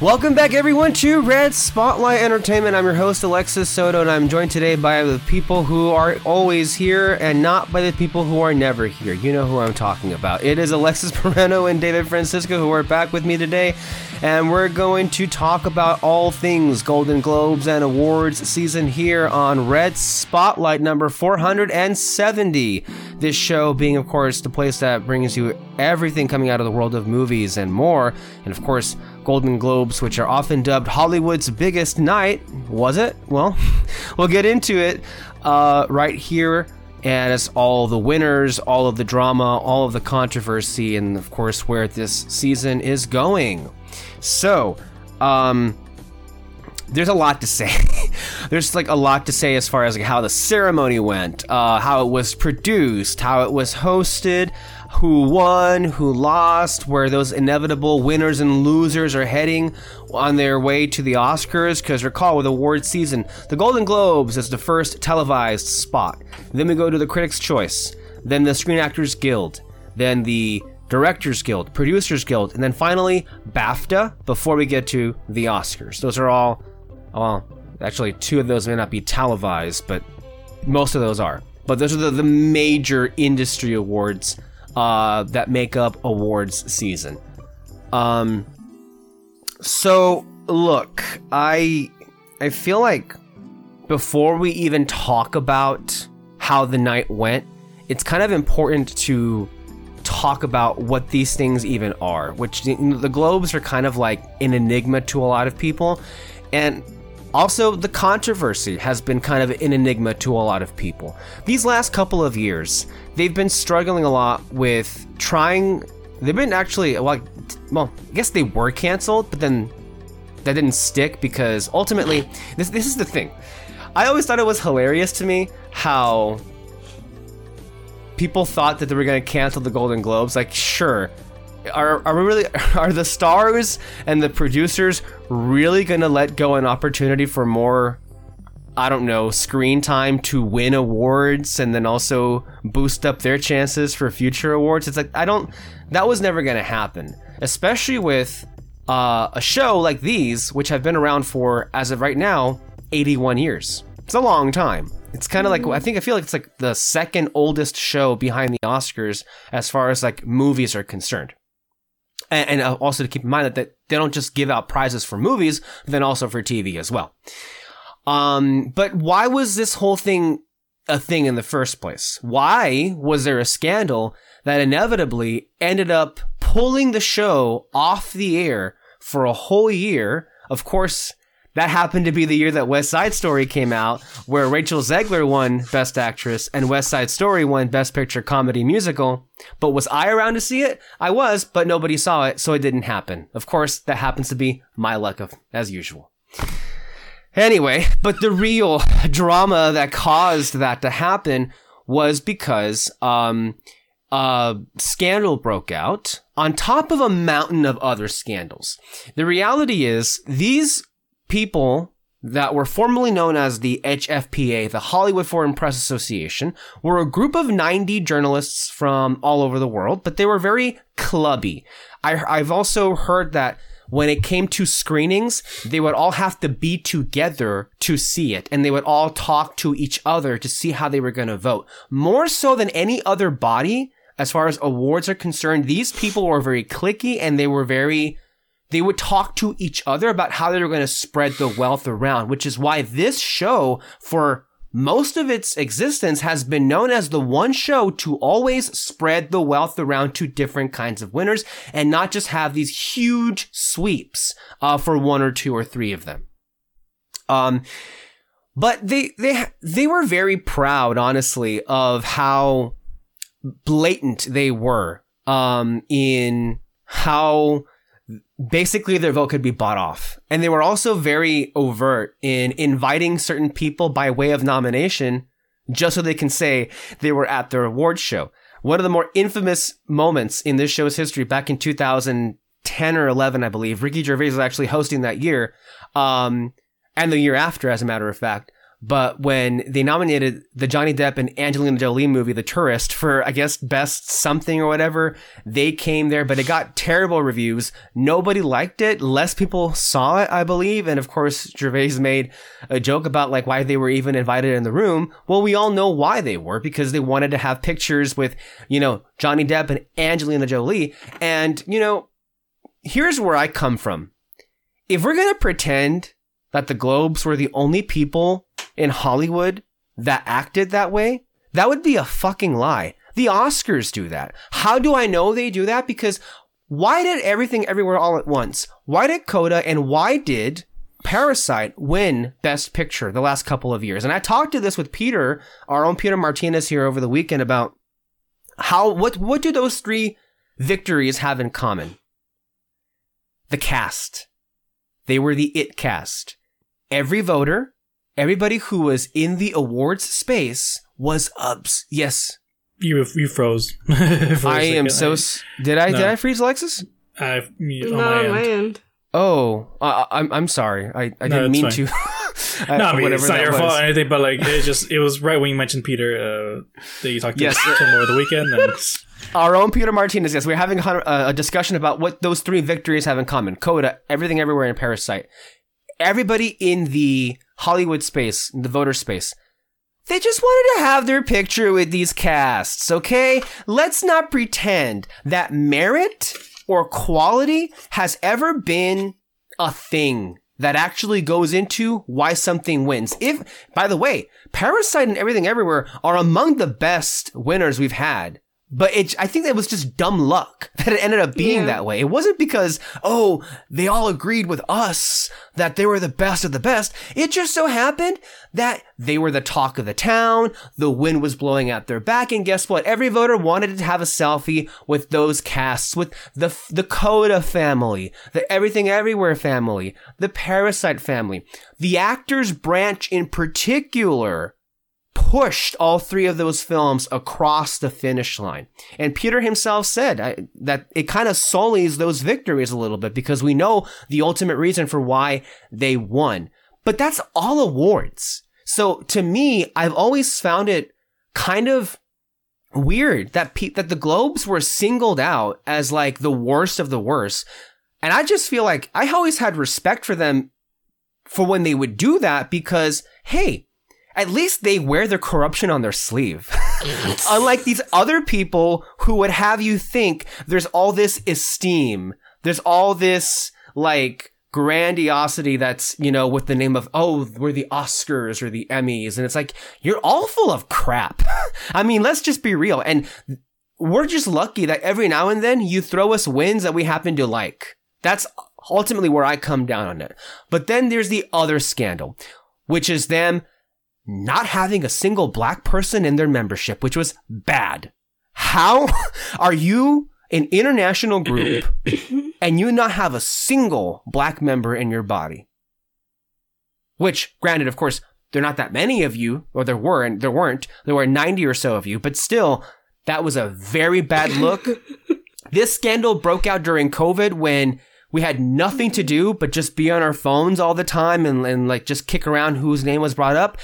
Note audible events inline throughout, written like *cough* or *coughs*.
Welcome back, everyone, to Red Spotlight Entertainment. I'm your host, Alexis Soto, and I'm joined today by the people who are always here and not by the people who are never here. You know who I'm talking about. It is Alexys *laughs* Moreno and David Francisco who are back with me today, and we're going to talk about all things Golden Globes and awards season here on Red Spotlight number 470. This show being, of course, the place that brings you everything coming out of the world of movies and more, and of course, Golden Globes, which are often dubbed Hollywood's biggest night. Was it? Well, *laughs* we'll get into it uh, right here. And it's all the winners, all of the drama, all of the controversy, and of course, where this season is going. So, um, there's a lot to say. *laughs* there's like a lot to say as far as like how the ceremony went, uh, how it was produced, how it was hosted, who won, who lost, where those inevitable winners and losers are heading on their way to the Oscars. Because recall, with award season, the Golden Globes is the first televised spot. Then we go to the Critics' Choice, then the Screen Actors Guild, then the Directors Guild, Producers Guild, and then finally BAFTA before we get to the Oscars. Those are all, well, actually, two of those may not be televised, but most of those are. But those are the, the major industry awards uh, that make up awards season. Um, so look, I I feel like before we even talk about how the night went, it's kind of important to talk about what these things even are. Which the globes are kind of like an enigma to a lot of people, and also, the controversy has been kind of an enigma to a lot of people. These last couple of years, they've been struggling a lot with trying. They've been actually, well, well, I guess they were canceled, but then that didn't stick because ultimately, this this is the thing. I always thought it was hilarious to me how people thought that they were going to cancel the Golden Globes. Like, sure, are, are we really *laughs* are the stars and the producers really gonna let go an opportunity for more I don't know screen time to win awards and then also boost up their chances for future awards? It's like I don't that was never gonna happen especially with uh, a show like these which have been around for as of right now 81 years. It's a long time. It's kind of like I think I feel like it's like the second oldest show behind the Oscars as far as like movies are concerned and, and uh, also to keep in mind that, that they don't just give out prizes for movies, but then also for TV as well. Um, but why was this whole thing a thing in the first place? Why was there a scandal that inevitably ended up pulling the show off the air for a whole year? Of course, that happened to be the year that West Side Story came out, where Rachel Zegler won Best Actress and West Side Story won Best Picture Comedy Musical. But was I around to see it? I was, but nobody saw it, so it didn't happen. Of course, that happens to be my luck of, as usual. Anyway, but the real drama that caused that to happen was because um, a scandal broke out on top of a mountain of other scandals. The reality is, these people that were formerly known as the HFPA, the Hollywood Foreign Press Association, were a group of 90 journalists from all over the world, but they were very clubby. I, I've also heard that when it came to screenings, they would all have to be together to see it, and they would all talk to each other to see how they were going to vote. More so than any other body, as far as awards are concerned, these people were very clicky and they were very they would talk to each other about how they were going to spread the wealth around, which is why this show, for most of its existence, has been known as the one show to always spread the wealth around to different kinds of winners and not just have these huge sweeps uh, for one or two or three of them. Um, but they they they were very proud, honestly, of how blatant they were um, in how basically their vote could be bought off. And they were also very overt in inviting certain people by way of nomination just so they can say they were at their award show. One of the more infamous moments in this show's history back in 2010 or 11, I believe, Ricky Gervais was actually hosting that year, um, and the year after, as a matter of fact. But when they nominated the Johnny Depp and Angelina Jolie movie, The Tourist, for I guess best something or whatever, they came there, but it got terrible reviews. Nobody liked it. Less people saw it, I believe. And of course, Gervais made a joke about like why they were even invited in the room. Well, we all know why they were because they wanted to have pictures with, you know, Johnny Depp and Angelina Jolie. And, you know, here's where I come from. If we're going to pretend that the Globes were the only people in Hollywood that acted that way, that would be a fucking lie. The Oscars do that. How do I know they do that? Because why did everything everywhere all at once? Why did Coda and why did Parasite win Best Picture the last couple of years? And I talked to this with Peter, our own Peter Martinez here over the weekend about how what what do those three victories have in common? The cast. They were the it cast. Every voter everybody who was in the awards space was ups. Yes. You you froze. *laughs* I am so. S- did I no. did I freeze Alexis? I on my, end. my end. Oh, uh, I'm I'm sorry. I, I didn't mean fine. to. *laughs* I, *laughs* no, I mean it's not your was. fault or anything, but like it just it was right when you mentioned Peter uh, that you talked to yes. him over the weekend. And... Our own Peter Martinez. Yes, we're having a, a discussion about what those three victories have in common: Coda, everything, everywhere, in Parasite. Everybody in the Hollywood space, the voter space. They just wanted to have their picture with these casts, okay? Let's not pretend that merit or quality has ever been a thing that actually goes into why something wins. If, by the way, Parasite and Everything Everywhere are among the best winners we've had but it, I think that was just dumb luck *laughs* that it ended up being yeah. that way. It wasn't because, oh, they all agreed with us that they were the best of the best. It just so happened that they were the talk of the town. The wind was blowing at their back. And guess what? Every voter wanted to have a selfie with those casts, with the, the Coda family, the Everything Everywhere family, the Parasite family, the actors branch in particular pushed all three of those films across the finish line. And Peter himself said I, that it kind of sullies those victories a little bit because we know the ultimate reason for why they won. But that's all awards. So to me, I've always found it kind of weird that pe- that the Globes were singled out as like the worst of the worst. And I just feel like I always had respect for them for when they would do that because, hey, at least they wear their corruption on their sleeve. *laughs* Unlike these other people who would have you think there's all this esteem, there's all this like grandiosity that's, you know, with the name of, oh, we're the Oscars or the Emmys. And it's like, you're all full of crap. *laughs* I mean, let's just be real. And we're just lucky that every now and then you throw us wins that we happen to like. That's ultimately where I come down on it. But then there's the other scandal, which is them not having a single black person in their membership, which was bad. How *laughs* are you an international group *laughs* and you not have a single black member in your body? Which, granted, of course, there are not that many of you, or there weren't, there weren't, there were 90 or so of you, but still, that was a very bad look. *laughs* this scandal broke out during COVID when we had nothing to do but just be on our phones all the time and, and like just kick around whose name was brought up.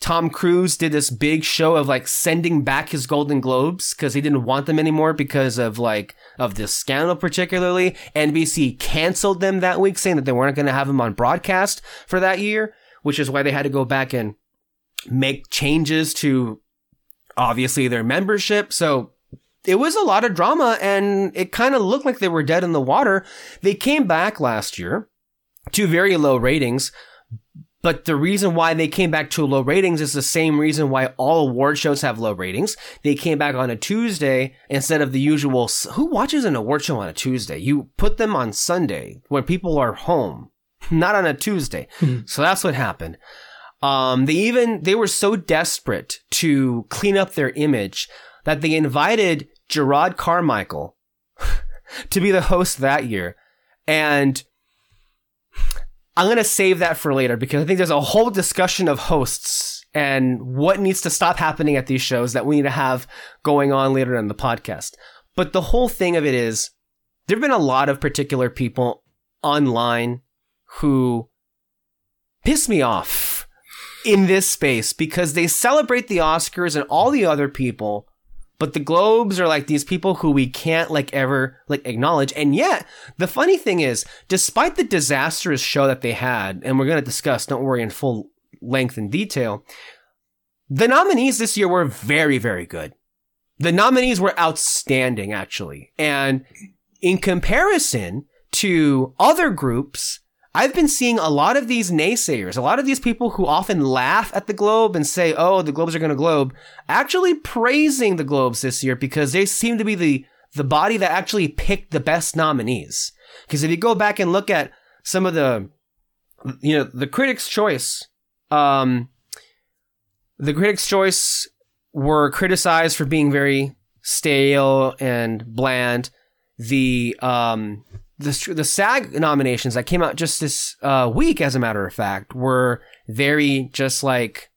Tom Cruise did this big show of like sending back his Golden Globes because he didn't want them anymore because of like of this scandal particularly. NBC canceled them that week saying that they weren't going to have them on broadcast for that year, which is why they had to go back and make changes to obviously their membership. So it was a lot of drama and it kind of looked like they were dead in the water. They came back last year to very low ratings, but the reason why they came back to low ratings is the same reason why all award shows have low ratings. They came back on a Tuesday instead of the usual. Who watches an award show on a Tuesday? You put them on Sunday when people are home, not on a Tuesday. Hmm. so that's what happened. Um, they even, they were so desperate to clean up their image that they invited Jerrod Carmichael *laughs* to be the host that year. And I'm going to save that for later because I think there's a whole discussion of hosts and what needs to stop happening at these shows that we need to have going on later in the podcast. But the whole thing of it is there have been a lot of particular people online who piss me off in this space because they celebrate the Oscars and all the other people, but the Globes are like these people who we can't like ever like acknowledge. And yet, the funny thing is, despite the disastrous show that they had, and we're going to discuss, don't worry, in full length and detail, the nominees this year were very, very good. The nominees were outstanding, actually. And in comparison to other groups, I've been seeing a lot of these naysayers, a lot of these people who often laugh at the Globe and say, oh, the Globes are going to globe, actually praising the Globes this year because they seem to be the, the body that actually picked the best nominees. Because if you go back and look at some of the, you know, the Critics' Choice, um, the Critics' Choice were criticized for being very stale and bland. The um the the SAG nominations that came out just this uh, week, as a matter of fact, were very just like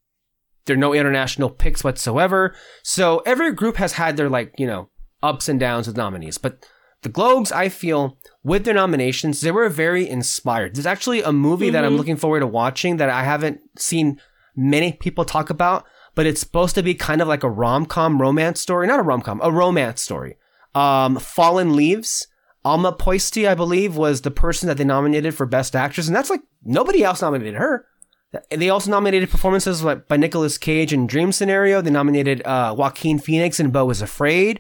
there are no international picks whatsoever. So every group has had their like you know ups and downs with nominees, but the Globes, I feel, with their nominations, they were very inspired. There's actually a movie mm-hmm. that I'm mm-hmm. looking forward to watching that I haven't seen many people talk about but it's supposed to be kind of like a rom com romance story. Not a rom com, a romance story. Um, Fallen Leaves. Alma Pöysti, I believe, was the person that they nominated for Best Actress, and that's like nobody else nominated her. They also nominated performances by Nicolas Cage in Dream Scenario. They nominated uh, Joaquin Phoenix in Beau is Afraid.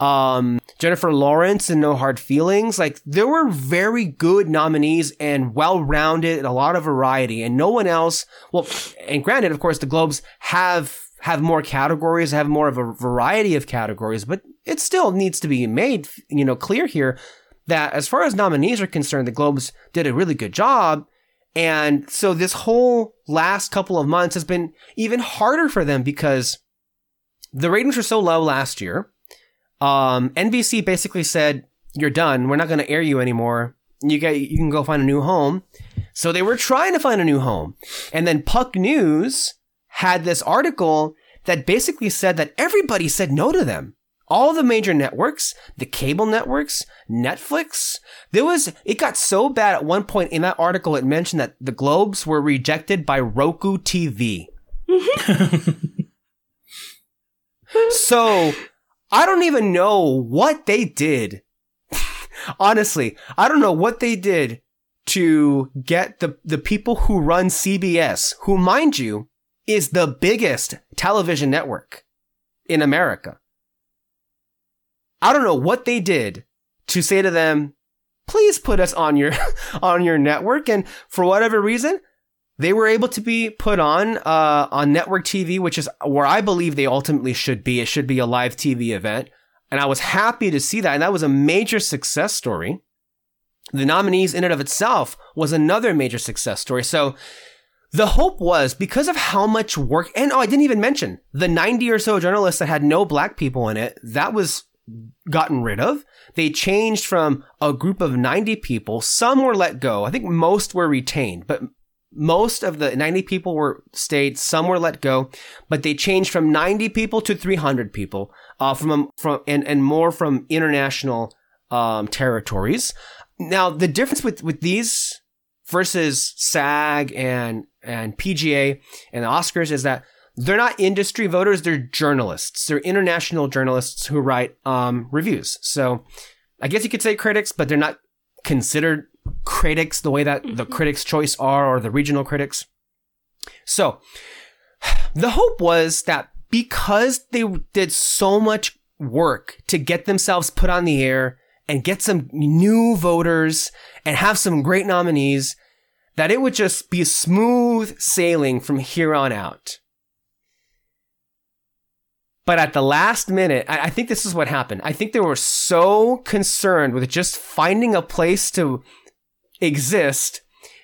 Um, Jennifer Lawrence in No Hard Feelings. Like there were very good nominees and well-rounded, a lot of variety, and no one else. Well, and granted, of course, the Globes have have more categories, have more of a variety of categories, but it still needs to be made, you know, clear here that as far as nominees are concerned, the Globes did a really good job. And so this whole last couple of months has been even harder for them because the ratings were so low last year um, NBC basically said, "You're done. We're not going to air you anymore. You get you can go find a new home." So they were trying to find a new home, and then Puck News had this article that basically said that everybody said no to them. All the major networks, the cable networks, Netflix. There was, it got so bad at one point in that article, it mentioned that the Globes were rejected by Roku TV. *laughs* so I don't even know what they did. Honestly, I don't know what they did to get the, the people who run CBS, who mind you, is the biggest television network in America. I don't know what they did to say to them, please put us on your, *laughs* on your network. And for whatever reason, they were able to be put on uh, on network TV, which is where I believe they ultimately should be. It should be a live TV event, and I was happy to see that, and that was a major success story. The nominees in and of itself was another major success story. So the hope was because of how much work, and oh, I didn't even mention the 90 or so journalists that had no black people in it. That was gotten rid of. They changed from a group of 90 people. Some were let go. I think most were retained, but most of the 90 people were stayed, some were let go, but they changed from 90 people to 300 people, uh, from, from, and, and more from international, um, territories. Now, the difference with, with these versus SAG and, and PGA and the Oscars is that they're not industry voters, they're journalists. They're international journalists who write, um, reviews. So I guess you could say critics, but they're not considered critics the way that mm-hmm. the critics' choice are or the regional critics. So the hope was that because they did so much work to get themselves put on the air and get some new voters and have some great nominees, that it would just be smooth sailing from here on out. But at the last minute, I, think this is what happened. I think they were so concerned with just finding a place to exist,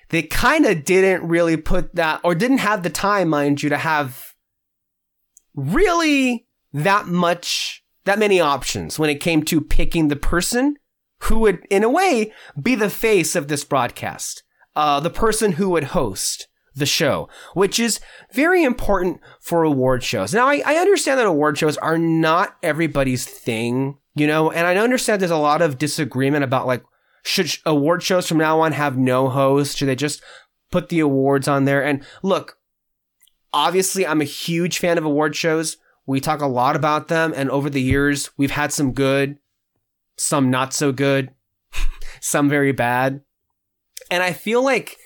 they kind of didn't really put that, or didn't have the time, mind you, to have really that much, that many options when it came to picking the person who would, in a way, be the face of this broadcast. Uh, the person who would host the show, which is very important for award shows. Now, I, I understand that award shows are not everybody's thing, you know, and I understand there's a lot of disagreement about like should award shows from now on have no host? Should they just put the awards on there? And look, obviously, I'm a huge fan of award shows. We talk a lot about them, and over the years, we've had some good, some not so good, *laughs* some very bad. And I feel like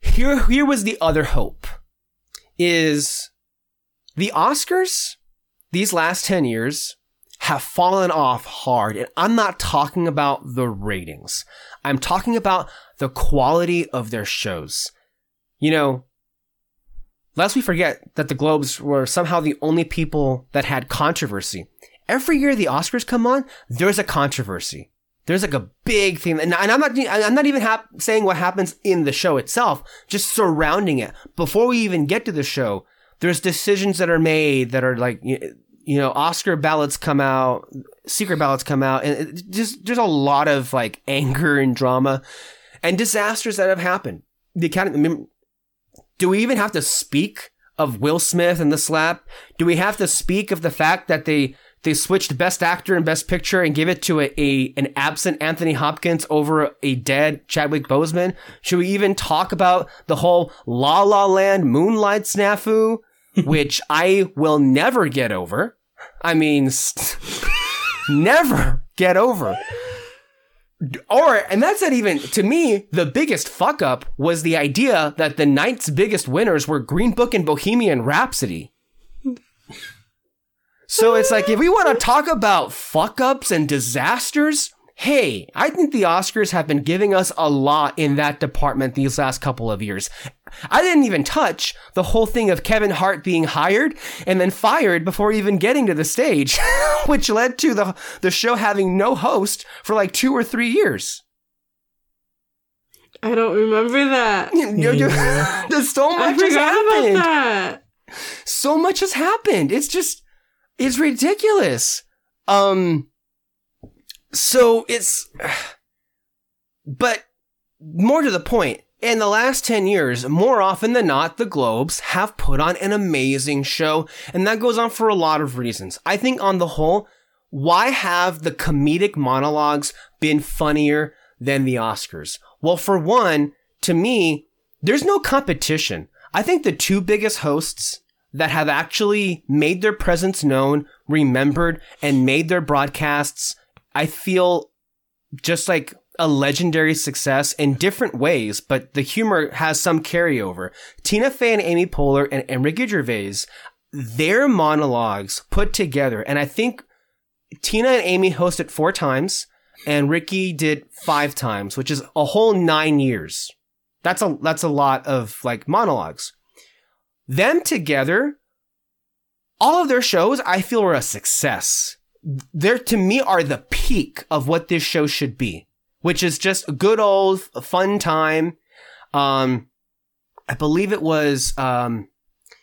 here, here was the other hope is the Oscars these last 10 years have fallen off hard. And I'm not talking about the ratings. I'm talking about the quality of their shows. You know, lest we forget that the Globes were somehow the only people that had controversy. Every year the Oscars come on, there's a controversy. There's like a big thing, and I'm not, I'm not even hap- saying what happens in the show itself, just surrounding it. Before we even get to the show, there's decisions that are made that are like, you know, Oscar ballots come out, secret ballots come out, and just, there's a lot of like *laughs* anger and drama and disasters that have happened. The Academy, do we even have to speak of Will Smith and the slap? Do we have to speak of the fact that they they switched Best Actor and Best Picture and gave it to a, a an absent Anthony Hopkins over a dead Chadwick Boseman. Should we even talk about the whole La La Land Moonlight snafu, *laughs* which I will never get over? I mean, *laughs* never get over. Or, and that's not even, to me, the biggest fuck up was the idea that the night's biggest winners were Green Book and Bohemian Rhapsody. So it's like, if we want to talk about fuck ups and disasters, hey, I think the Oscars have been giving us a lot in that department these last couple of years. I didn't even touch the whole thing of Kevin Hart being hired and then fired before even getting to the stage, *laughs* which led to the, the show having no host for like two or three years. I don't remember that. *laughs* *laughs* There's so much has happened. So much has happened. It's just it's ridiculous. Um, so it's, *sighs* but more to the point, in the last 10 years, more often than not, the Globes have put on an amazing show, and that goes on for a lot of reasons. I think on the whole, why have the comedic monologues been funnier than the Oscars? Well, for one, to me, there's no competition. I think the two biggest hosts that have actually made their presence known, remembered, and made their broadcasts, I feel just like a legendary success in different ways, but the humor has some carryover. Tina Fey and Amy Poehler and, Ricky Gervais, their monologues put together, and I think Tina and Amy hosted four times, and Ricky did five times, which is a whole nine years. That's a that's a lot of like monologues. Them together, all of their shows, I feel were a success. They're to me are the peak of what this show should be, which is just a good old fun time. Um, I believe it was, um,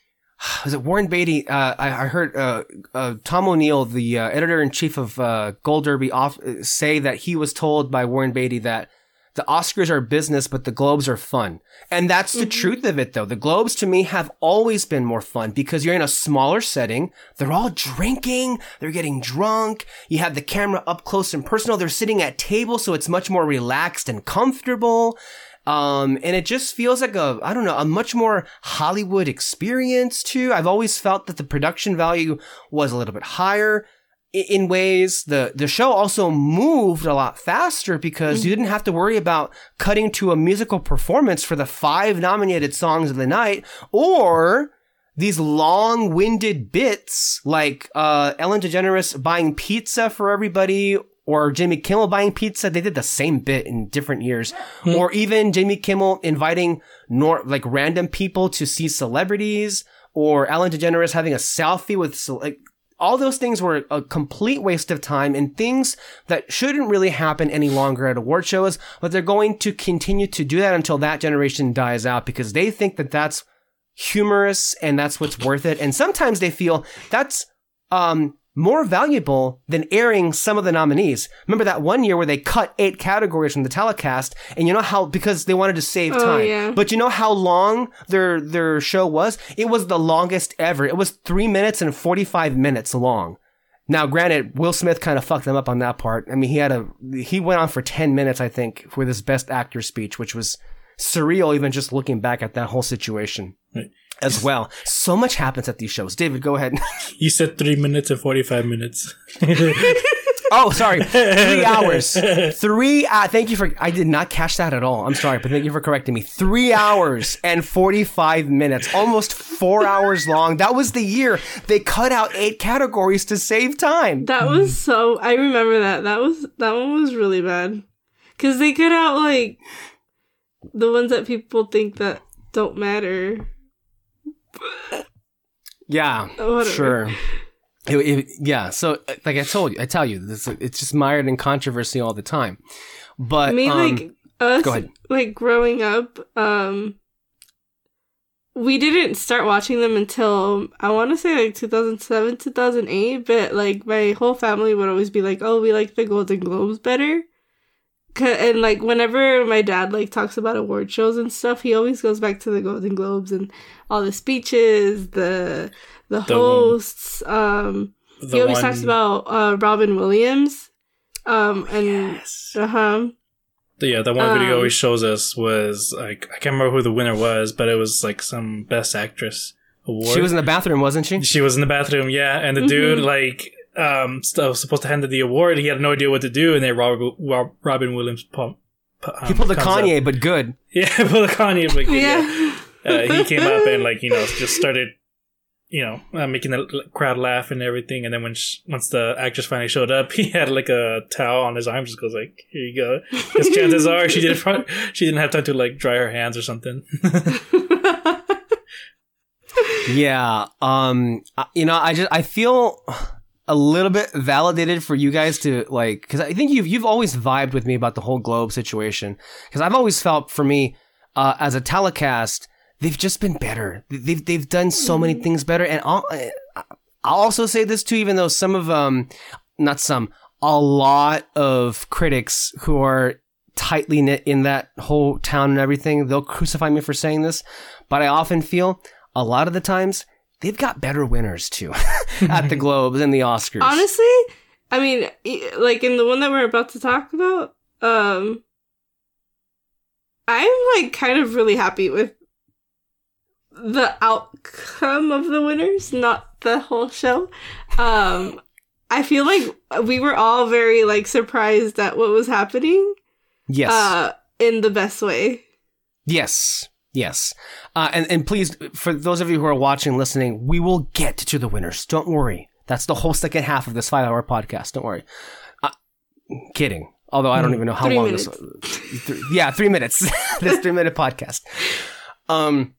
*sighs* was it Warren Beatty? Uh, I, I, heard uh, uh, Tom O'Neil, the uh, editor in chief of uh, Gold Derby, off, say that he was told by Warren Beatty that the Oscars are business, but the Globes are fun. And that's the mm-hmm. truth of it though. The Globes to me have always been more fun because you're in a smaller setting. They're all drinking. They're getting drunk. You have the camera up close and personal. They're sitting at tables. So it's much more relaxed and comfortable. Um, and it just feels like a, I don't know, a much more Hollywood experience too. I've always felt that the production value was a little bit higher in ways the the show also moved a lot faster because mm-hmm. you didn't have to worry about cutting to a musical performance for the five nominated songs of the night or these long-winded bits like uh, Ellen DeGeneres buying pizza for everybody or Jimmy Kimmel buying pizza. They did the same bit in different years. Mm-hmm. Or even Jimmy Kimmel inviting nor- like random people to see celebrities or Ellen DeGeneres having a selfie with like all those things were a complete waste of time and things that shouldn't really happen any longer at award shows, but they're going to continue to do that until that generation dies out because they think that that's humorous and that's what's worth it. And sometimes they feel that's, um, more valuable than airing some of the nominees. Remember that one year where they cut eight categories from the telecast, and you know how because they wanted to save oh, time. Yeah. But you know how long their their show was? It was the longest ever. It was three minutes and forty five minutes long. Now, granted, Will Smith kind of fucked them up on that part. I mean, he had a he went on for ten minutes, I think, for his best actor speech, which was surreal even just looking back at that whole situation. Right. As well, so much happens at these shows. David, go ahead. *laughs* you said three minutes and forty-five minutes. *laughs* Oh, sorry. Three hours. Three. Uh, thank you for. I did not catch that at all. I'm sorry, but thank you for correcting me. Three hours and 45 minutes, almost four hours long. That was the year they cut out eight categories to save time. That was so. I remember that. That was that one was really bad because they cut out like the ones that people think that don't matter. Yeah, Whatever. sure. *laughs* It, it, yeah, so like I told you, I tell you, this it's just mired in controversy all the time. But I mean, um, like us, like growing up, um, we didn't start watching them until I want to say like 2007, 2008. But like my whole family would always be like, "Oh, we like the Golden Globes better." And like whenever my dad like talks about award shows and stuff, he always goes back to the Golden Globes and all the speeches, the the, the hosts. Um, the he always one... talks about uh, Robin Williams. Um, oh, and yes. uh huh. Yeah, the one um, video always shows us was like I can't remember who the winner was, but it was like some best actress award. She was in the bathroom, wasn't she? She was in the bathroom, yeah. And the mm-hmm. dude like um was supposed to hand her the award. He had no idea what to do, and then Robert, Robin Williams pump. Um, he pulled the Kanye, up. but good. *laughs* Yeah, pulled the Kanye, but good. yeah. yeah. Uh, he came up and like you know just started you know, uh, making the crowd laugh and everything. And then when she, once the actress finally showed up, *laughs* he had like a towel on his arm. Just goes like, "Here you go." *laughs* Because chances are she didn't she didn't have time to like dry her hands or something. yeah, um, you know, I just I feel a little bit validated for you guys to like because I think you've you've always vibed with me about the whole globe situation because I've always felt for me uh, as a telecast they've just been better. They've they've done so many mm-hmm. things better, and I'll I'll also say this too. Even though some of um, not some, a lot of critics who are tightly knit in that whole town and everything, they'll crucify me for saying this, but I often feel a lot of the times they've got better winners too *laughs* at the *laughs* Globes and the Oscars. Honestly, I mean, like in the one that we're about to talk about, um, I'm like kind of really happy with the outcome of the winners, not the whole show. Um, I feel like we were all very like surprised at what was happening. Yes. Uh, in the best way. Yes. Yes. Uh, and, and please, for those of you who are watching, listening, we will get to the winners. Don't worry. That's the whole second half of this five hour podcast. Don't worry. Uh, kidding. Although I don't mm, even know how long minutes. this. *laughs* Th- yeah, three minutes. *laughs* this three minute podcast. Um,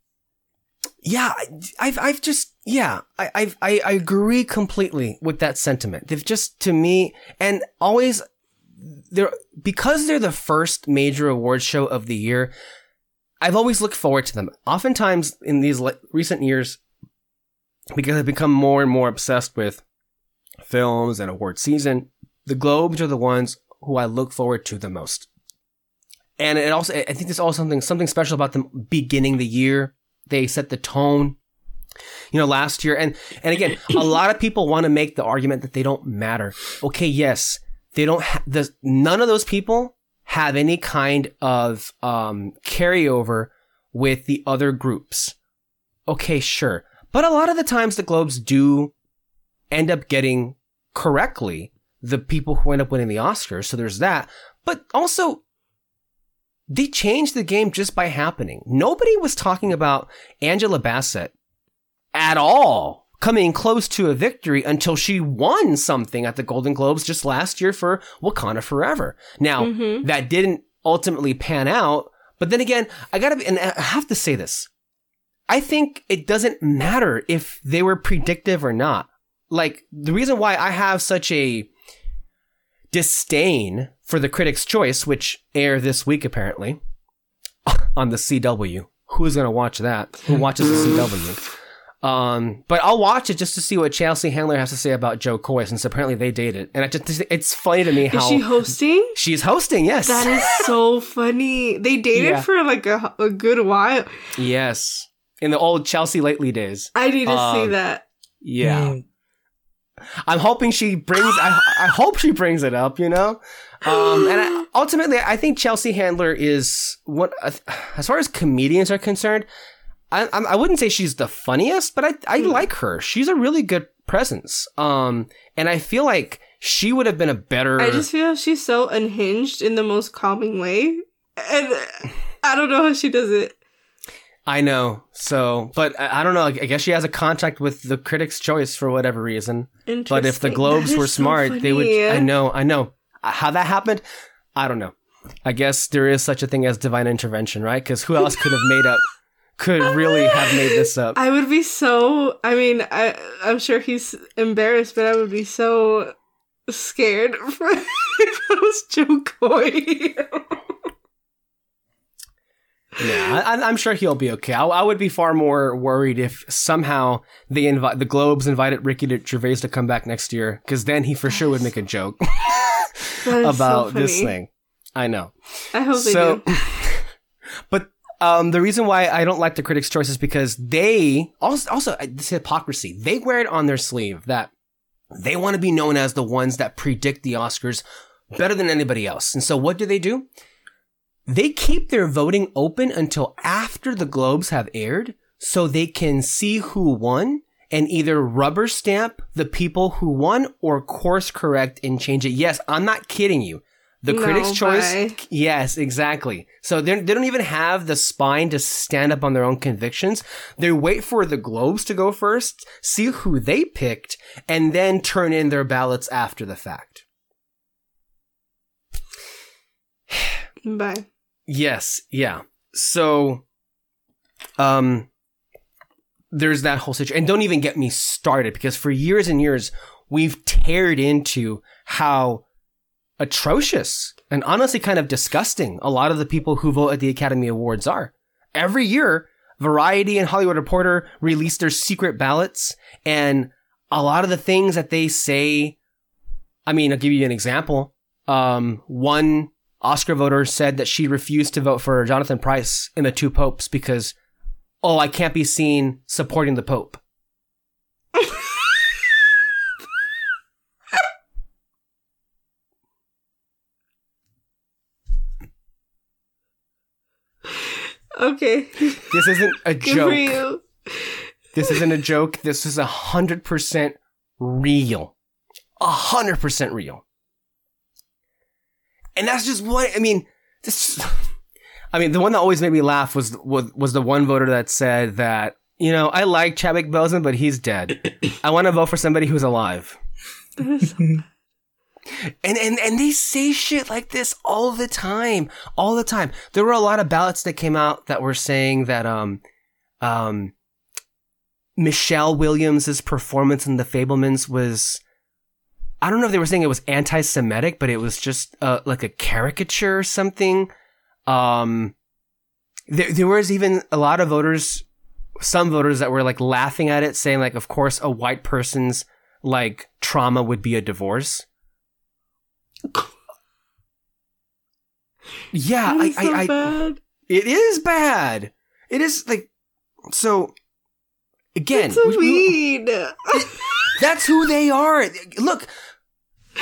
yeah, I've, I've just, yeah, I, I've, I, I agree completely with that sentiment. They've just, to me, and always, they're, because they're the first major award show of the year, I've always looked forward to them. Oftentimes in these le- recent years, because I've become more and more obsessed with films and award season, the Globes are the ones who I look forward to the most. And it also, I think there's also something, something special about them beginning the year they set the tone you know last year and and again a *laughs* lot of people want to make the argument that they don't matter okay yes they don't ha- the, none of those people have any kind of um, carryover with the other groups. Okay sure. But a lot of the times the globes do end up getting correctly the people who end up winning the oscars so there's that. But also they changed the game just by happening. Nobody was talking about Angela Bassett at all coming close to a victory until she won something at the Golden Globes just last year for Wakanda Forever. Now, mm-hmm. that didn't ultimately pan out, but then again, I gotta be, and I have to say this. I think it doesn't matter if they were predictive or not. Like, the reason why I have such a disdain for the Critics' Choice, which air this week apparently *laughs* on the CW. Who's gonna watch that? Who watches the CW? *laughs* Um, but I'll watch it just to see what Chelsea Handler has to say about Jo Koy, since apparently they dated. And it just, it's funny to me how is she hosting? She's hosting, yes. That is *laughs* so funny. They dated yeah. for like a, a good while. Yes, in the old Chelsea Lately days. I need to um, see that. Yeah. Mm. I'm hoping she brings. I, I hope she brings it up. You know, um, and I, *gasps* ultimately, I think Chelsea Handler is what, as far as comedians are concerned. I, I wouldn't say she's the funniest, but I, I Hmm. like her. She's a really good presence. Um, and I feel like she would have been a better. I just feel she's so unhinged in the most calming way. And I don't know how she does it. I know. So, but I, don't know. I guess she has a contract with the Critics' Choice for whatever reason. But if the Globes were so smart, they would. I know. I know. How that happened, I don't know. I guess there is such a thing as divine intervention, right? Because who else could have made up? Could really have made this *laughs* up? I would be so. I mean, I I'm sure he's embarrassed, but I would be so scared *laughs* for if I was Jo Koy. Yeah, I, I'm sure he'll be okay. I, I would be far more worried if somehow they invite the Globes invited Ricky to Gervais to come back next year, because then he for sure would make a joke *laughs* is so about this thing. I know. I hope they so, do. but um, the reason why I don't like the critics' choice is because they also also this hypocrisy. They wear it on their sleeve that they want to be known as the ones that predict the Oscars better than anybody else. And so, what do they do? They keep their voting open until after the Globes have aired, so they can see who won and either rubber stamp the people who won or course correct and change it. Yes, I'm not kidding you. The No, critics' choice. bye. Yes, exactly. So they they don't even have the spine to stand up on their own convictions. They wait for the Globes to go first, see who they picked, and then turn in their ballots after the fact. *sighs* Bye. Yes, yeah. So, um, there's that whole situation. And don't even get me started because for years and years, we've teared into how atrocious and honestly kind of disgusting a lot of the people who vote at the Academy Awards are. Every year, Variety and Hollywood Reporter release their secret ballots and a lot of the things that they say. I mean, I'll give you an example. Um, one Oscar voter said that she refused to vote for Jonathan Pryce in the two popes because, oh, I can't be seen supporting the pope. Okay. This isn't a *laughs* Good for joke. you. This isn't a joke. This is a hundred percent real. A hundred percent real. And that's just what I mean. This, I mean, the one that always made me laugh was was was the one voter that said that you know I like Chadwick Boseman, but he's dead. *coughs* I want to vote for somebody who's alive. *laughs* *laughs* And, and and they say shit like this all the time, all the time. There were a lot of ballots that came out that were saying that um um Michelle Williams' performance in The Fabelmans was I don't know if they were saying it was anti-Semitic, but it was just uh, like a caricature or something. Um, there, there was even a lot of voters, some voters that were like laughing at it, saying like, of course, a white person's like trauma would be a divorce. *laughs* Yeah, I, so I, bad. it is bad. It is like, so again, It's so we- we- *laughs* that's who they are. Look, *laughs*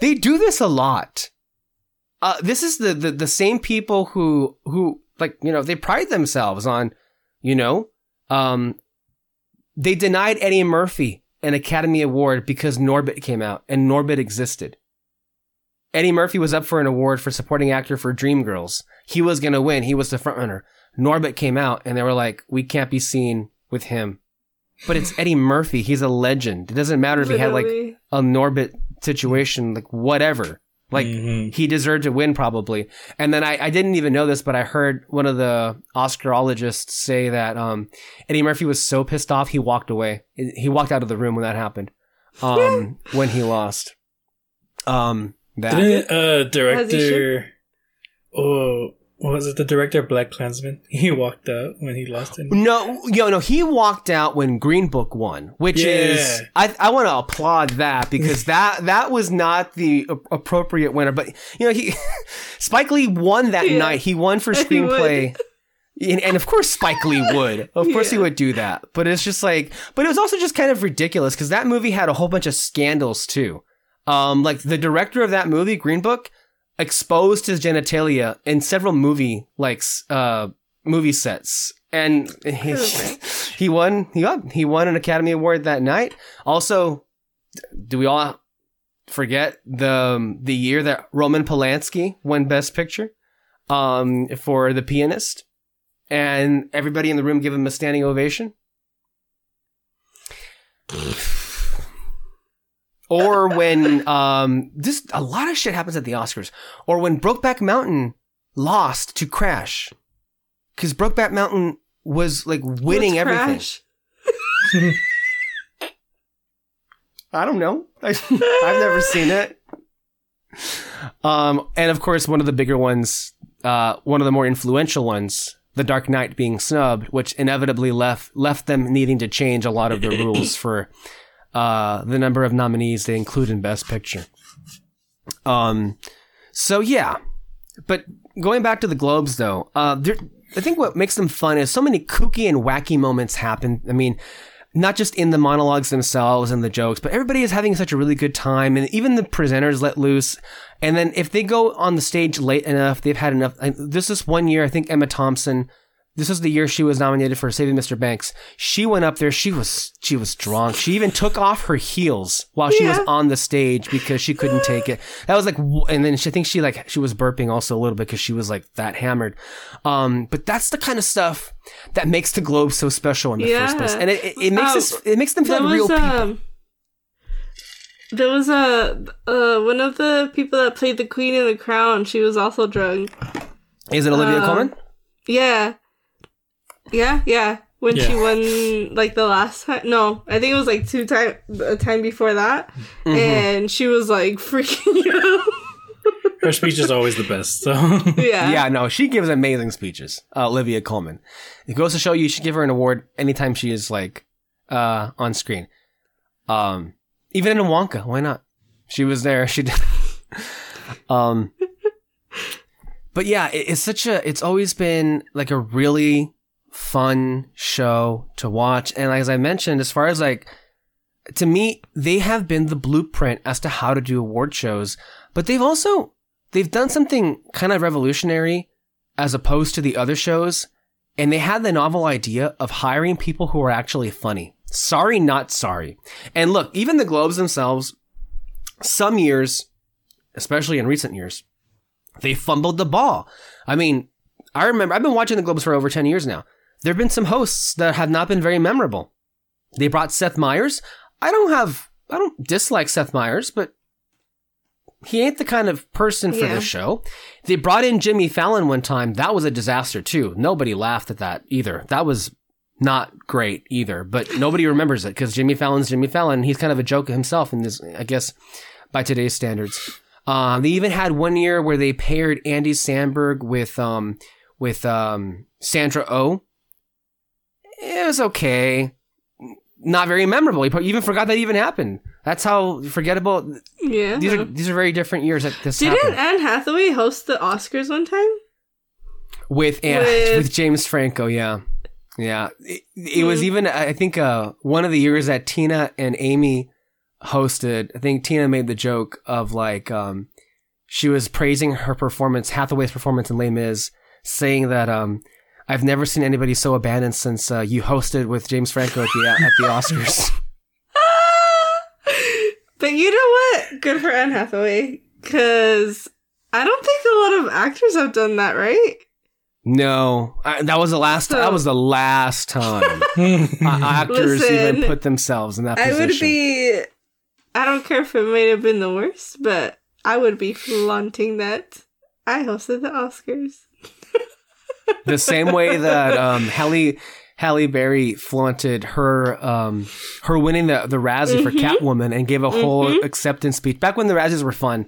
they do this a lot. Uh, this is the, the, the same people who, who, like, you know, they pride themselves on, you know, um, they denied Eddie Murphy an Academy Award because Norbit came out and Norbit existed. Eddie Murphy was up for an award for supporting actor for Dreamgirls. He was going to win. He was the frontrunner. Norbit came out and they were like, we can't be seen with him. But it's Eddie Murphy. He's a legend. It doesn't matter if he had like a Norbit situation, like whatever. Like Mhm. he deserved to win probably. And then I, I didn't even know this, but I heard one of the Oscarologists say that um, Eddie Murphy was so pissed off he walked away. He walked out of the room when that happened. Um, *laughs* when he lost. Um, that. Didn't uh, director? Oh, what was it? The director of BlacKkKlansman. *laughs* He walked out when he lost it. No, yo, no, he walked out when Green Book won, which is I I want to applaud that because *laughs* that that was not the a- appropriate winner, but you know he *laughs* Spike Lee won that Yeah. night. He won for screenplay. And, and of course, Spike Lee would. Of course, he would do that. But it's just like, but it was also just kind of ridiculous because that movie had a whole bunch of scandals too. Um, like the director of that movie, Green Book, exposed his genitalia in several movie like uh movie sets, and he, *laughs* he won. He got he won an Academy Award that night. Also, do we all forget the um, the year that Roman Polanski won Best Picture um, for The Pianist, and everybody in the room gave him a standing ovation. Or when um, this a lot of shit happens at the Oscars, or when Brokeback Mountain lost to Crash, because Brokeback Mountain was like winning What's everything. Crash? *laughs* I don't know. I, I've never seen it. Um, and of course, one of the bigger ones, uh, one of the more influential ones, The Dark Knight being snubbed, which inevitably left left them needing to change a lot of the rules for uh, the number of nominees they include in Best Picture. Um, so yeah, but going back to the Globes though, uh, I think what makes them fun is so many kooky and wacky moments happen. I mean, not just in the monologues themselves and the jokes, but everybody is having such a really good time, and even the presenters let loose. And then if they go on the stage late enough, they've had enough. This is one year, I think Emma Thompson. This was the year she was nominated for Saving Mr. Banks. She went up there. She was she was drunk. She even took off her heels while she was on the stage because she couldn't take it. That was like, and then she, I think she like she was burping also a little bit because she was like that hammered. Um, but that's the kind of stuff that makes the Globe so special in the first place, and it, it, it makes Um, us it makes them feel like real people. um, there was a uh, one of the people that played the Queen in the Crown. She was also drunk. Is it Olivia uh, Colman? Yeah, yeah, yeah. When she won like the last time, no, I think it was like two time a time before that, Mm-hmm. and she was like *laughs* freaking out. Her speech is always the best. So yeah, Yeah, no, she gives amazing speeches. Uh, Olivia Colman. It goes to show you, you should give her an award anytime she is like uh, on screen. Um, even in Wonka, why not? She was there. She did. *laughs* um, but yeah, it, it's such a. It's always been like a really fun show to watch, and as I mentioned, as far as like to me, they have been the blueprint as to how to do award shows, but they've also they've done something kind of revolutionary as opposed to the other shows, and they had the novel idea of hiring people who are actually funny. Sorry, not sorry. And look, even the Globes themselves, some years, especially in recent years, they fumbled the ball. I mean, I remember I've been watching the Globes for over 10 years now. There have been some hosts that have not been very memorable. They brought Seth Meyers. I don't have I don't dislike Seth Meyers, but he ain't the kind of person for Yeah. this show. They brought in Jimmy Fallon one time. That was a disaster too. Nobody laughed at that either. That was not great either, but nobody remembers it because Jimmy Fallon's Jimmy Fallon. He's kind of a joke himself in this, I guess, by today's standards. Um, they even had one year where they paired Andy Samberg with um with um Sandra Oh. It was okay. Not very memorable. You even forgot that even happened. That's how forgettable. yeah. These are these are very different years that this Didn't happened. Anne Hathaway host the Oscars one time? with Anne, With- with James Franco. Yeah, yeah. It, it was Hmm. even I think uh, one of the years that Tina and Amy hosted. I think Tina made the joke of like um, she was praising her performance, Hathaway's performance in Les Mis, saying that um, I've never seen anybody so abandoned since uh, you hosted with James Franco at the at the Oscars. *laughs* But you know what? Good for Anne Hathaway. Because I don't think a lot of actors have done that, right? no, I, that was the last. So- that was the last time *laughs* uh, actors even put themselves in that Position. I would be. I don't care if it might have been the worst, but I would be flaunting that. I hosted the Oscars. The same way that um, Halle Halle Berry flaunted her um, her winning the the Razzie for Mhm. Catwoman and gave a whole Mhm. acceptance speech back when the Razzies were fun.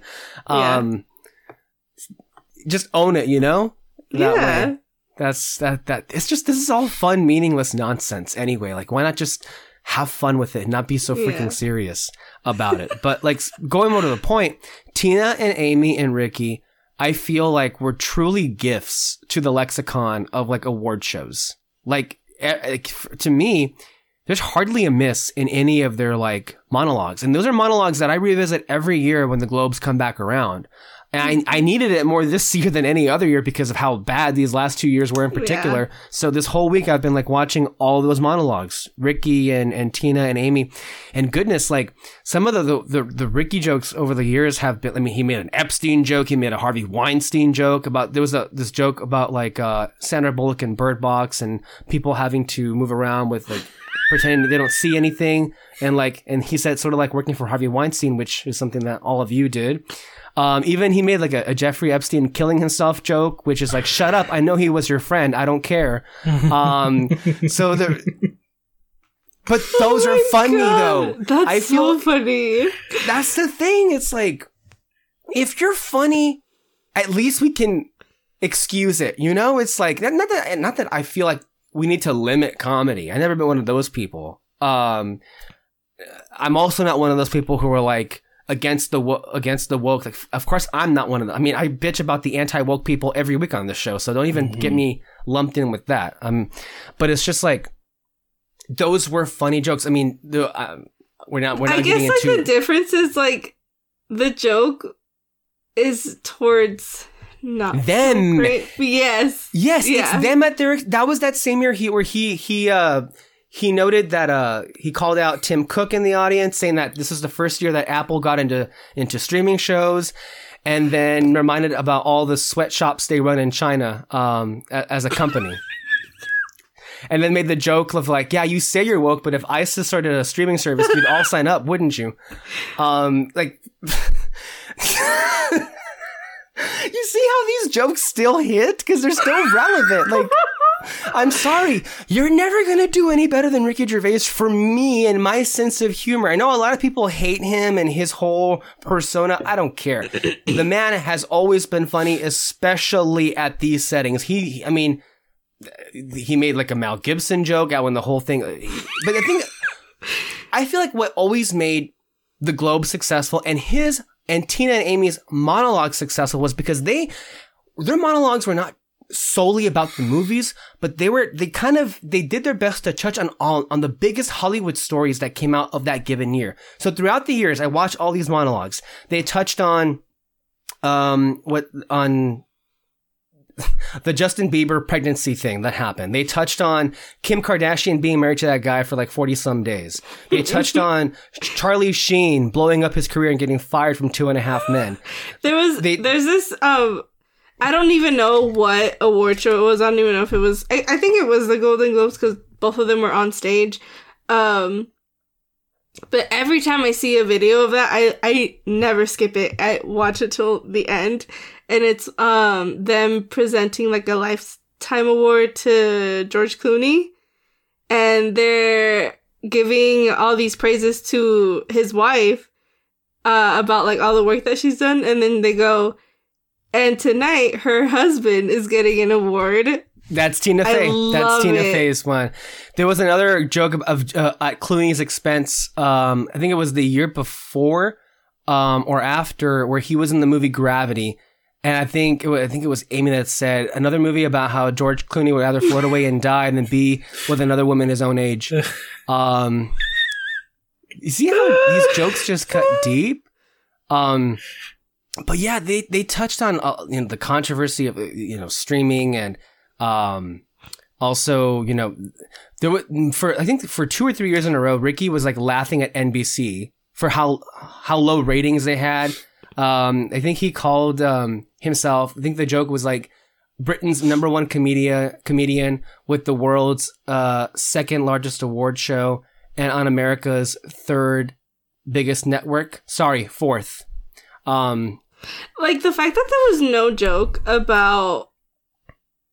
Yeah. Um, Just own it, you know. That yeah. way. That's that that it's just this is all fun, meaningless nonsense anyway. Like why not just have fun with it and not be so freaking Yeah. serious about it? but like going more to the point, Tina and Amy and Ricky I feel like were truly gifts to the lexicon of like award shows. Like, eh, to me, there's hardly a miss in any of their like monologues. And those are monologues that I revisit every year when the Globes come back around. And I, I needed it more this year than any other year because of how bad these last two years were in particular. So this whole week I've been like watching all those monologues, Ricky and, and Tina and Amy. And goodness, like some of the, the, the, the Ricky jokes over the years have been, I mean, he made an Epstein joke. He made a Harvey Weinstein joke about, there was a, this joke about like, uh, Sandra Bullock and Bird Box and people having to move around with like, pretending they don't see anything. And like, and he said sort of like working for Harvey Weinstein, which is something that all of you did. Um, even he made like a, a Jeffrey Epstein killing himself joke, which is like, shut up. I know he was your friend. I don't care. *laughs* Um, so the, but those Oh are funny God, though. That's I feel so funny. that's the thing. It's like, if you're funny, at least we can excuse it. You know, it's like not not that not that I feel like we need to limit comedy. I never been one of those people. Um, I'm also not one of those people who are like against the wo- against the woke. Like, of course, I'm not one of them. I mean, I bitch about the anti woke people every week on this show, so don't even get me lumped in with that. Um, but it's just like those were funny jokes. I mean, the um, we're not we're not I guess getting like into the difference is like the joke is towards not Them. So great. Yes. Yes, Yeah. it's them at their. That was that same year he where he he uh he noted that uh he called out Tim Cook in the audience, saying that this is the first year that Apple got into into streaming shows, and then reminded about all the sweatshops they run in China um a- as a company. *laughs* And then made the joke of like, yeah, you say you're woke, but if ISIS started a streaming service, you'd all sign up, wouldn't you? Um, like, *laughs* you see how these jokes still hit because they're still relevant. Like, I'm sorry, you're never gonna do any better than Ricky Gervais for me and my sense of humor. I know a lot of people hate him and his whole persona. I don't care. the man has always been funny, especially at these settings. He, I mean, he made like a Mel Gibson joke out when the whole thing. But the thing, I feel like what always made the Globe successful and his and Tina and Amy's monologue successful was because they their monologues were not solely about the movies, but they were they kind of they did their best to touch on all on the biggest Hollywood stories that came out of that given year. So throughout the years, I watched all these monologues. They touched on um what on *laughs* the Justin Bieber pregnancy thing that happened. They touched on Kim Kardashian being married to that guy for like 40 some days. They touched *laughs* on Charlie Sheen blowing up his career and getting fired from two and a half men. There was They- there's this um I don't even know what award show it was. I don't even know if it was I, I think it was the Golden Globes because both of them were on stage. Um but every time I see a video of that, I, I never skip it. I watch it till the end. And it's um them presenting like a lifetime award to George Clooney. And they're giving all these praises to his wife uh, about like all the work that she's done, and then they go, and tonight her husband is getting an award. That's Tina I Fey. That's Tina it. Fey's one. There was another joke of, of uh, at Clooney's expense. Um, I think it was the year before, um, or after, where he was in the movie Gravity. And I think it was, I think it was Amy that said another movie about how George Clooney would either float away and die, and then be with another woman his own age. *laughs* Um, you see how these jokes just cut deep. Um, but yeah, they they touched on uh, you know the controversy of uh, you know streaming and um also you know there was for I think for two or three years in a row, Ricky was like laughing at NBC for how how low ratings they had. Um, I think he called um himself. I think the joke was like. Britain's number one comedian comedian with the world's uh, second largest award show and on America's third biggest network. Sorry, fourth. Um, Like the fact that there was no joke about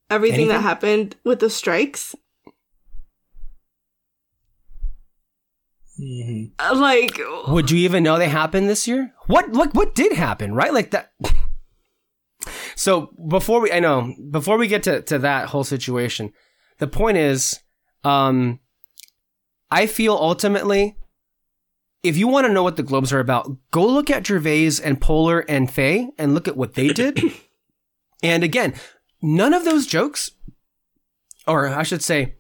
everything that happened with the strikes. Mhm. Uh, Like, would you even know they happened this year? What what what did happen? Right, like that. *laughs* So before we, I know before we get to to that whole situation, the point is, um, I feel ultimately, if you want to know what the Globes are about, go look at Gervais and Poehler and Fey and look at what they did. *laughs* And again, none of those jokes, or I should say,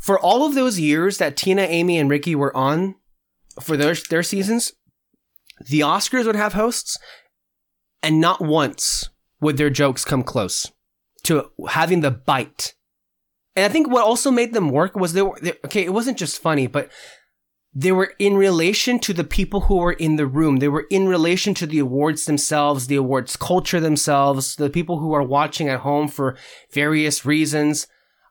for all of those years that Tina, Amy, and Ricky were on for their, their seasons, the Oscars would have hosts, and not once would their jokes come close to having the bite. And I think what also made them work was they were, they, okay, it wasn't just funny, but they were in relation to the people who were in the room. They were in relation to the awards themselves, the awards culture themselves, the people who are watching at home for various reasons.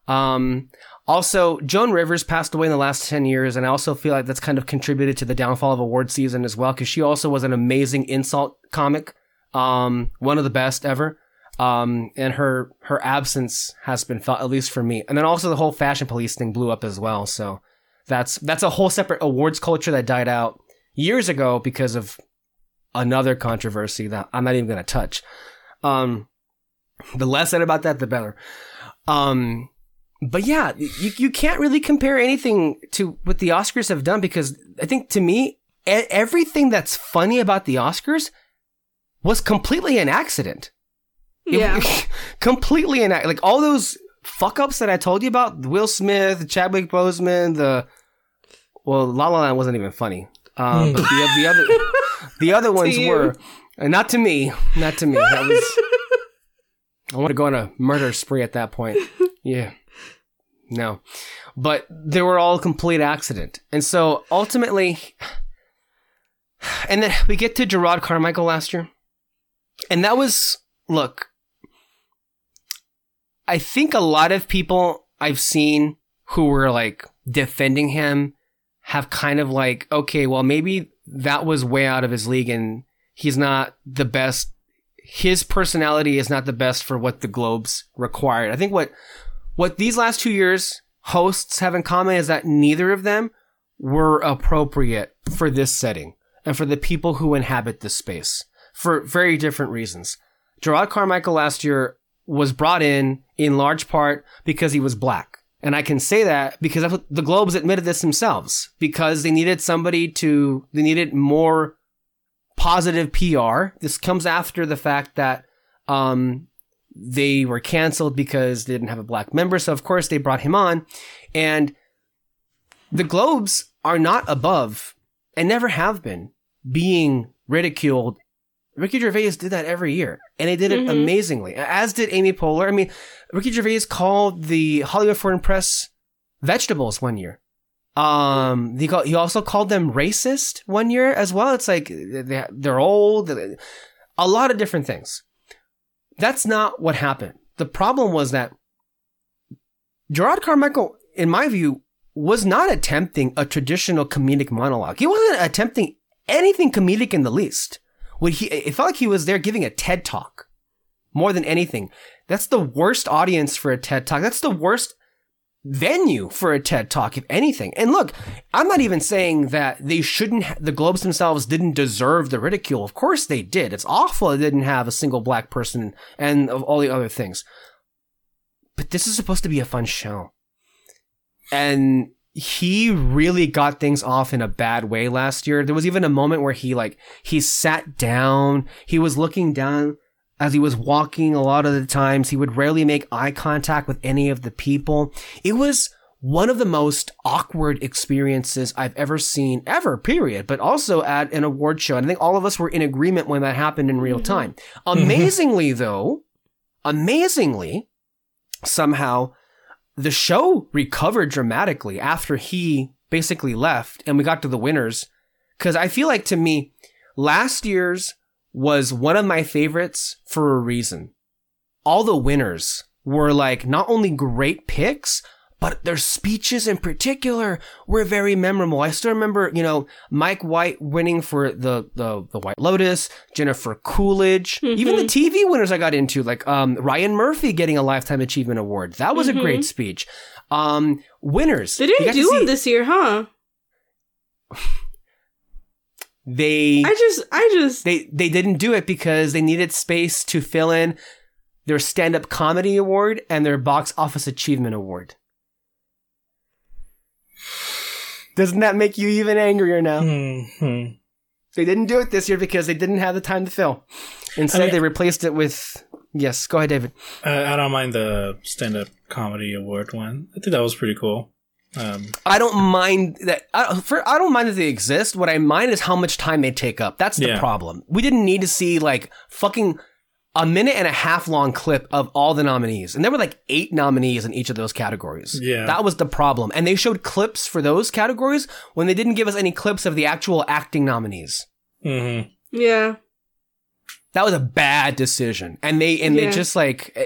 Um, also, Joan Rivers passed away in the last 10 years, and I also feel like that's kind of contributed to the downfall of award season as well, because she also was an amazing insult comic, um, one of the best ever. Um, and her, her absence has been felt, at least for me. And then also the whole fashion police thing blew up as well, so. That's that's a whole separate awards culture that died out years ago because of another controversy that I'm not even going to touch. Um, the less said about that, the better. Um, but yeah, you, you can't really compare anything to what the Oscars have done because I think to me, everything that's funny about the Oscars was completely an accident. Yeah. *laughs* Completely an like all those fuck ups that I told you about, Will Smith, Chadwick Boseman, the well, La La Land wasn't even funny. Um, but the, the other *laughs* the other ones were uh, not to me, not to me. That was I want to go on a murder spree at that point. Yeah. No. But they were all complete accident. And so ultimately and then we get to Jerrod Carmichael last year. And that was look, I think a lot of people I've seen who were like defending him have kind of like, okay, well, maybe that was way out of his league and he's not the best. His personality is not the best for what the Globes required. I think what, what these last two years hosts have in common is that neither of them were appropriate for this setting and for the people who inhabit this space for very different reasons. Jerrod Carmichael last year was brought in in large part because he was black. And I can say that because the Globes admitted this themselves because they needed somebody to, they needed more positive PR. This comes after the fact that, um, they were canceled because they didn't have a black member. So of course they brought him on and the Globes are not above and never have been being ridiculed Ricky Gervais did that every year, and he did it mm-hmm. amazingly. As did Amy Poehler. I mean, Ricky Gervais called the Hollywood Foreign Press vegetables one year. Um, he called, he also called them racist one year as well. It's like they, they're old, a lot of different things. That's not what happened. The problem was that Jerrod Carmichael, in my view, was not attempting a traditional comedic monologue. He wasn't attempting anything comedic in the least he, it felt like he was there giving a TED talk more than anything. That's the worst audience for a TED talk. That's the worst venue for a TED talk, if anything. And look, I'm not even saying that they shouldn't, ha- the Globes themselves didn't deserve the ridicule. Of course they did. It's awful they didn't have a single black person and of all the other things. But this is supposed to be a fun show. And he really got things off in a bad way last year. There was even a moment where he like he sat down, he was looking down as he was walking a lot of the times. He would rarely make eye contact with any of the people. It was one of the most awkward experiences I've ever seen ever, period, but also at an award show. And I think all of us were in agreement when that happened in real mm-hmm. time. Mm-hmm. Amazingly though, amazingly, somehow the show recovered dramatically after he basically left and we got to the winners. Cause I feel like to me, last year's was one of my favorites for a reason. All the winners were like not only great picks, but their speeches in particular were very memorable. I still remember, you know, Mike White winning for the, the, the White Lotus, Jennifer Coolidge, mm-hmm. even the TV winners I got into, like, um, Ryan Murphy getting a Lifetime Achievement Award. That was mm-hmm. a great speech. Um, winners. They didn't do one this year, huh? *sighs* they I just I just they they didn't do it because they needed space to fill in their stand-up comedy award and their box office achievement award. Doesn't that make you even angrier now? Mm-hmm. They didn't do it this year because they didn't have the time to fill. Instead, I mean- they replaced it with. Yes, go ahead, David. Uh, I don't mind the stand-up comedy award one. I think that was pretty cool. Um, I don't mind that. I, for, I don't mind that they exist. What I mind is how much time they take up. That's the Yeah. problem. We didn't need to see like fucking a minute and a half long clip of all the nominees, and there were like eight nominees in each of those categories. Yeah. that was the problem. And they showed clips for those categories when they didn't give us any clips of the actual acting nominees. mhm. Yeah. That was a bad decision. And they and they just like eh,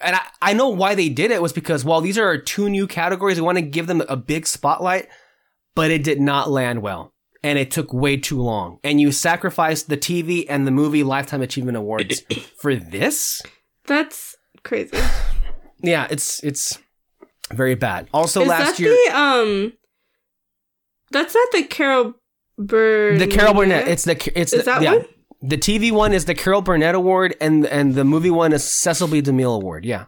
and I, I know why they did it was because well these are two new categories. We want to give them a big spotlight, but it did not land well. And it took way too long. And you sacrificed the TV and the movie Lifetime Achievement Awards *coughs* for this? That's crazy. Yeah, it's it's very bad. Also Is last that year the um? That's not the Carol Burnett. the Carol Burnett. It's the it's Is the, that yeah. one? The TV one is the Carol Burnett Award, and and the movie one is Cecil B. DeMille Award. Yeah,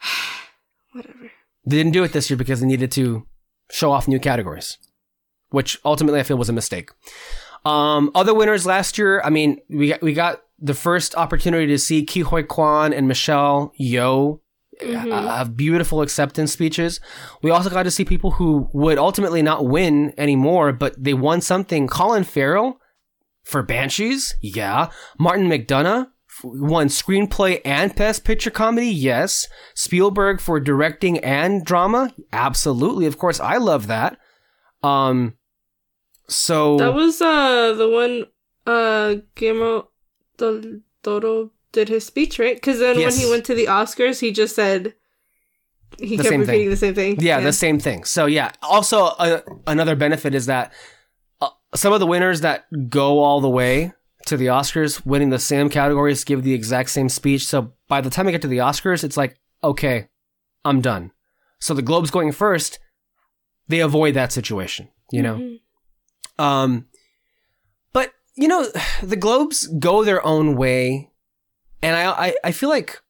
*sighs* whatever. they didn't do it this year because they needed to show off new categories, which ultimately I feel was a mistake. Um, other winners last year, I mean, we got, we got the first opportunity to see Ke Huy Quan and Michelle Yeoh Mm-hmm. uh, have beautiful acceptance speeches. We also got to see people who would ultimately not win anymore, but they won something. Colin Farrell for Banshees, yeah. Martin McDonagh won screenplay and best picture comedy, yes. Spielberg for directing and drama, absolutely. Of course, I love that. Um, so That was uh the one uh Guillermo del Toro did his speech right because then Yes. when he went to the Oscars he just said he The kept same thing. repeating the same thing. Yeah, the same thing. So yeah. Also, uh, another benefit is that uh, some of the winners that go all the way to the Oscars, winning the same categories, give the exact same speech. So by the time I get to the Oscars, it's like, okay, I'm done. So the Globes going first, they avoid that situation. You know. Mhm. Um, but you know, *sighs* the Globes go their own way, and I, I, I feel like,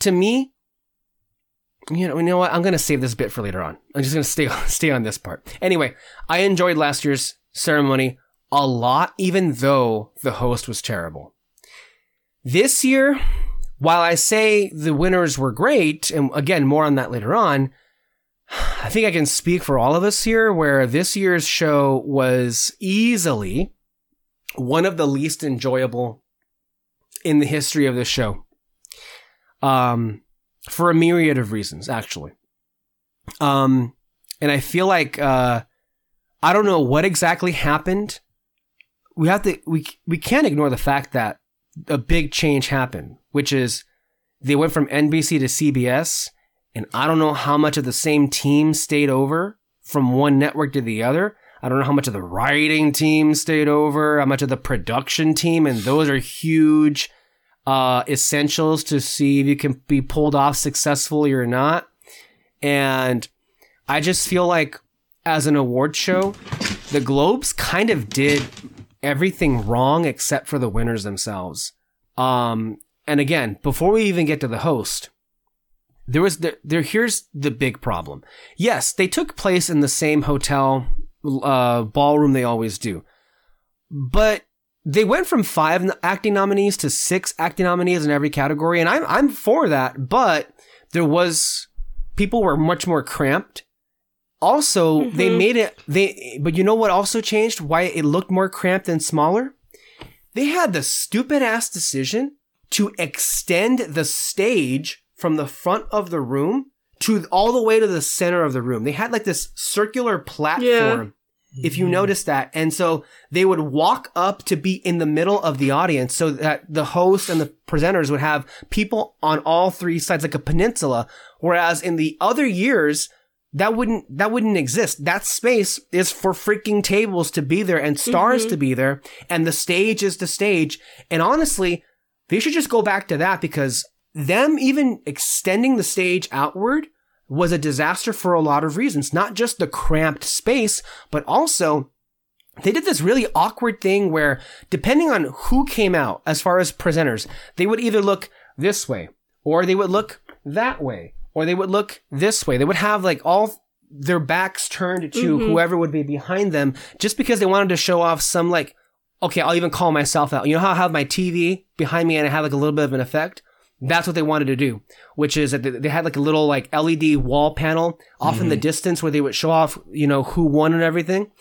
to me, you know, you know what? I'm gonna save this bit for later on. I'm just gonna stay *laughs* stay on this part. Anyway, I enjoyed last year's ceremony a lot, even though the host was terrible. This year, while I say the winners were great, and again, more on that later on, I think I can speak for all of us here where this year's show was easily one of the least enjoyable in the history of the show. Um, for a myriad of reasons, actually. Um, and I feel like, uh, I don't know what exactly happened. We have to, we, we can't ignore the fact that a big change happened, which is they went from NBC to CBS and I don't know how much of the same team stayed over from one network to the other. I don't know how much of the writing team stayed over, how much of the production team, and those are huge uh, essentials to see if you can be pulled off successfully or not. And I just feel like as an award show, the Globes kind of did everything wrong except for the winners themselves. Um, and again, before we even get to the host, there was the, there here's the big problem. Yes, they took place in the same hotel uh, ballroom they always do, but they went from five acting nominees to six acting nominees in every category, and I'm I'm for that. But there was people were much more cramped. Also, they Mhm. made it they. But you know what also changed? Why it looked more cramped and smaller? They had the stupid ass decision to extend the stage from the front of the room to all the way to the center of the room. They had like this circular platform. If you notice that. And so they would walk up to be in the middle of the audience so that the host and the presenters would have people on all three sides like a peninsula. Whereas in the other years, that wouldn't, that wouldn't exist. That space is for freaking tables to be there and stars to mm-hmm. be there. And the stage is the stage. And honestly, they should just go back to that because them even extending the stage outward was a disaster for a lot of reasons, not just the cramped space, but also they did this really awkward thing where depending on who came out as far as presenters, they would either look this way or they would look that way or they would look this way. They would have like all their backs turned to mm-hmm. whoever would be behind them just because they wanted to show off some like okay, I'll even call myself out. You know how I have my TV behind me and I have like a little bit of an effect? That's what they wanted to do, which is that they- they had like a little like LED wall panel off in the mm-hmm. distance where they would show off, you know, who won and everything.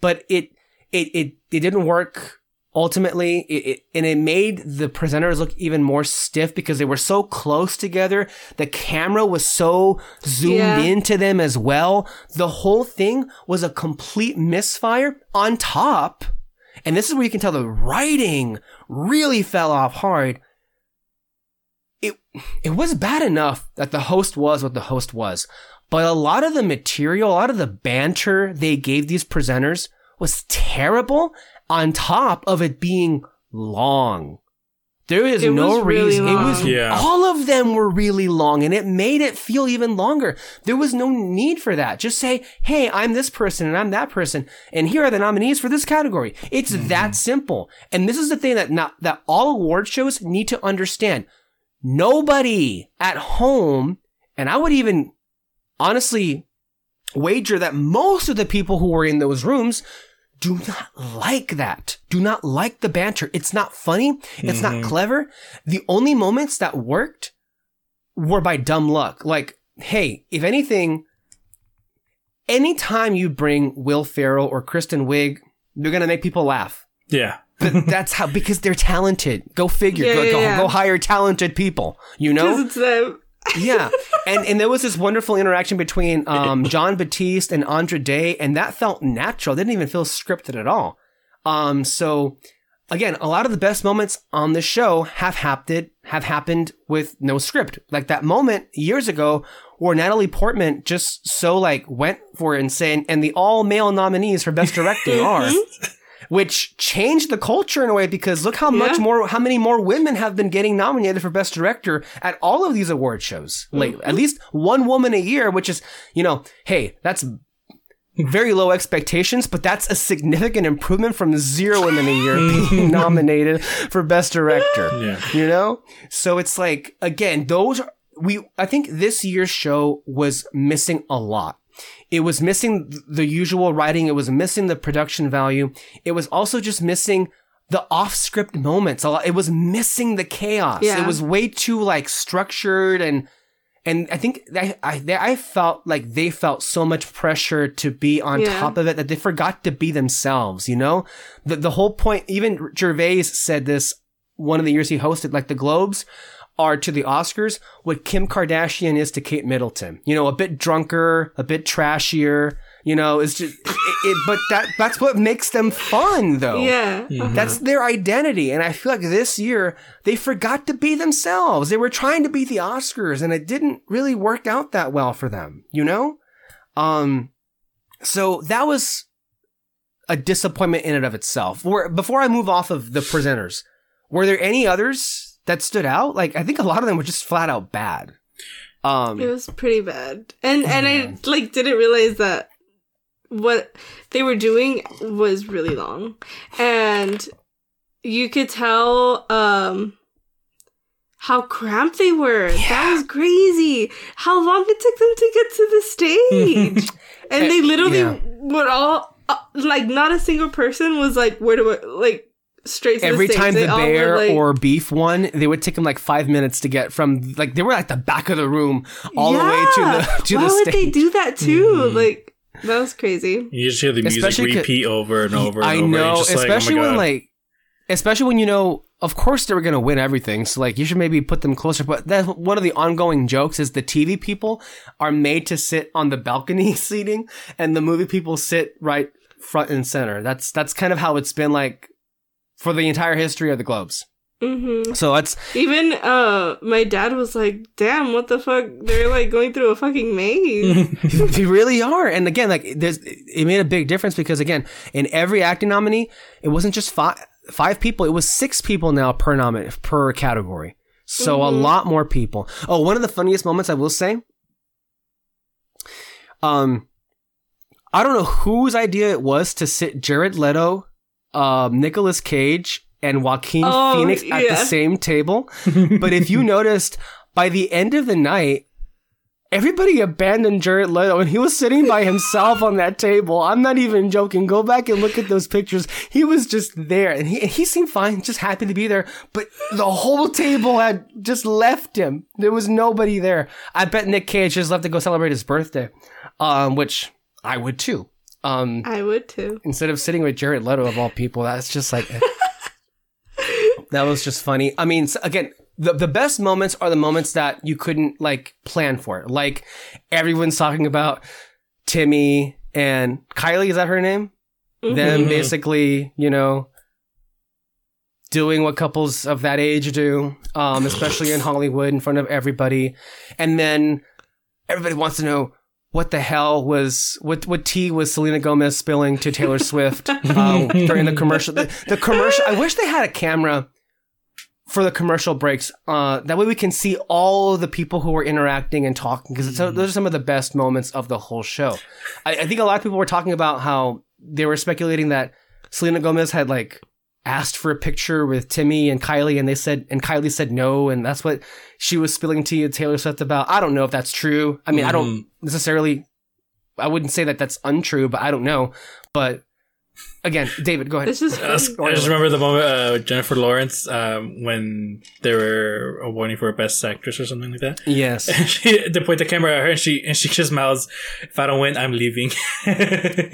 But it, it, it, it didn't work ultimately. It, it, and it made the presenters look even more stiff because they were so close together. The camera was so zoomed Yeah. into them as well. The whole thing was a complete misfire on top. And this is where you can tell the writing really fell off hard. It, it was bad enough that the host was what the host was, but a lot of the material, a lot of the banter they gave these presenters was terrible on top of it being long. There is It no was really reason. It was. Yeah. all of them were really long and it made it feel even longer. There was no need for that. Just say, "Hey, I'm this person and I'm that person and here are the nominees for this category." It's that mm-hmm. simple. And this is the thing that not that all award shows need to understand. Nobody at home, and I would even honestly wager that most of the people who were in those rooms do not like that. Do not like the banter. It's not funny. It's not mm-hmm. clever. The only moments that worked were by dumb luck. Like, hey, if anything, anytime you bring Will Ferrell or Kristen Wiig, you're gonna make people laugh. Yeah. But *laughs* that's how because they're talented. Go figure. Yeah, go, yeah, go, yeah. go hire talented people. You know? It's them. *laughs* yeah, and and there was this wonderful interaction between um, Jon Batiste and Andra Day, and that felt natural. It didn't even feel scripted at all. Um, so again, a lot of the best moments on the show have happened have happened with no script. Like that moment years ago where Natalie Portman just so like went for it and saying, and the all male nominees for best directing *laughs* are. Which changed the culture in a way because look how much more, how many more women have been getting nominated for Best Director at all of these award shows mm-hmm. lately. At least one woman a year, which is, you know, hey, that's very low expectations, but that's a significant improvement from zero women a year being mm-hmm. *laughs* nominated for Best Director. Yeah. You know? So it's like, again, those are, we, I think this year's show was missing a lot. It was missing the usual writing. It was missing the production value. It was also just missing the off script moments. It was missing the chaos. Yeah. It was way too like structured and, and I think I, I, they- I felt like they felt so much pressure to be on Yeah. top of it that they forgot to be themselves, you know? The, the whole point, even Gervais said this one of the years he hosted, like the Globes are to the Oscars what Kim Kardashian is to Kate Middleton. You know, a bit drunker, a bit trashier, you know, it's just, it, it, but that, that's what makes them fun though. Yeah. uh-huh. That's their identity. And I feel like this year they forgot to be themselves. They were trying to be the Oscars and it didn't really work out that well for them, you know? Um, so that was a disappointment in and of itself. Where, before I move off of the presenters, were there any others that stood out? Like, I think a lot of them were just flat out bad. Um, It was pretty bad. And and man. I like didn't realize that what they were doing was really long. And you could tell um how cramped they were. That was crazy. How long it took them to get to the stage. *laughs* and they literally Yeah. were all uh, like not a single person was like where do I like straight to Every the time They the bear like- or beef won, they would take them like five minutes to get from like they were at the back of the room all the way to the to Why the would stage. they do that too? Mm-hmm. Like that was crazy. You just hear the music Especially 'cause- repeat over and over and I over. know, you're like, oh especially when like, especially when you know, of course they were gonna win everything. So like, you should maybe put them closer. But that's one of the ongoing jokes is the TV people are made to sit on the balcony *laughs* seating, and the movie people sit right front and center. That's that's kind of how it's been like for the entire history of the Globes. hmm So that's Even uh, my dad was like, "Damn, what the fuck? They're like going through a fucking maze." *laughs* they really are. And again, like there's, it made a big difference because again, in every acting nominee, it wasn't just five five people; it was six people now per nomin per category. So a lot more people. Oh, one of the funniest moments I will say. Um, I don't know whose idea it was to sit Jared Leto, um, Nicolas Cage, and Joaquin Oh, Phoenix at the same table. *laughs* but if you noticed, by the end of the night, everybody abandoned Jared Leto and he was sitting by himself on that table. I'm not even joking. Go back and look at those pictures. He was just there and he, he seemed fine, just happy to be there. But the whole table had just left him. There was nobody there. I bet Nick Cage just left to go celebrate his birthday, um, which I would too. Um, I would too. instead of sitting with Jared Leto of all people, that's just like *laughs* that was just funny. I mean, again, the the best moments are the moments that you couldn't like plan for. Like everyone's talking about Timmy and Kylie. Is that her name? Them Mhm. basically, you know, doing what couples of that age do, um, especially in Hollywood in front of everybody, and then everybody wants to know what the hell was what what tea was Selena Gomez spilling to Taylor Swift um, *laughs* during the commercial. The, the commercial. I wish they had a camera for the commercial breaks. Uh, that way we can see all the people who were interacting and talking because those are some of the best moments of the whole show. I, I think a lot of people were talking about how they were speculating that Selena Gomez had like asked for a picture with Timmy and Kylie, and they said, and Kylie said no, and that's what she was spilling tea to Taylor Swift about. I don't know if that's true. I mean, I don't necessarily. I wouldn't say that that's untrue, but I don't know. But again, David, go ahead. This is. I just, I just remember the moment uh, with Jennifer Lawrence um, when they were awarding for Best Actress or something like that. yes. *laughs* And she, they point the camera at her, and she and she just mouths, "If I don't win, I'm leaving." *laughs*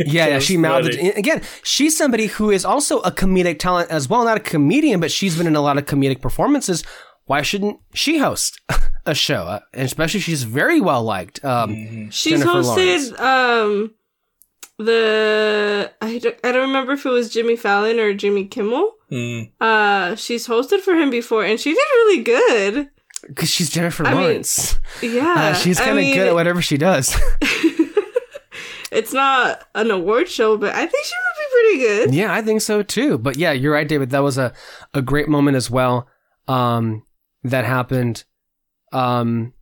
Yeah, yeah, she mouthed. Again, she's somebody who is also a comedic talent as well. Not a comedian, but she's been in a lot of comedic performances. Why shouldn't she host *laughs* a show? Uh, and especially, she's very well liked. Um, She's Jennifer hosted um the I don't, I don't remember if it was Jimmy Fallon or Jimmy Kimmel. Mm. Uh she's hosted for him before and she did really good. because she's Jennifer I mean, Lawrence. *laughs* Yeah. Uh, she's kind of mean, good at whatever she does. *laughs* It's not an award show, but I think she would be pretty good. yeah, I think so too. But yeah, you're right, David. That was a, a great moment as well. Um, that happened. Um,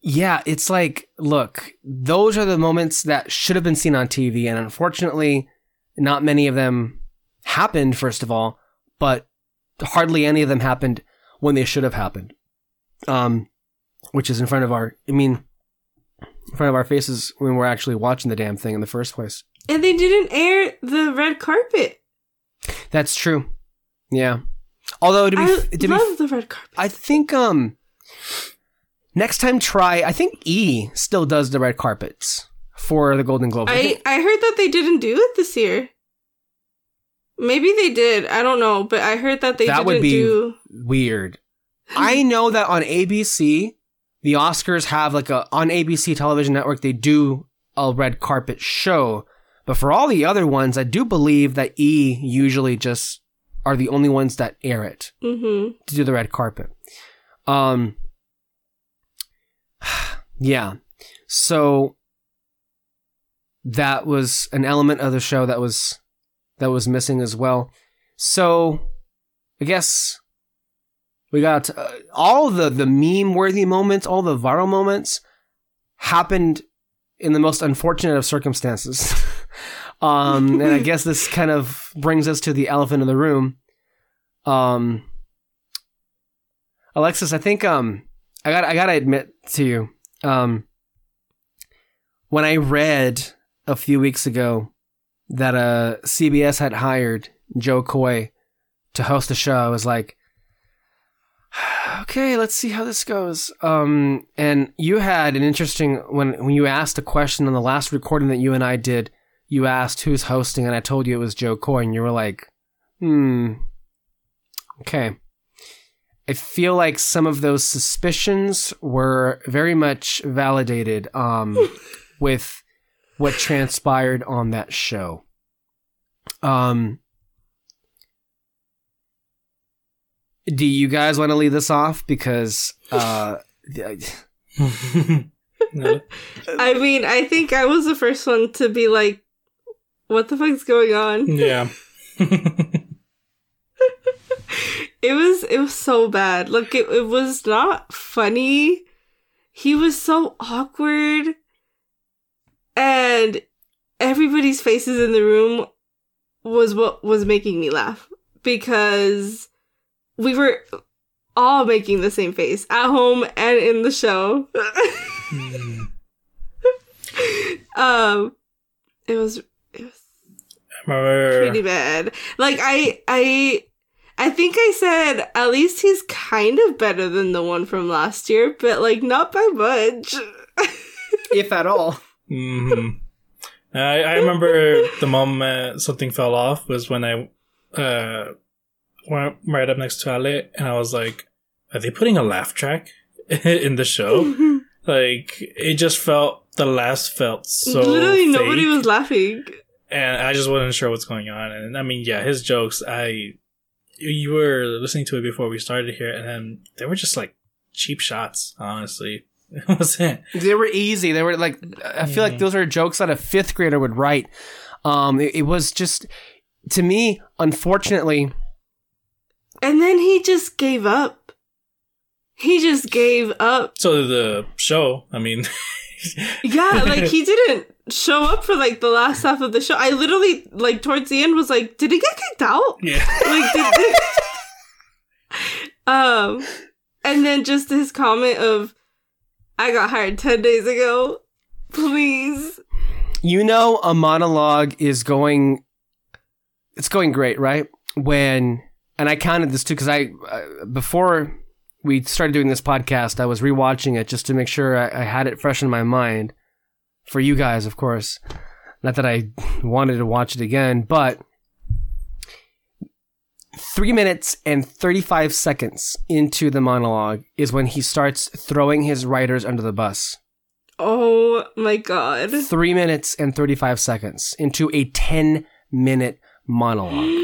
yeah, it's like, look, those are the moments that should have been seen on TV, and unfortunately, not many of them happened. First of all, but hardly any of them happened when they should have happened. Um, which is in front of our, I mean, in front of our faces when we're actually watching the damn thing in the first place. And they didn't air the red carpet. That's true. Yeah. Although to be, I to be love the red carpet. I think um next time try I think E still does the red carpets for the Golden Globe. I I, think- I heard that they didn't do it this year. Maybe they did. I don't know, but I heard that they That didn't would be- do. weird. I know that on ABC the Oscars have like a on ABC television network they do a red carpet show, but for all the other ones I do believe that E usually just are the only ones that air it. Mm-hmm. to do the red carpet. Um, *sighs* yeah. So that was an element of the show that was that was missing as well. So I guess we got uh, all the the meme worthy moments, all the viral moments happened in the most unfortunate of circumstances. *laughs* um, and I *laughs* guess this kind of brings us to the elephant in the room. Um, Alexis, I think um, I got I gotta admit to you, um, when I read a few weeks ago that uh CBS had hired Jo Koy to host the show, I was like, *sighs* okay, let's see how this goes. Um, and you had an interesting when when you asked a question on the last recording that you and I did. You asked who's hosting, and I told you it was Jo Koy, and you were like, hmm, okay. I feel like some of those suspicions were very much validated um, *laughs* with what transpired on that show. Um, do you guys want to lead this off? Because uh, *laughs* No. I mean, I think I was the first one to be like, "What the fuck's going on?" *laughs* yeah. It was it was so bad. Like it, it was not funny. He was so awkward. And everybody's faces in the room was what was making me laugh because we were all making the same face at home and in the show. *laughs* Mm. um, it was it was I remember. Pretty bad. Like I I I think I said at least he's kind of better than the one from last year, but like not by much. *laughs* if at all. hmm I, I remember the moment something fell off was when I uh, went right up next to Ale, and I was like, "Are they putting a laugh track *laughs* in the show?" *laughs* like it just felt the last felt so Literally nobody was laughing. And I just wasn't sure what's going on. And I mean, yeah, his jokes. I you were listening to it before we started here, and then they were just like cheap shots. Honestly, *laughs* it wasn't. They were easy. They were like I feel like those are jokes that a fifth grader would write. Um, it, it was just to me, unfortunately. And then he just gave up. He just gave up. So the show, I mean, *laughs* Yeah, *laughs* like he didn't show up for like the last half of the show. I literally like towards the end was like, did he get kicked out? yeah, *laughs* Like did, did- *laughs* Um and then just his comment of I got hired 10 days ago. Please. You know, a monologue is going. It's going great, right? When and I counted this too because I uh, before we started doing this podcast, I was rewatching it just to make sure I, I had it fresh in my mind for you guys, of course. Not that I wanted to watch it again, but three minutes and 35 seconds into the monologue is when he starts throwing his writers under the bus. Oh my god. Three minutes and 35 seconds into a 10 minute monologue.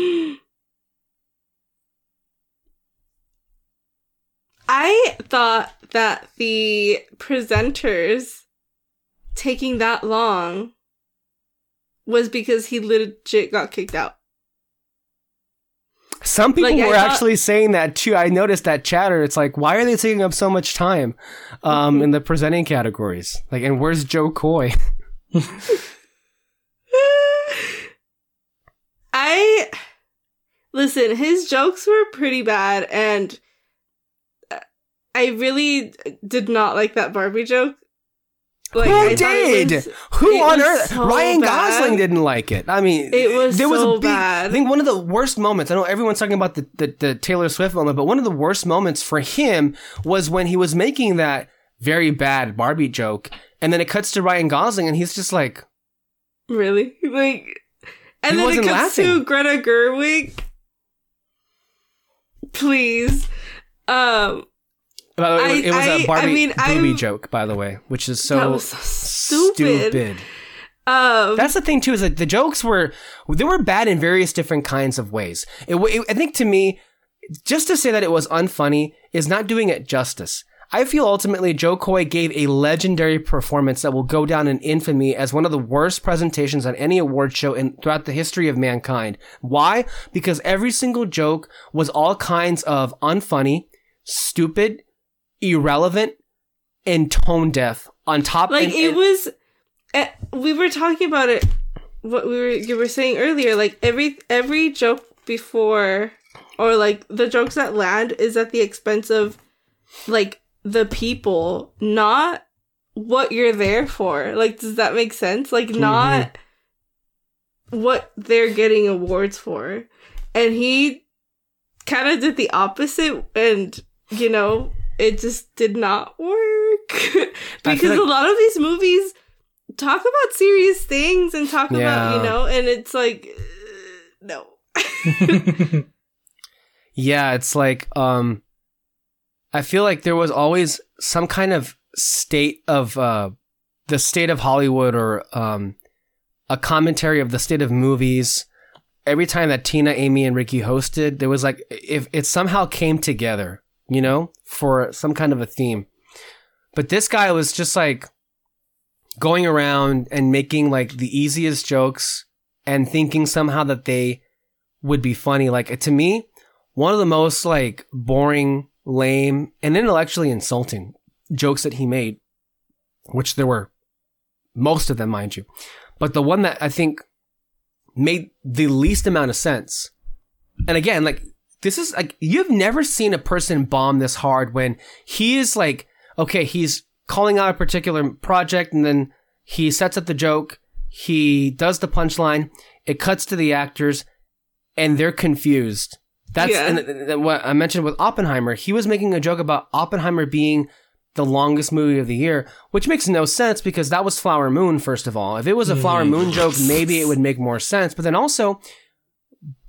I thought that the presenters taking that long was because he legit got kicked out. Some people Like, were thought- actually saying that too. I noticed that chatter. It's like, why are they taking up so much time um, in the presenting categories? Like, and where's Jo Koy? *laughs* *laughs* I listen, his jokes were pretty bad and I really did not like that Barbie joke. Like, Who I did? was- Who on earth? so Ryan bad. Gosling didn't like it. I mean, It was there was so a big. bad. I think one of the worst moments. I know everyone's talking about the, the the Taylor Swift moment, but one of the worst moments for him was when he was making that very bad Barbie joke, and then it cuts to Ryan Gosling, and he's just like, Really? Like and He then it comes laughing. to Greta Gerwig. Please. Um By the way, I- it was I- a Barbie I mean, booby I'm- joke, by the way, which is so, so stupid. stupid. Um That's the thing too is that the jokes were they were bad in various different kinds of ways. It, it, I think to me, just to say that it was unfunny is not doing it justice. I feel ultimately Jo Koy gave a legendary performance that will go down in infamy as one of the worst presentations on any award show in throughout the history of mankind. Why? Because every single joke was all kinds of unfunny, stupid, irrelevant, and tone deaf. On top, like and- it and- was eh, we were talking about it what we were you were saying earlier like every every joke before or like the jokes that land is at the expense of like the people not what you're there for. Like does that make sense? Like not what they're getting awards for. And he kind of did the opposite and you know it just did not work. *laughs* Because like- a lot of these movies talk about serious things and talk about you know and it's like uh, no. *laughs* Yeah, it's like um I feel like there was always some kind of state of uh the state of Hollywood or um a commentary of the state of movies. Every time that Tina, Amy, and Ricky hosted, there was like if it somehow came together, you know, for some kind of a theme. But this guy was just like going around and making like the easiest jokes and thinking somehow that they would be funny. Like to me, one of the most like boring, lame, and intellectually insulting jokes that he made, which there were most of them, mind you, but the one that I think made the least amount of sense. And again, like this is like you've never seen a person bomb this hard when he is like okay he's calling out a particular project and then he sets up the joke he does the punchline it cuts to the actors and they're confused. That's Yeah. and, and what i mentioned with oppenheimer he was making a joke about oppenheimer being the longest movie of the year which makes no sense because that was flower moon first of all. If it was a flower mm-hmm. moon joke maybe it would make more sense but then also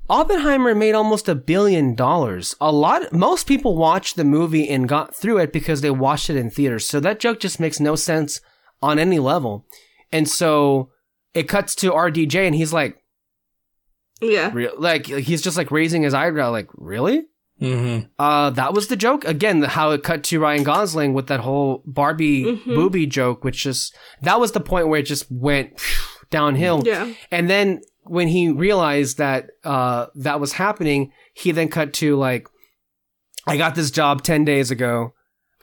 Oppenheimer made almost a billion dollars. A lot, most people watched the movie and got through it because they watched it in theaters. So that joke just makes no sense on any level. And so it cuts to RDJ and he's like, Yeah. real, like, he's just like raising his eyebrow, like, really? Mm-hmm. Uh, that was the joke. Again, how it cut to Ryan Gosling with that whole Barbie Mhm. booby joke, which just, that was the point where it just went downhill. Yeah. And then when he realized that uh, that was happening, he then cut to like, I got this job 10 days ago.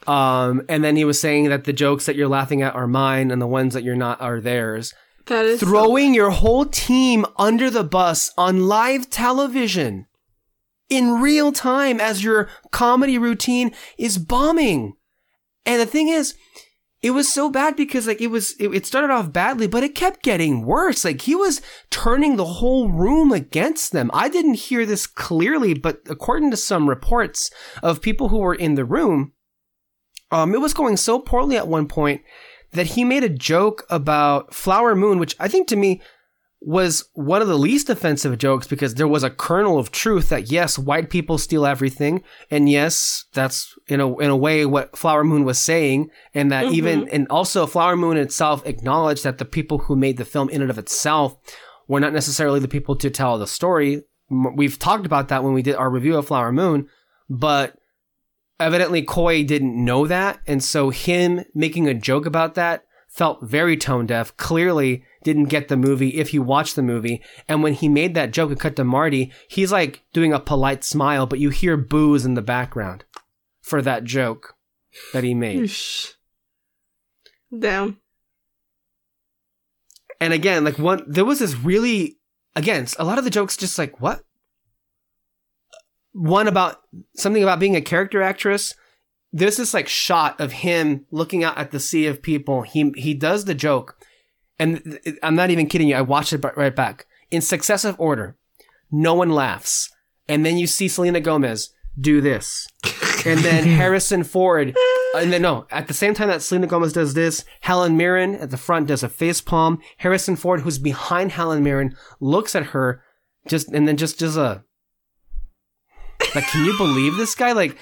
Um, and then he was saying that the jokes that you're laughing at are mine and the ones that you're not are theirs. That is so- Throwing your whole team under the bus on live television in real time as your comedy routine is bombing. And the thing is, it was so bad because like it was it, it started off badly but it kept getting worse. Like he was turning the whole room against them. I didn't hear this clearly but according to some reports of people who were in the room um it was going so poorly at one point that he made a joke about flower moon which i think to me was one of the least offensive jokes because there was a kernel of truth that yes, white people steal everything, and yes, that's in a in a way what Flower Moon was saying, and that even mm-hmm. and also Flower Moon itself acknowledged that the people who made the film in and of itself were not necessarily the people to tell the story. We've talked about that when we did our review of Flower Moon, but evidently Koy didn't know that, and so him making a joke about that felt very tone deaf. Clearly didn't get the movie if he watched the movie. And when he made that joke and cut to Marty, he's like doing a polite smile, but you hear boos in the background for that joke that he made. Damn. and again, like one, there was this really, again, a lot of the jokes just like, what? One about something about being a character actress. There's this like shot of him looking out at the sea of people. He, he does the joke and I'm not even kidding you. I watched it right back in successive order. No one laughs. And then you see Selena Gomez do this. *laughs* And then Harrison Ford uh, and then no, at the same time that Selena Gomez does this, Helen Mirren at the front does a face palm. Harrison Ford, who's behind Helen Mirren, looks at her, just and then just does a like. Can you believe this guy? Like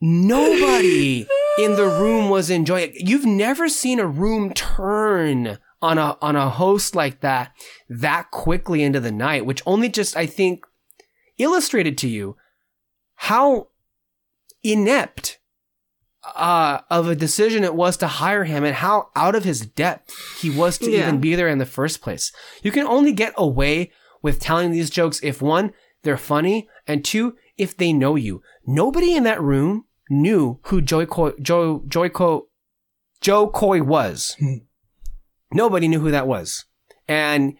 nobody in the room was enjoying. it. You've never seen a room turn on a on a host like that that quickly into the night, which only just I think illustrated to you how inept uh, of a decision it was to hire him and how out of his depth he was to Yeah. even be there in the first place. You can only get away with telling these jokes if one, they're funny, and two, if they know you. Nobody in that room knew who Joy Coy, Joe, Joy Co, Jo Koy was. Nobody knew who that was. And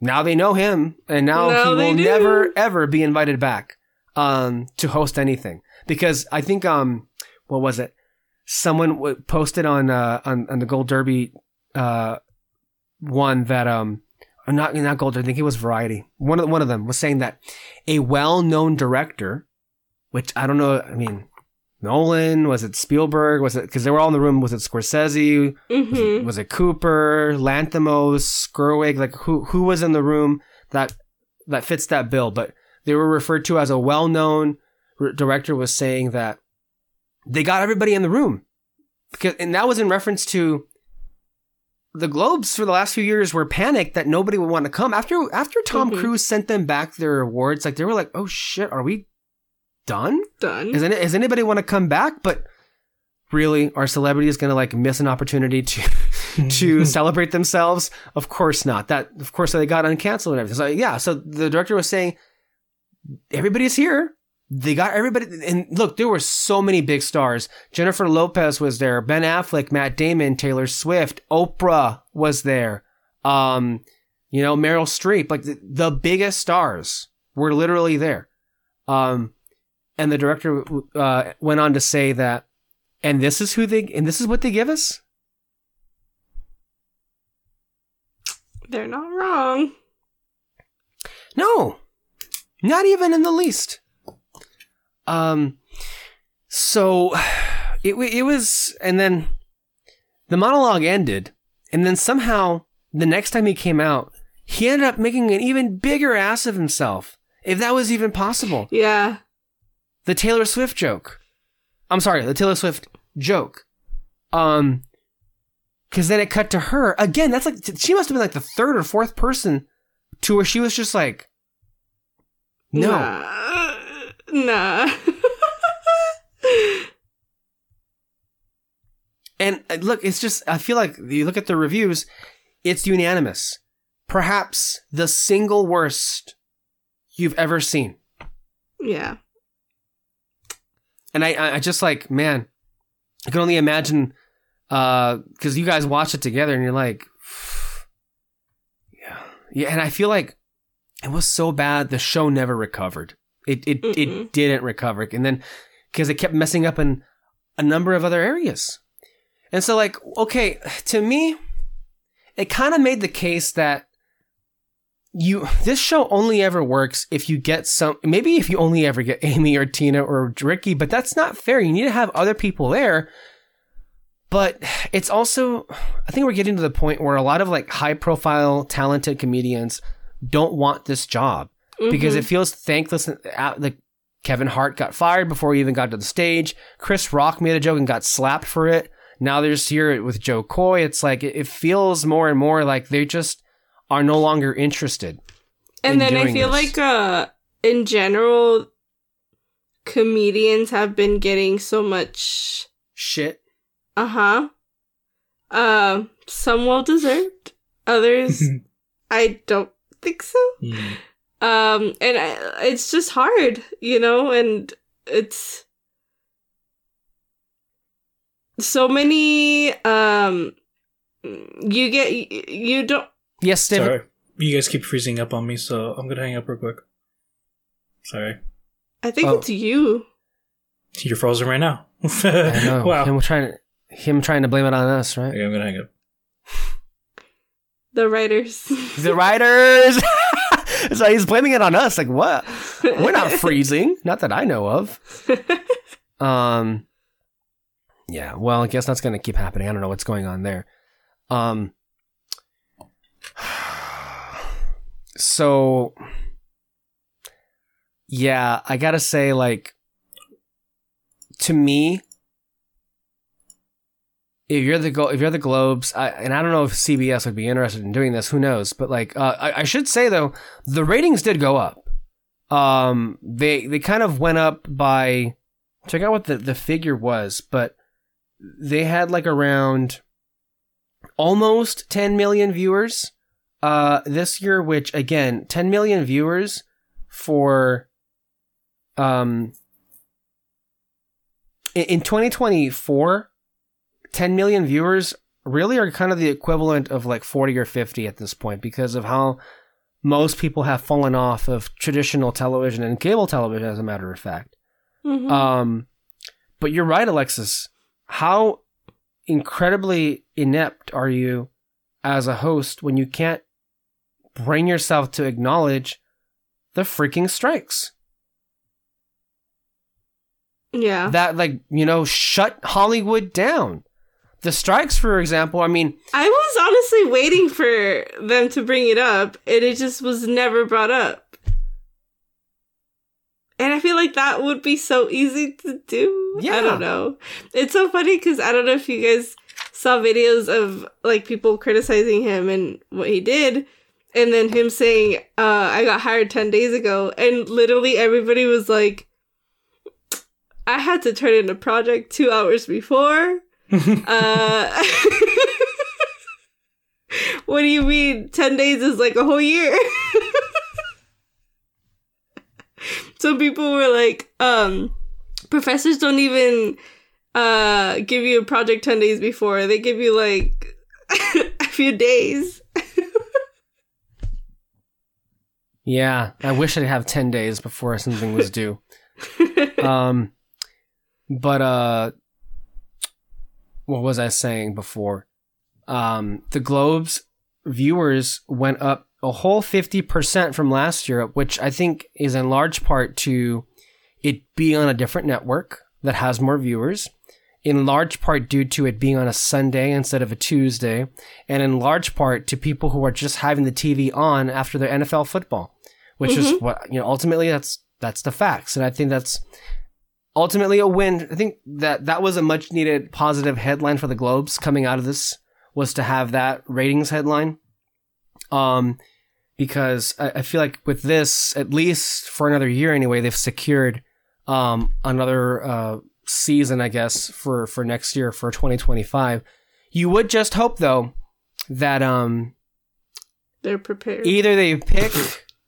now they know him, and now, Now he will never ever be invited back um, to host anything because I think um, what was it? Someone w- posted on uh, on on the Gold Derby uh, one that um not not Gold Derby, I think it was Variety. One of one of them was saying that a well known director, which I don't know. I mean, Nolan was it Spielberg? Was it because they were all in the room? Was it Scorsese? Mm-hmm. was it Cooper, Lanthimos, Gerwig? Like who who was in the room that that fits that bill? But they were referred to as a well-known r- director was saying that they got everybody in the room because and that was in reference to the Globes for the last few years were panicked that nobody would want to come after after Tom Mhm. Cruise sent them back their awards. Like they were like, "Oh shit, are we done?" Done. Is, any, does anybody want to come back? But really, are celebrities going to like miss an opportunity to *laughs* to celebrate themselves? Of course not. That of course they got uncanceled and everything. So yeah, so the director was saying everybody's here. They got everybody, and look, there were so many big stars. Jennifer Lopez was there, Ben Affleck, Matt Damon, Taylor Swift, Oprah was there. Um, you know, Meryl Streep, like the, the biggest stars were literally there. Um, and the director uh, went on to say that, and this is who they, and this is what they give us. They're not wrong. No, not even in the least. Um, so it it was, and then the monologue ended, and then somehow the next time he came out, he ended up making an even bigger ass of himself, if that was even possible. Yeah. The Taylor Swift joke. I'm sorry, the Taylor Swift joke. Um, because then it cut to her again. That's like she must have been like the third or fourth person to where she was just like, no. Nah. Nah. And uh, look, it's just, I feel like you look at the reviews, it's unanimous. Perhaps the single worst you've ever seen. yeah. And I, I just like, man, I can only imagine, uh, cause you guys watch it together and you're like, *sighs* yeah. Yeah. And I feel like it was so bad, the show never recovered. It, it, it Mm-mm. didn't recover. And then, cause it kept messing up in a number of other areas. And so, like, okay, *sighs* to me, it kind of made the case that you this show only ever works if you get some maybe if you only ever get Amy or Tina or Ricky, but that's not fair. You need to have other people there. But it's also I think we're getting to the point where a lot of like high profile talented comedians don't want this job because Mhm. it feels thankless uh, like Kevin Hart got fired before he even got to the stage. Chris Rock made a joke and got slapped for it. Now there's here with Jo Koy. It's like it feels more and more like they just are no longer interested. in and then I feel this. like uh in general comedians have been getting so much Shit. uh-huh. Uh some well deserved. Others *laughs* I don't think so. Mm. Um and I, it's just hard, you know, and it's so many um you get you don't Yes, David. Sorry. You guys keep freezing up on me, so I'm gonna hang up real quick. Sorry. I think Oh. it's you. You're frozen right now. *laughs* I know. wow. Him trying to him trying to blame it on us, right? Okay, I'm gonna hang up. The writers. *laughs* The writers. *laughs* so he's blaming it on us. Like what? We're not freezing. Not that I know of. Um. Yeah. Well, I guess that's gonna keep happening. I don't know what's going on there. Um. So. Yeah, I gotta say, like, to me, if you're the if you're the Globes, I, and I don't know if CBS would be interested in doing this. Who knows? But like, uh, I, I should say though, the ratings did go up. Um, they they kind of went up by check out what the the figure was, but they had like around almost 10 million viewers uh this year which again 10 million viewers for um in, in 2024 10 million viewers really are kind of the equivalent of like 40 or 50 at this point because of how most people have fallen off of traditional television and cable television as a matter of fact Mhm. um, but you're right, Alexis. How incredibly inept are you as a host when you can't bring yourself to acknowledge the freaking strikes? yeah. That, like, you know, shut Hollywood down. The strikes, for example, I mean, I was honestly waiting for them to bring it up, and it just was never brought up. And I feel like that would be so easy to do. Yeah. I don't know. It's so funny because I don't know if you guys saw videos of like people criticizing him and what he did, and then him saying, uh, I got hired 10 days ago, and literally everybody was like, I had to turn in a project two hours before. *laughs* Uh, *laughs* what do you mean? 10 days is like a whole year. *laughs* Some people were like, um, professors don't even uh give you a project 10 days before. They give you like *laughs* a few days. Yeah, I wish I'd have 10 days before something was due. *laughs* um, but, uh, what was I saying before? Um, the Globe's viewers went up a whole 50% from last year, which I think is in large part to it being on a different network that has more viewers, in large part due to it being on a Sunday instead of a Tuesday, and in large part to people who are just having the TV on after their NFL football, which is what, you know, ultimately that's, that's the facts. And I think that's ultimately a win. I think that that was a much needed positive headline for the Globes coming out of this was to have that ratings headline. Um, because I, I feel like with this, at least for another year anyway, they've secured um, another uh, season, I guess, for for next year for 2025. You would just hope though that um, They're prepared. either they pick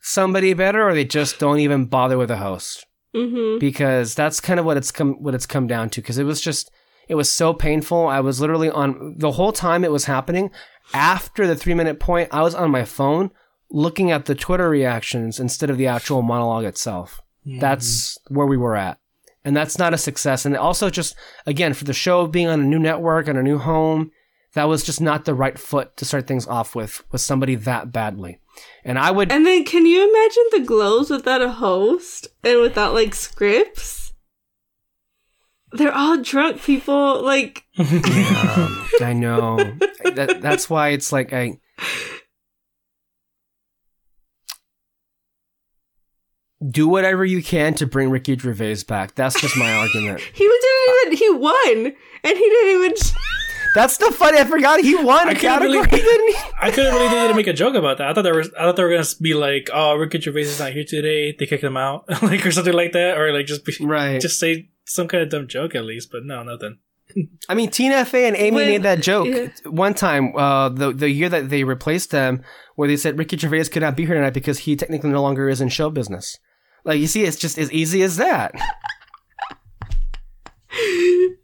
somebody better or they just don't even bother with a host mm-hmm. because that's kind of what it's come what it's come down to because it was just it was so painful i was literally on the whole time it was happening after the 3 minute point i was on my phone looking at the twitter reactions instead of the actual monologue itself that's where we were at and that's not a success and also just again for the show being on a new network and a new home that was just not the right foot to start things off with with somebody that badly and i would And then can you imagine the Globes without a host and without like scripts? They're all drunk people. Like *laughs* Um, I know. that, that's why it's like I. Do whatever you can to bring Ricky Gervais back. That's just my argument. *laughs* he didn't even he won, and he didn't even. *laughs* That's the funny. I forgot he won a I can't category. believe- *laughs* didn't he? I couldn't really think to make a joke about that. I thought they were I thought they were gonna be like, oh, Ricky Gervais is not here today. They kicked him out, like or something like that, or like just be, Right. just say some kind of dumb joke at least. But no, nothing. I mean, Tina Fey and Amy When- made that joke yeah. one time. Uh, the the year that they replaced them, where they said Ricky Gervais could not be here tonight because he technically no longer is in show business. Like you see, it's just as easy as that.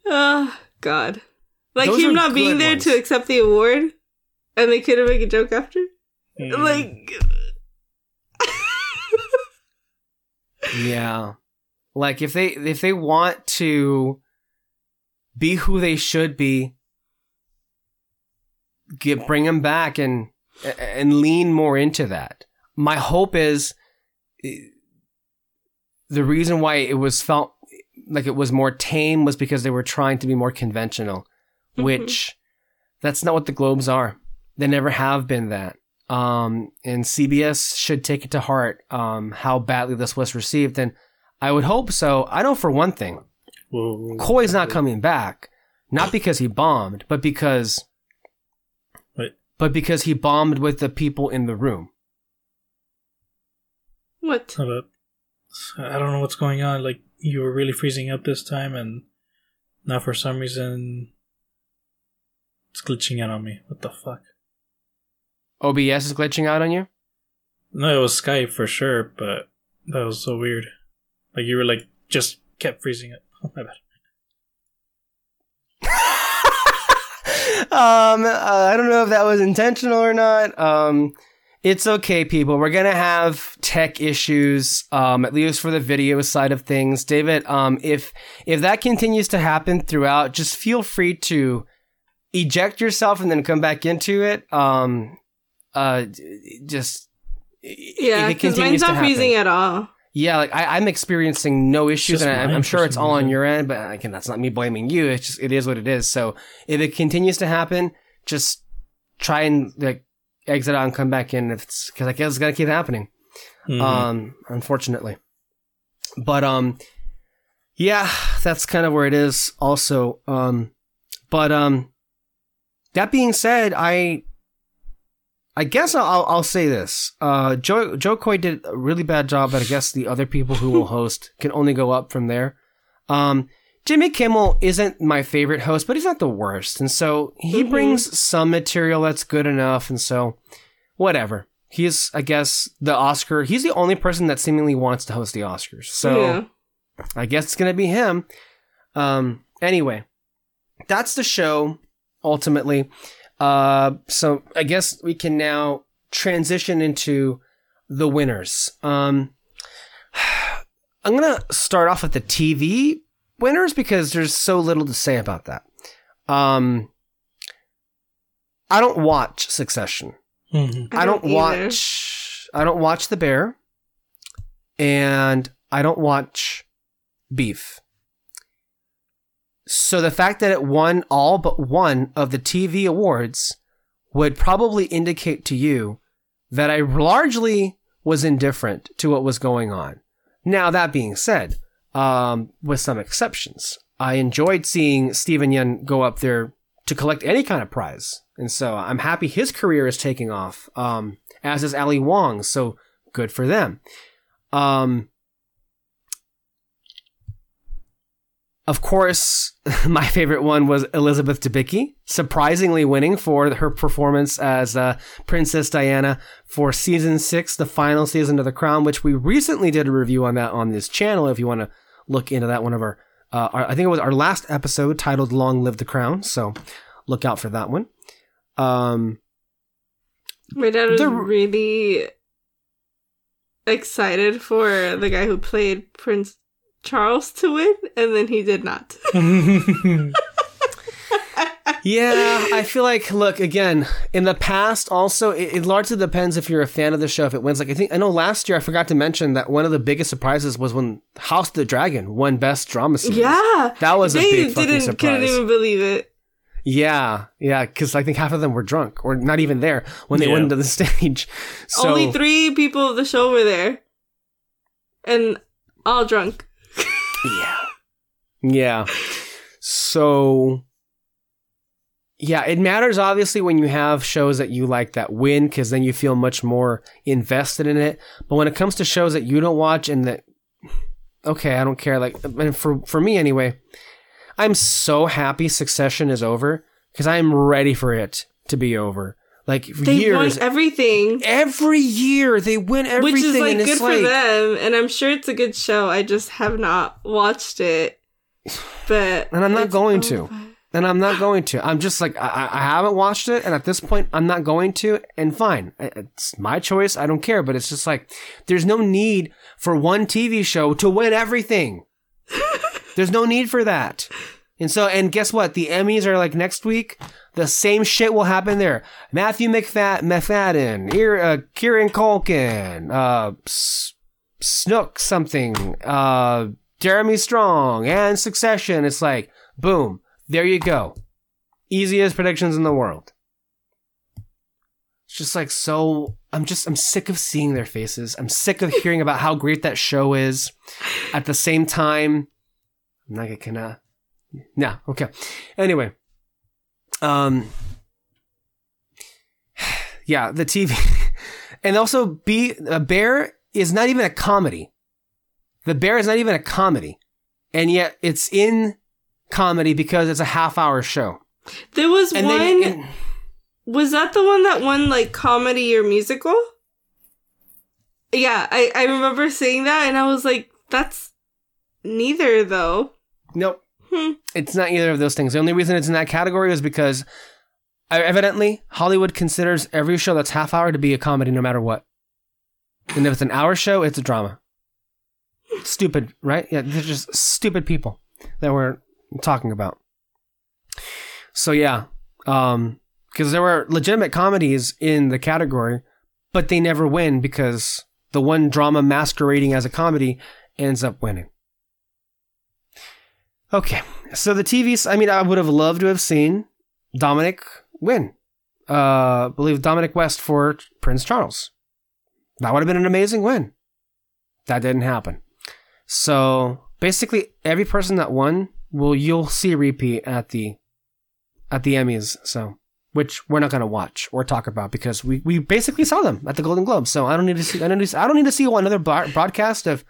Oh *laughs* God! Like Those him not being there ones. to accept the award, and they couldn't make a joke after. Mm. Like, *laughs* Yeah. Like if they if they want to be who they should be, get bring them back and and lean more into that. My hope is the reason why it was felt like it was more tame was because they were trying to be more conventional, Mhm. which that's not what the Globes are. They never have been that. Um, and CBS should take it to heart um, how badly this was received. And I would hope so. I know for one thing, Whoa. Koy's not coming back, not because he bombed, but because, Wait. but because he bombed with the people in the room. what? Hold up. I don't know what's going on. Like you were really freezing up this time, and now for some reason it's glitching out on me. What the fuck? OBS is glitching out on you. No, it was Skype for sure, but that was so weird. Like you were like just kept freezing it. Oh *laughs* my bad. *laughs* um, uh, I don't know if that was intentional or not. Um, it's okay, people. We're gonna have tech issues, um, at least for the video side of things. David, um, if if that continues to happen throughout, just feel free to eject yourself and then come back into it. Um, uh, just Yeah, because mine's not freezing at all. yeah, like I, I'm experiencing no issues, just and I, I'm sure it's all on your end. But again, that's not me blaming you. It's just it is what it is. So if it continues to happen, just try and like exit out and come back in. If it's because I guess it's gonna keep happening. Mhm. Um, unfortunately, but um, yeah, that's kind of where it is. Also, um, but um, that being said, I. I guess I'll, I'll say this. Uh, Jo, Jo Koy did a really bad job, but I guess the other people who will *laughs* host can only go up from there. Um, Jimmy Kimmel isn't my favorite host, but he's not the worst. And so he Mhm. brings some material that's good enough. And so whatever. He's, I guess, the Oscar. He's the only person that seemingly wants to host the Oscars. So yeah. I guess it's gonna be him. Um. Anyway, that's the show. Ultimately, uh. So I guess we can now transition into the winners. Um, *sighs* I'm gonna start off with the TV winners because there's so little to say about that. Um, I don't watch Succession. Mhm. I don't, either. watch. I don't watch The Bear, and I don't watch Beef. So the fact that it won all but one of the TV awards would probably indicate to you that I largely was indifferent to what was going on. Now that being said, um, with some exceptions, I enjoyed seeing Steven Yeun go up there to collect any kind of prize. And so I'm happy his career is taking off, um, as is Ali Wong. So good for them. Um, of course, *laughs* my favorite one was Elizabeth Debicki, surprisingly winning for her performance as uh, Princess Diana for season six, the final season of The Crown, which we recently did a review on that on this channel. If you want to look into that, one of our, uh, our, I think it was our last episode titled "Long Live the Crown." So look out for that one. Um, My dad was The- really excited for the guy who played Prince Charles to win, and then he did not. *laughs* *laughs* yeah, I feel like look again in the past. Also, it, it largely depends if you're a fan of the show. If it wins, like I think I know last year I forgot to mention that one of the biggest surprises was when House of the Dragon won Best Drama Series. yeah, that was a they big fucking didn't couldn't even believe it. Yeah, yeah, because I think half of them were drunk or not even there when they Yeah. went into the *laughs* stage. So Only three people of the show were there, and all drunk. Yeah. Yeah. So yeah, it matters obviously when you have shows that you like that win because then you feel much more invested in it. But when it comes to shows that you don't watch and that okay, I don't care like and for for me anyway, I'm so happy Succession is over because I am ready for it to be over. Like They years won everything, every year they win everything which is like good for like them, and I'm sure it's a good show. I just have not watched it, *sighs* but And I'm not going to. And I'm not going to. I'm just like I, I haven't watched it, and at this point, I'm not going to. And fine, it's my choice. I don't care. But it's just like there's no need for one TV show to win everything. *laughs* there's no need for that. And so, and guess what? The Emmys are like next week. The same shit will happen there. Matthew McFad- McFadden, Ir- uh, Kieran Culkin, uh, S- Snook something, uh, Jeremy Strong, and Succession. It's like, boom, there you go. Easiest predictions in the world. It's just like so. I'm just, I'm sick of seeing their faces. I'm sick of hearing about how great that show is. At the same time, I'm not gonna. No, okay. Anyway, um, *sighs* yeah, the TV, *laughs* and also be a bear is not even a comedy. The bear is not even a comedy, and yet it's in comedy because it's a half hour show. There was And one. then and- Was that the one that won like comedy or musical? Yeah, I, I remember seeing that and I was like, that's neither though. nope, Hmm. it's not either of those things. The only reason it's in that category is because uh, evidently Hollywood considers every show that's half hour to be a comedy no matter what. And if it's an hour show, it's a drama. Stupid, right? Yeah, they're just stupid people that we're talking about. So yeah, um, because there were legitimate comedies in the category, but they never win because the one drama masquerading as a comedy ends up winning. Okay, so the TVs. I mean, I would have loved to have seen Dominic win. Uh, I believe Dominic West for Prince Charles. That would have been an amazing win. That didn't happen. So basically, every person that won will you'll see a repeat at the at the Emmys. So which we're not going to watch or talk about because we, we basically saw them at the Golden Globes. So I don't need to see I don't need to, I don't need to see another broadcast of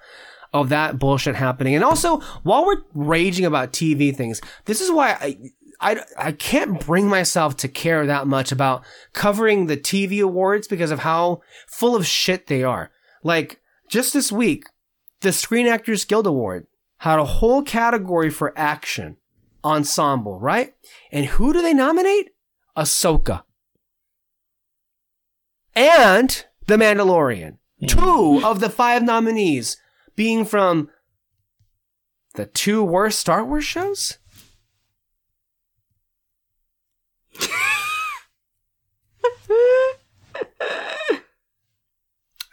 of that bullshit happening. And also, while we're raging about TV things, this is why I I, I can't bring myself to care that much about covering the TV awards because of how full of shit they are. Like just this week, the Screen Actors Guild Award had a whole category for action ensemble, right? And who do they nominate? Ahsoka. And The Mandalorian. Hmm. Two of the five nominees being from the two worst Star Wars shows? *laughs*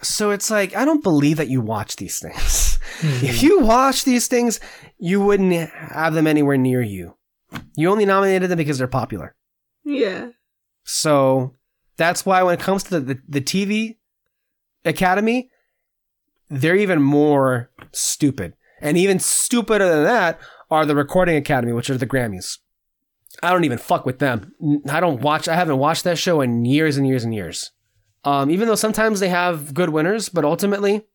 so it's like, I don't believe that you watch these things. If you watch these things, you wouldn't have them anywhere near you. You only nominated them because they're popular. Yeah. So that's why when it comes to the, the, the TV Academy, they're even more stupid. And even stupider than that are the Recording Academy, which are the Grammys. I don't even fuck with them. I don't watch, I haven't watched that show in years and years and years. Um, even though sometimes they have good winners, but ultimately,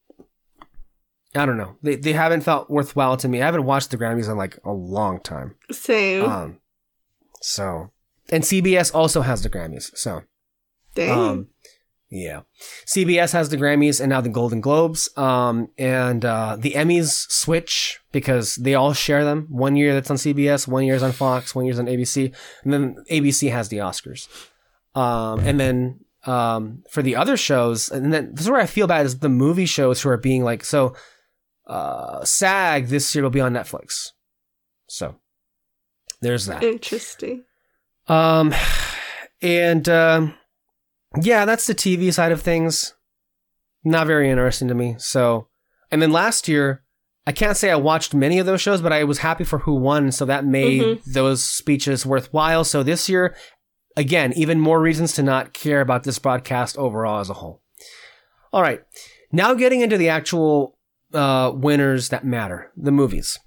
I don't know. They, they haven't felt worthwhile to me. I haven't watched the Grammys in like a long time. Same. Um, so, and CBS also has the Grammys. So, Dang. um, yeah, CBS has the Grammys and now the Golden Globes. Um, and uh, the Emmys switch because they all share them. One year that's on CBS, one year's on Fox, one year's on ABC, and then ABC has the Oscars. Um, and then um, for the other shows, and then this is where I feel bad is the movie shows who are being like so. Uh, SAG this year will be on Netflix, so there's that. Interesting. Um, and um, yeah, that's the TV side of things. Not very interesting to me. So, and then last year, I can't say I watched many of those shows, but I was happy for who won, so that made Mhm. those speeches worthwhile. So this year, again, even more reasons to not care about this broadcast overall as a whole. All right, now getting into the actual uh, winners that matter, the movies.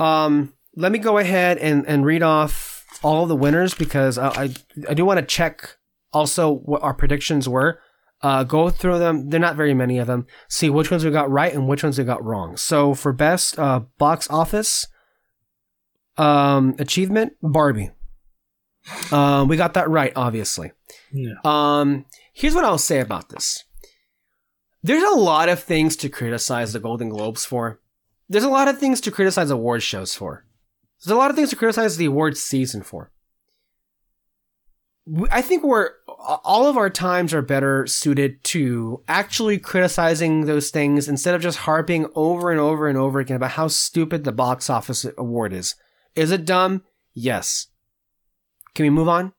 Um, let me go ahead and, and read off all the winners because I, I, I do want to check also what our predictions were. Uh, go through them. They're not very many of them. See which ones we got right and which ones we got wrong. So for best uh, box office um, achievement, Barbie. Um, we got that right, obviously. Yeah. Um, here's what I'll say about this. There's a lot of things to criticize the Golden Globes for. There's a lot of things to criticize award shows for. There's a lot of things to criticize the awards season for. I think we're all of our times are better suited to actually criticizing those things instead of just harping over and over and over again about how stupid the box office award is. Is it dumb? Yes. Can we move on?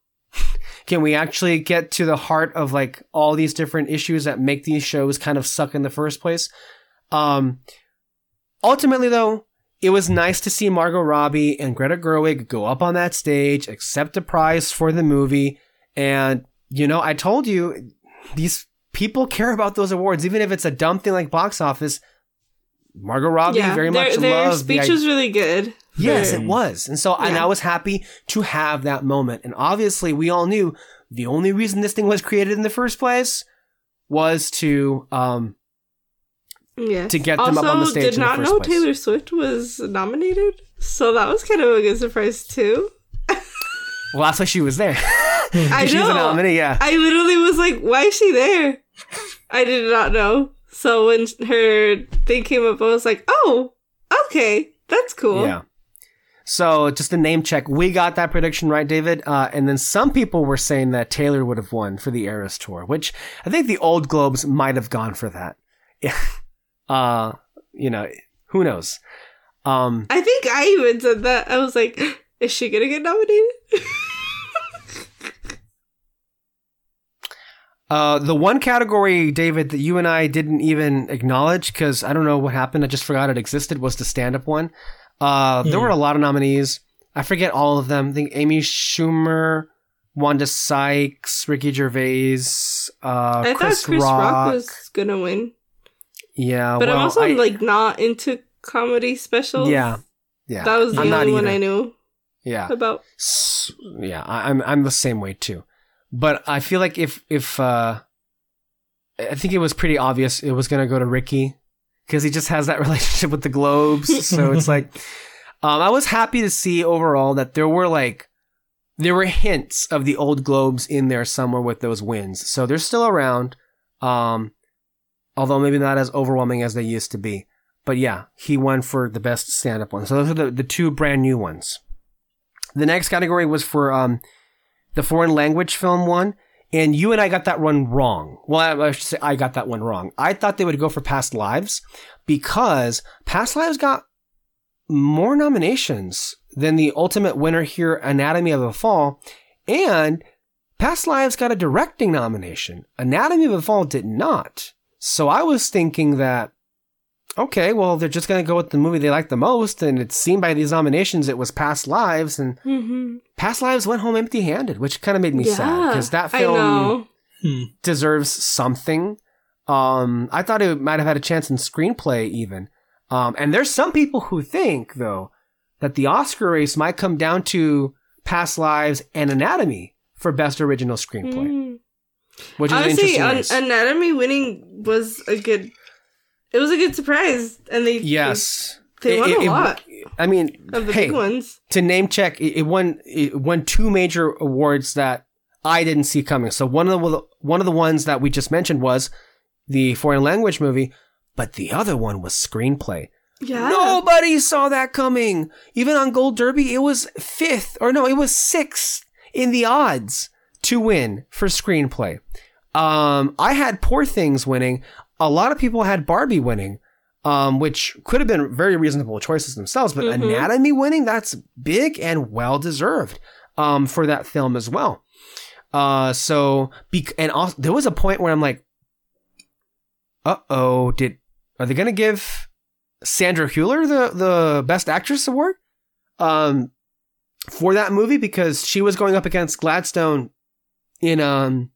Can we actually get to the heart of like all these different issues that make these shows kind of suck in the first place? Um, ultimately though, it was nice to see Margot Robbie and Greta Gerwig go up on that stage, accept a prize for the movie, and you know, I told you these people care about those awards, even if it's a dumb thing like box office. Margot Robbie yeah, very their, much their loved the speech idea. was really good. Yes, it was. And so, and I was happy to have that moment. And obviously, we all knew the only reason this thing was created in the first place was to, um, Yes. to get them also, up on the stage did not know place. Taylor Swift was nominated, so that was kind of a good surprise too. well, that's why she was there. *laughs* *laughs* I she was a know. nominee, yeah. I literally was like, "Why is she there?" I did not know. So when her thing came up, I was like, "Oh, okay, that's cool." Yeah. So just a name check. We got that prediction right, David. Uh, and then some people were saying that Taylor would have won for the Eras tour, which I think the old Globes might have gone for that. *laughs* uh, you know, who knows? Um, I think I even said that. I was like, *gasps* "Is she gonna get nominated?" *laughs* Uh, the one category, David, that you and I didn't even acknowledge because I don't know what happened. I just forgot it existed. Was the stand-up one? Uh, there Hmm. were a lot of nominees. I forget all of them. I think Amy Schumer, Wanda Sykes, Ricky Gervais, uh, I Chris, thought Chris Rock. Rock. was gonna win, yeah, but well, I'm also I- like not into comedy specials. yeah, yeah. that was the I'm only one either. I knew Yeah, about. Yeah, I, I'm I'm the same way too. But I feel like if if uh, I think it was pretty obvious it was gonna go to Ricky because he just has that *laughs* relationship with the Globes. so it's *laughs* like, um, I was happy to see overall that there were like there were hints of the old Globes in there somewhere with those wins. So they're still around, um, although maybe not as overwhelming as they used to be. But yeah, he won for the best stand-up one. So those are the, the two brand new ones. The next category was for um, the foreign language film one, And you and I got that one wrong. Well, I, should say I got that one wrong. I thought they would go for Past Lives because Past Lives got more nominations than the ultimate winner here, Anatomy of a Fall. And Past Lives got a directing nomination. Anatomy of a Fall did not. So I was thinking that, okay, well, they're just going to go with the movie they like the most. And it's seen by these nominations, it was Past Lives. And Mm-hmm. Past Lives went home empty handed, which kind of made me sad because that film. Hmm. deserves something. Um, I thought it might have had a chance in screenplay even. Um, and there's some people who think though that the Oscar race might come down to Past Lives and Anatomy for best original screenplay, Mm. which is Honestly, interesting An- Anatomy winning was a good. It was a good surprise, and they yes, they, It- won it- a it- lot I mean, of the hey, big ones. to name check, it, it won it won two major awards that I didn't see coming. So one of the one of the ones that we just mentioned was the foreign language movie, but the other one was screenplay. Yeah, Nobody saw that coming. Even on Gold Derby, it was fifth, or no, it was sixth in the odds to win for screenplay. Um, I had Poor Things winning. A lot of people had Barbie winning, um, which could have been very reasonable choices themselves. But Mhm. Anatomy winning, that's big and well deserved um, for that film as well. Uh, so, bec- and also, there was a point where I'm like, uh oh, did are they gonna give Sandra Hüller the the Best Actress award um for that movie because she was going up against Gladstone in um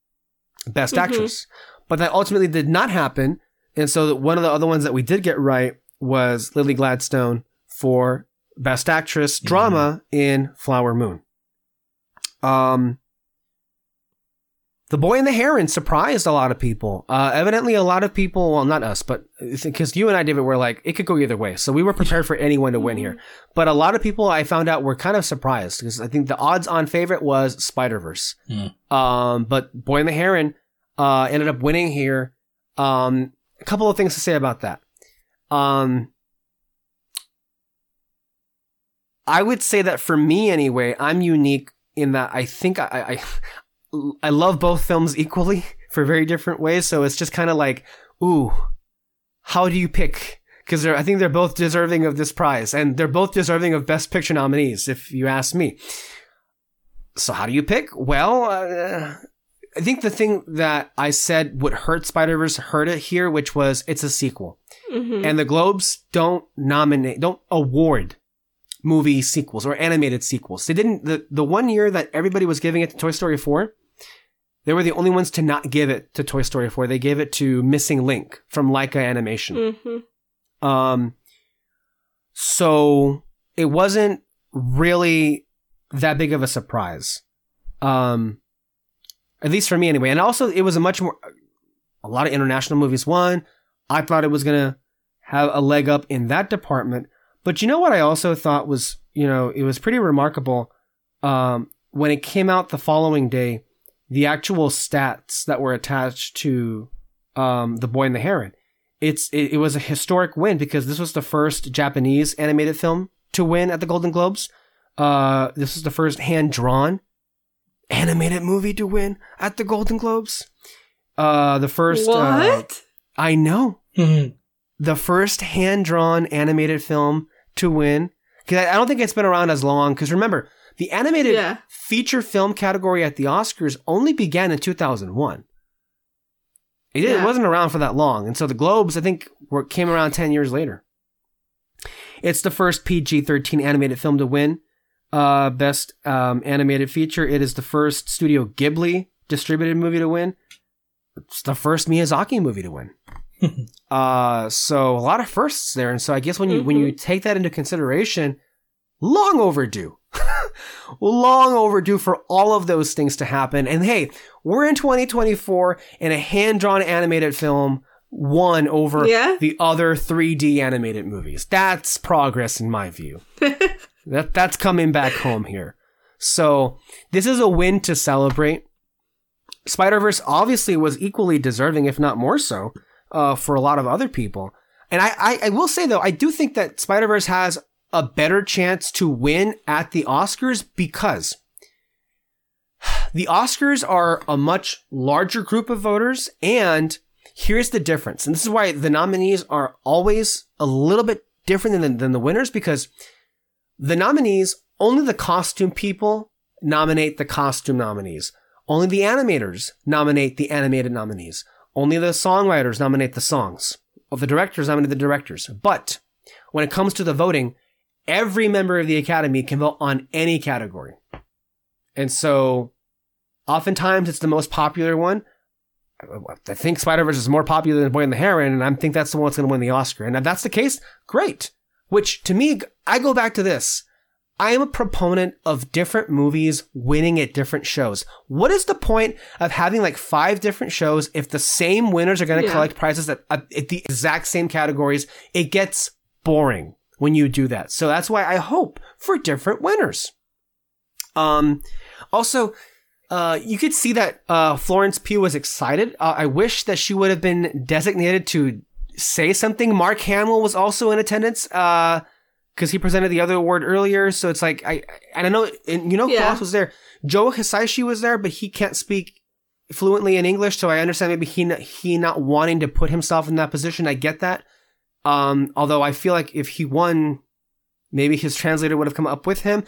Best Mhm. Actress, but that ultimately did not happen. And so one of the other ones that we did get right was Lily Gladstone for Best Actress drama in Flower Moon. Um, the Boy and the Heron surprised a lot of people. Uh, evidently, a lot of people, well, not us, but because you and I, David, were like, it could go either way. So we were prepared for anyone to win here. But a lot of people I found out were kind of surprised because I think the odds on favorite was Spider Verse. Hmm. Um, but Boy and the Heron uh, ended up winning here. Um, a couple of things to say about that. Um, I would say that for me anyway, I'm unique in that I think I, I, I love both films equally *laughs* for very different ways. So it's just kind of like, ooh, how do you pick? Because I think they're both deserving of this prize, and they're both deserving of Best Picture nominees, if you ask me. So how do you pick? Well, uh, I think the thing that I said would hurt Spider Verse hurt it here, which was it's a sequel, Mhm. and the Globes don't nominate, don't award movie sequels or animated sequels. They didn't. the The one year that everybody was giving it to Toy Story four, they were the only ones to not give it to Toy Story four. They gave it to Missing Link from Laika Animation. Mhm. Um, so it wasn't really that big of a surprise. Um, at least for me anyway. And also it was a much more, a lot of international movies won. I thought it was going to have a leg up in that department. But you know what I also thought was, you know, it was pretty remarkable. Um, when it came out the following day, the actual stats that were attached to, um, The Boy and the Heron it's it, it was a historic win because this was the first Japanese animated film to win at the Golden Globes. Uh, this was the first hand drawn animated movie to win at the Golden Globes. Uh, the first. uh, what? I know Mhm. the first hand drawn animated film to win. Because I I don't think it's been around as long. Because remember, the animated Yeah. feature film category at the Oscars only began in 2001. It, didn't- it Yeah. wasn't around for that long. And so the Globes, I think, were, came around 10 years later. It's the first PG 13 animated film to win uh, Best um, Animated Feature. It is the first Studio Ghibli distributed movie to win. It's the first Miyazaki movie to win. *laughs* uh, so a lot of firsts there. And so I guess when you when you take that into consideration, long overdue. *laughs* long overdue for all of those things to happen. And hey, we're in 2024 and a hand-drawn animated film won over Yeah. the other 3D animated movies. That's progress in my view. *laughs* that that's coming back home here. So, this is a win to celebrate. Spider-Verse obviously was equally deserving if not more so uh, for a lot of other people. And I, I, I will say though, I do think that Spider Verse has a better chance to win at the Oscars because *sighs* The Oscars are a much larger group of voters, and here's the difference. And this is why the nominees are always a little bit different than, than the winners because the nominees, only the costume people nominate the costume nominees. Only the animators nominate the animated nominees. Only the songwriters nominate the songs. Well, the directors nominate the directors. But when it comes to the voting, every member of the Academy can vote on any category. And so oftentimes it's the most popular one. I think Spider Verse is more popular than Boy and the Heron, and I think that's the one that's going to win the Oscar. And if that's the case, great. Which to me, I go back to this. I am a proponent of different movies winning at different shows. What is the point of having like five different shows if the same winners are going to Yeah. collect prizes at, at the exact same categories? It gets boring when you do that. So that's why I hope for different winners. Um, also, uh, you could see that uh, Florence Pugh was excited. Uh, I wish that she would have been designated to say something. Mark Hamill was also in attendance because he presented the other award earlier. So it's like I and I know. And you know who Yeah. else was there? Joe Hisaishi was there, but he can't speak fluently in English, so I understand maybe he not, he not wanting to put himself in that position. I get that. Um, although I feel like if he won, maybe his translator would have come up with him.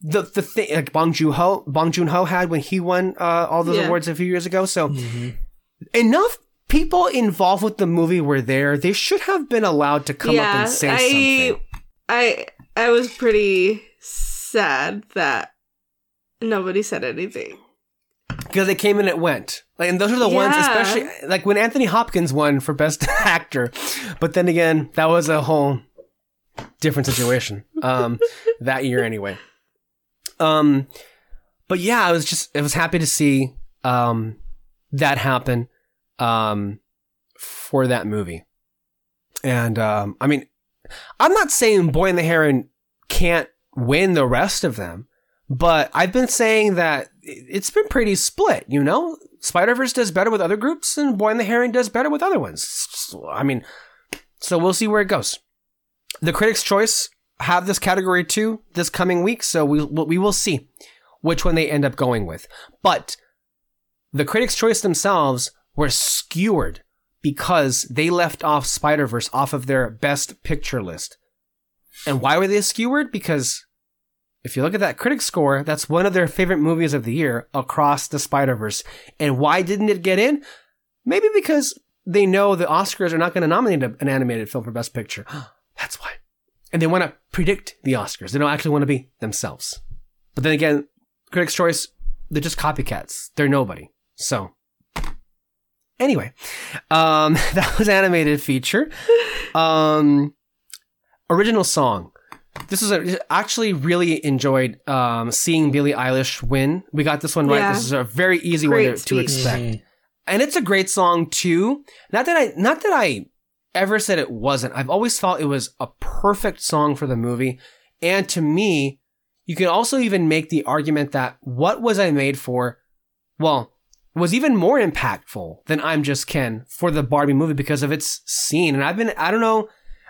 The the thing like Bong Joon Ho Bong Joon Ho had when he won uh, all those Yeah. awards a few years ago. So Mm-hmm. enough people involved with the movie were there. They should have been allowed to come up and say I, something. I I was pretty sad that nobody said anything. because they came and it went. Like, and those are the ones, especially like when Anthony Hopkins won for Best *laughs* Actor. But then again, that was a whole different situation um, *laughs* that year anyway. Um, but yeah, I was just I was happy to see um, that happen um, for that movie. And um, I mean, I'm not saying Boy and the Heron can't win the rest of them, but I've been saying that it's been pretty split, you know? Spider Verse does better with other groups, and Boy and the Heron does better with other ones. I mean, so we'll see where it goes. The Critics' Choice have this category too this coming week, so we we will see which one they end up going with. But the Critics' Choice themselves were skewered because they left off Spider Verse off of their Best Picture list. And why were they skewered? Because if you look at that critic score, that's one of their favorite movies of the year, Across the Spider Verse. And why didn't it get in? Maybe because they know the Oscars are not going to nominate an animated film for Best Picture. *gasps* That's why. And they want to predict the Oscars. They don't actually want to be themselves. But then again, Critics' Choice, they're just copycats. They're nobody. So, anyway, um, *laughs* that was animated feature. Um, original song. This is a, actually really enjoyed um, seeing Billie Eilish win. We got this one right. Yeah. This is a very easy Great one to, to speech. expect, and it's a great song too. Not that I, not that I ever said it wasn't. I've always felt it was a perfect song for the movie, and to me, you can also even make the argument that what was I made for? Well, was even more impactful than I'm Just Ken for the Barbie movie because of its scene. And I've been, I don't know,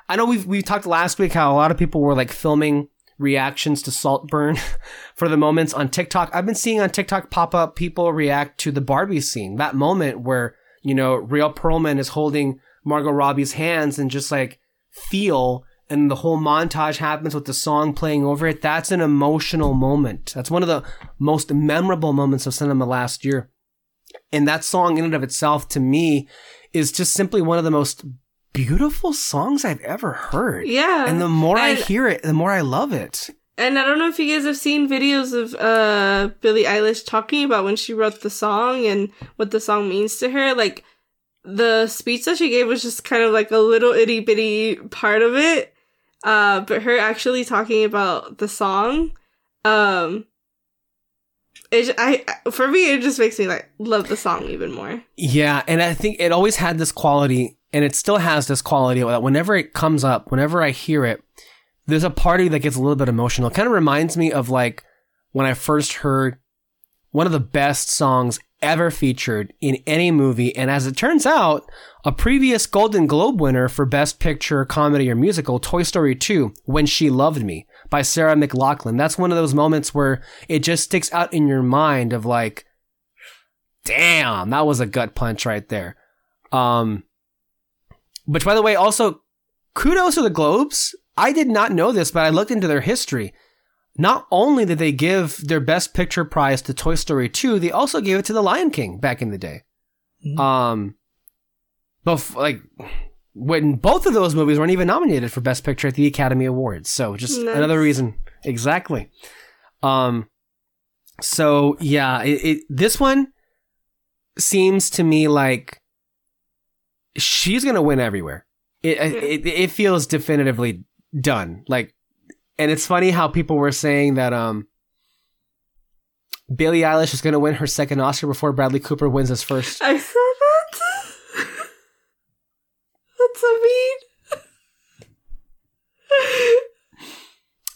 I know we've, we talked last week how a lot of people were like filming reactions to Saltburn *laughs* for the moments on TikTok. I've been seeing on TikTok pop up people react to the Barbie scene, that moment where, you know, Rhea Perlman is holding Margot Robbie's hands and just like feel and the whole montage happens with the song playing over it. That's an emotional moment. That's one of the most memorable moments of cinema last year. And that song in and of itself to me is just simply one of the most beautiful songs I've ever heard. Yeah. And the more I hear it, the more I love it. And I don't know if you guys have seen videos of uh Billie Eilish talking about when she wrote the song and what the song means to her. Like the speech that she gave was just kind of like a little itty bitty part of it. Uh but her actually talking about the song, um it, I- for me it just makes me like love the song even more. Yeah, and I think it always had this quality, and it still has this quality that whenever it comes up, whenever I hear it, there's a party that gets a little bit emotional. It kind of reminds me of like when I first heard one of the best songs ever featured in any movie, and as it turns out, a previous Golden Globe winner for Best Picture, Comedy, or Musical, Toy Story 2, When She Loved Me, by Sarah McLachlan. That's one of those moments where it just sticks out in your mind of like, damn, that was a gut punch right there. Um, which by the way, also kudos to the Globes. I did not know this, but I looked into their history. Not only did they give their best picture prize to Toy Story 2, they also gave it to The Lion King back in the day. Mhm. Um, but like when both of those movies weren't even nominated for Best Picture at the Academy Awards, so just Nice. another reason. Exactly. Um, so yeah, it, it this one seems to me like she's gonna win everywhere. It, it it feels definitively done. Like, and it's funny how people were saying that um. Billie Eilish is going to win her second Oscar before Bradley Cooper wins his first. I saw that. That's so mean.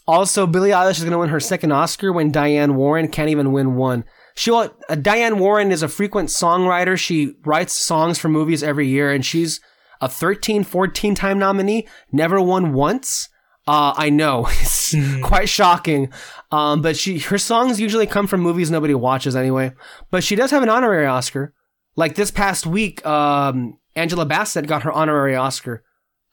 Also, Billie Eilish is going to win her second Oscar when Diane Warren can't even win one. She uh, Diane Warren is a frequent songwriter. She writes songs for movies every year, and she's a 13, 14 time nominee. Never won once. Uh, I know *laughs* it's quite shocking. Um, but she her songs usually come from movies nobody watches anyway. But she does have an honorary Oscar. Like this past week, um, Angela Bassett got her honorary Oscar,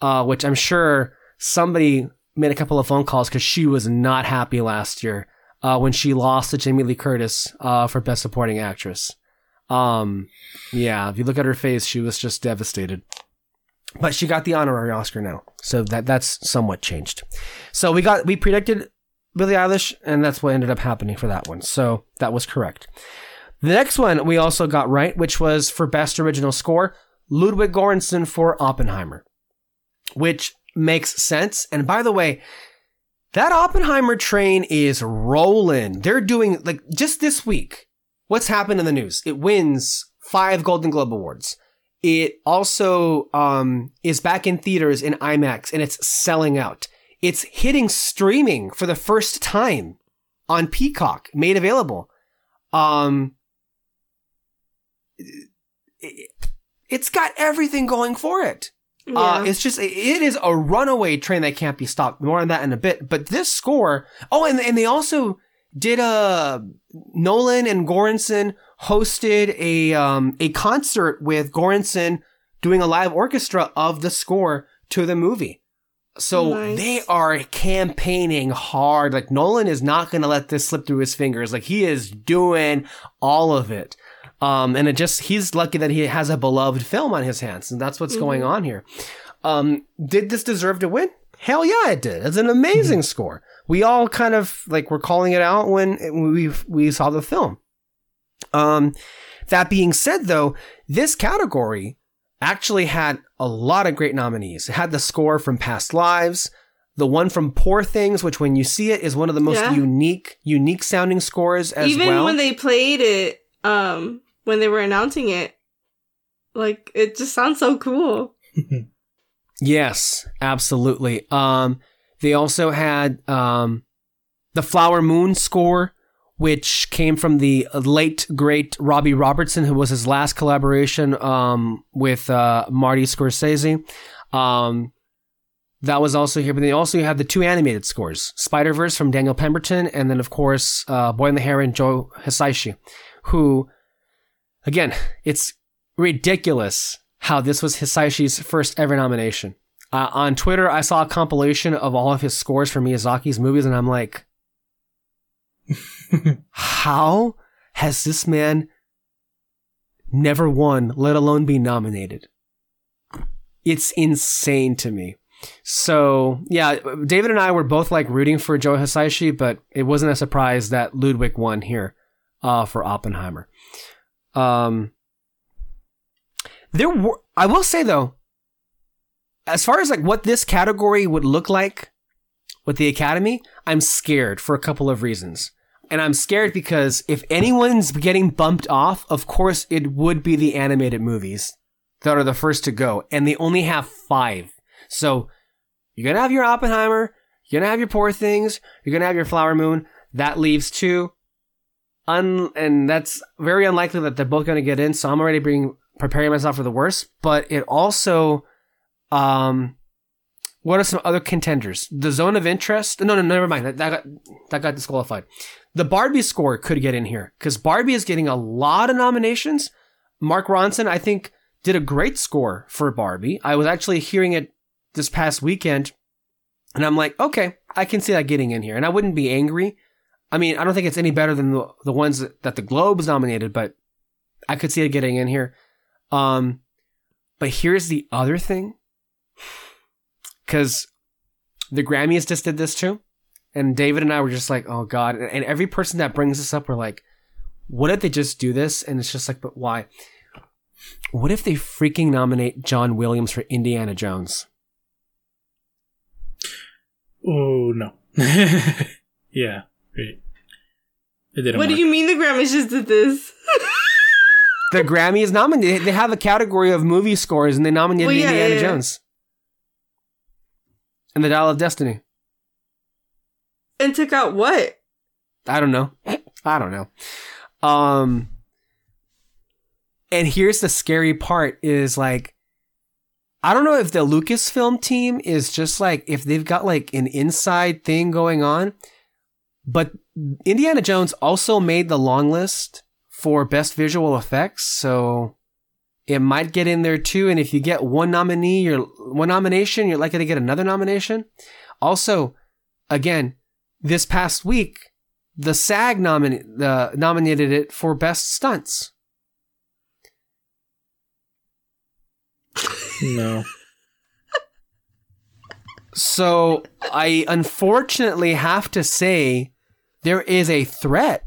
uh, which I'm sure somebody made a couple of phone calls because she was not happy last year uh, when she lost to Jamie Lee Curtis uh, for Best Supporting Actress. Um, yeah, if you look at her face, she was just devastated. But she got the honorary Oscar now, so that that's somewhat changed. So we got we predicted Billie Eilish, and that's what ended up happening for that one. So that was correct. The next one we also got right, which was for Best Original Score, Ludwig Göransson for Oppenheimer, which makes sense. And by the way, that Oppenheimer train is rolling. They're doing like just this week. What's happened in the news? It wins five Golden Globe awards. It also um, is back in theaters in IMAX and it's selling out. It's hitting streaming for the first time on Peacock, made available. Um, it, it's got everything going for it. Uh, it's just it is a runaway train that can't be stopped. More on that in a bit. But this score. Oh, and and they also did a Nolan and Göransson hosted a um a concert with Göransson doing a live orchestra of the score to the movie. So Nice. they are campaigning hard. Like Nolan is not going to let this slip through his fingers. Like he is doing all of it. Um, and it just, he's lucky that he has a beloved film on his hands. And that's what's going on here. Um, did this deserve to win? Hell yeah, it did. It's an amazing score. We all kind of like were calling it out when when we we saw the film. Um, that being said, though, this category actually had a lot of great nominees. It had the score from Past Lives, the one from Poor Things, which when you see it is one of the most Yeah. unique, unique sounding scores as Even well. when they played it, um, when they were announcing it, like it just sounds so cool. *laughs* Yes, absolutely. Um, they also had um, the Flower Moon score, which came from the late great Robbie Robertson, who was his last collaboration um, with uh, Marty Scorsese. Um, that was also here, but they also had the two animated scores: Spider Verse from Daniel Pemberton, and then of course uh, Boy and the Heron Joe Hisaishi, who, again, it's ridiculous how this was Hisaishi's first ever nomination. Uh, on Twitter, I saw a compilation of all of his scores for Miyazaki's movies, and I'm like, *laughs* how has this man never won, let alone be nominated? It's insane to me. So, yeah, David and I were both like rooting for Joe Hisaishi, but it wasn't a surprise that Ludwig won here uh, for Oppenheimer. Um, there were, I will say though, as far as like what this category would look like with the Academy, I'm scared for a couple of reasons. And I'm scared because if anyone's getting bumped off, of course it would be the animated movies that are the first to go. And they only have five. So you're going to have your Oppenheimer, you're going to have your Poor Things, you're going to have your Flower Moon. That leaves two. Un- and that's very unlikely that they're both going to get in. So I'm already being preparing myself for the worst. But it also um, what are some other contenders? The Zone of Interest. No, no, never mind. That, that got that got disqualified. The Barbie score could get in here because Barbie is getting a lot of nominations. Mark Ronson, I think, did a great score for Barbie. I was actually hearing it this past weekend, and I'm like, okay, I can see that getting in here, and I wouldn't be angry. I mean, I don't think it's any better than the, the ones that, that the Globes nominated, but I could see it getting in here. Um, but here's the other thing, because the Grammys just did this too, and David and I were just like, oh god, and, and every person that brings this up, we're like, what if they just do this? And it's just like, but why? What if they freaking nominate John Williams for Indiana Jones? Oh no. *laughs* yeah. Right. It didn't What do you mean the Grammys just did this? *laughs* The Grammy is nominated. They have a category of movie scores, and they nominated Well, yeah, Indiana yeah, yeah. Jones and the Dial of Destiny. and took out what? I don't know. *laughs* I don't know. Um, and here's the scary part: is like, I don't know if the Lucasfilm team is just like if they've got like an inside thing going on, but Indiana Jones also made the long list for best visual effects, so it might get in there too. And if you get one nominee, you're one nomination, you're likely to get another nomination. Also, again, this past week, the SAG nomina- uh, nominated it for best stunts. No. So I unfortunately have to say there is a threat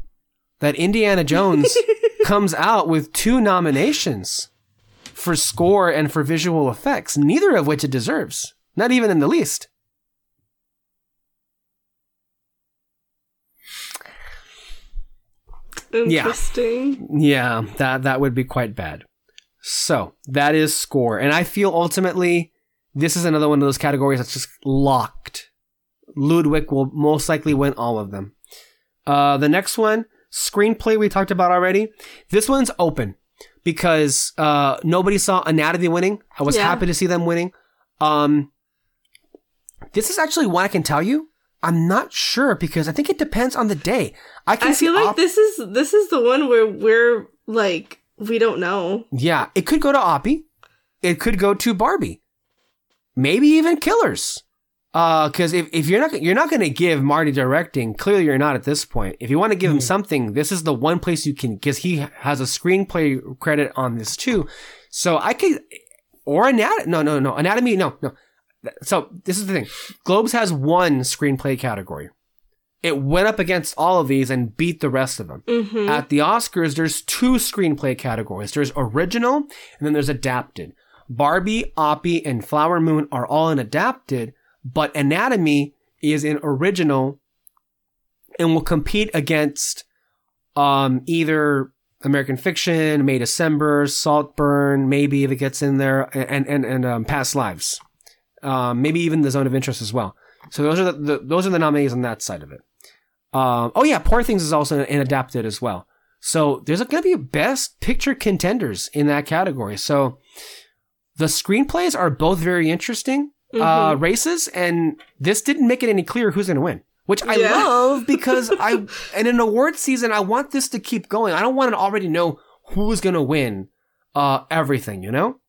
that Indiana Jones *laughs* comes out with two nominations for score and for visual effects, neither of which it deserves. Not even in the least. Interesting. Yeah, that that would be quite bad. So that is score, and I feel ultimately this is another one of those categories that's just locked. Ludwig will most likely win all of them. Uh, the next one, screenplay, we talked about already. This one's open because uh, nobody saw Anatomy winning. I was Yeah. happy to see them winning. Um, this is actually one I can tell you. I'm not sure because I think it depends on the day. I can I see feel like op- this is this is the one where we're like we don't know. Yeah, it could go to Oppie. It could go to Barbie. Maybe even Killers. Uh, because if, if you're not you're not gonna give Marty directing, clearly you're not at this point. If you want to give him something, this is the one place you can because he has a screenplay credit on this too. So I could or anatomy. No, no, no. Anatomy. No, no. So this is the thing. Globes has one screenplay category. It went up against all of these and beat the rest of them. Mm-hmm. At the Oscars, there's two screenplay categories. There's original and then there's adapted. Barbie, Oppie, and Flower Moon are all in adapted, but Anatomy is an original and will compete against um, either American Fiction, May December, Saltburn, maybe if it gets in there, and and and um, Past Lives, um, maybe even the Zone of Interest as well. So those are the, the those are the nominees on that side of it. Um, oh yeah, Poor Things is also an adapted as well. So there's going to be best picture contenders in that category. So the screenplays are both very interesting uh, races, and this didn't make it any clearer who's going to win, which I Yeah. love *laughs* because I and in an award season I want this to keep going. I don't want to already know who's going to win uh, everything, you know.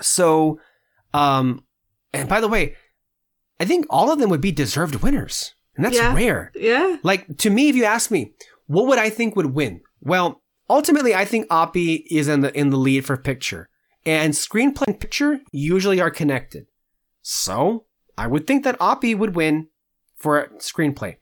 So, um, and by the way, I think all of them would be deserved winners, and that's Yeah. rare. Yeah. Like to me, if you ask me, what would I think would win? Well, ultimately, I think Oppie is in the in the lead for picture, and screenplay and picture usually are connected. So I would think that Oppie would win for a screenplay.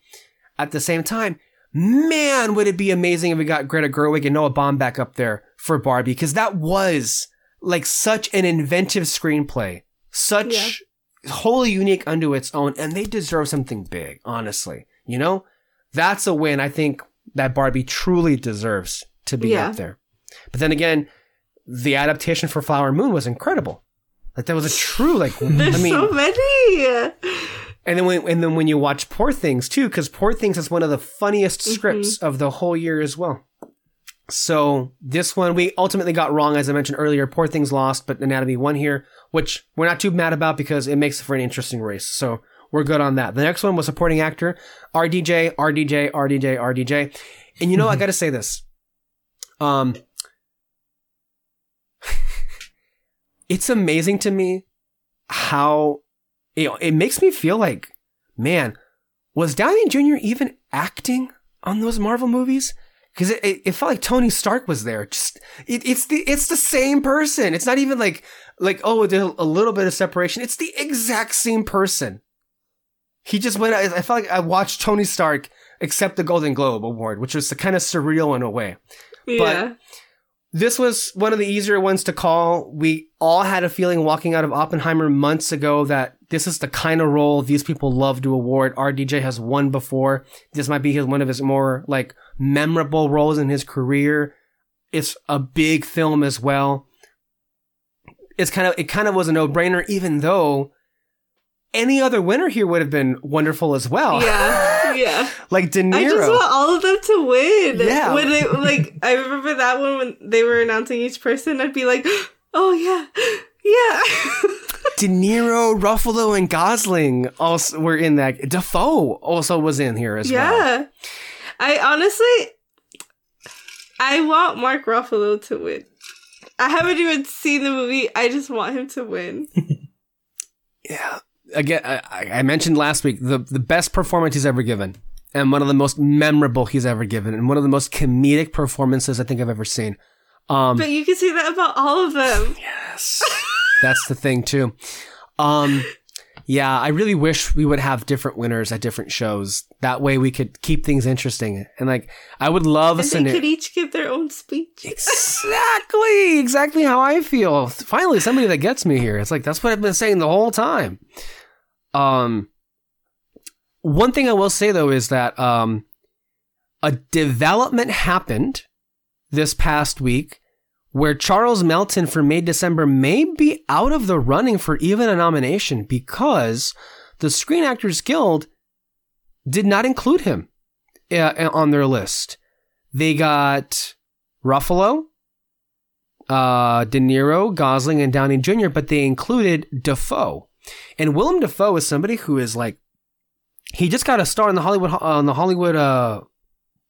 At the same time, man, would it be amazing if we got Greta Gerwig and Noah Baumbach up there for Barbie? Because that was like such an inventive screenplay, such wholly unique unto its own, and they deserve something big. Honestly, you know, that's a win. I think that Barbie truly deserves to be Yeah. up there. But then again, the adaptation for Flower Moon was incredible. Like that was a true like. *laughs* There's I mean, so many. and then when and then when you watch Poor Things too, because Poor Things is one of the funniest Mm-hmm. scripts of the whole year as well. So this one we ultimately got wrong, as I mentioned earlier. Poor things lost, but Anatomy won here, which we're not too mad about because it makes for an interesting race. So we're good on that. The next one was supporting actor, RDJ, RDJ, RDJ, RDJ. And you know, I *laughs* got to say this. Um, it's amazing to me how you know, it makes me feel like, man, was Downey Jr. even acting on those Marvel movies? Because it, it, it, felt like Tony Stark was there. Just it, it's the it's the same person. It's not even like like oh a little bit of separation. It's the exact same person. He just went. I, I felt like I watched Tony Stark accept the Golden Globe award, which was kind of surreal in a way. Yeah. But this was one of the easier ones to call. We all had a feeling walking out of Oppenheimer months ago that this is the kind of role these people love to award. RDJ has won before. This might be his, one of his more like memorable roles in his career. It's a big film as well. It's kind of, it kind of was a no brainer, even though any other winner here would have been wonderful as well. Yeah, *laughs* *laughs* yeah. like De Niro. I just want all of them to win. Yeah. When they like, I remember that one when they were announcing each person. I'd be like, *gasps* oh yeah, *gasps* yeah. *laughs* De Niro, Ruffalo, and Gosling also were in that. Dafoe also was in here as yeah. well. Yeah. I honestly, I want Mark Ruffalo to win. I haven't even seen the movie. I just want him to win. *laughs* Yeah. Again, I, I mentioned last week the the best performance he's ever given, and one of the most memorable he's ever given, and one of the most comedic performances I think I've ever seen. Um, but you can say that about all of them. Yes. That's the thing too. Um yeah, I really wish we would have different winners at different shows. That way we could keep things interesting. And like I would love a And they scenario. could each give their own speech. Exactly, exactly how I feel. Finally, somebody that gets me here. It's like that's what I've been saying the whole time. Um, one thing I will say though is that um, a development happened this past week where Charles Melton for May December may be out of the running for even a nomination because the Screen Actors Guild did not include him uh, on their list. They got Ruffalo, uh, De Niro, Gosling, and Downey Jr., but they included Dafoe. And Willem Dafoe is somebody who is like, he just got a star on the Hollywood on the Hollywood uh,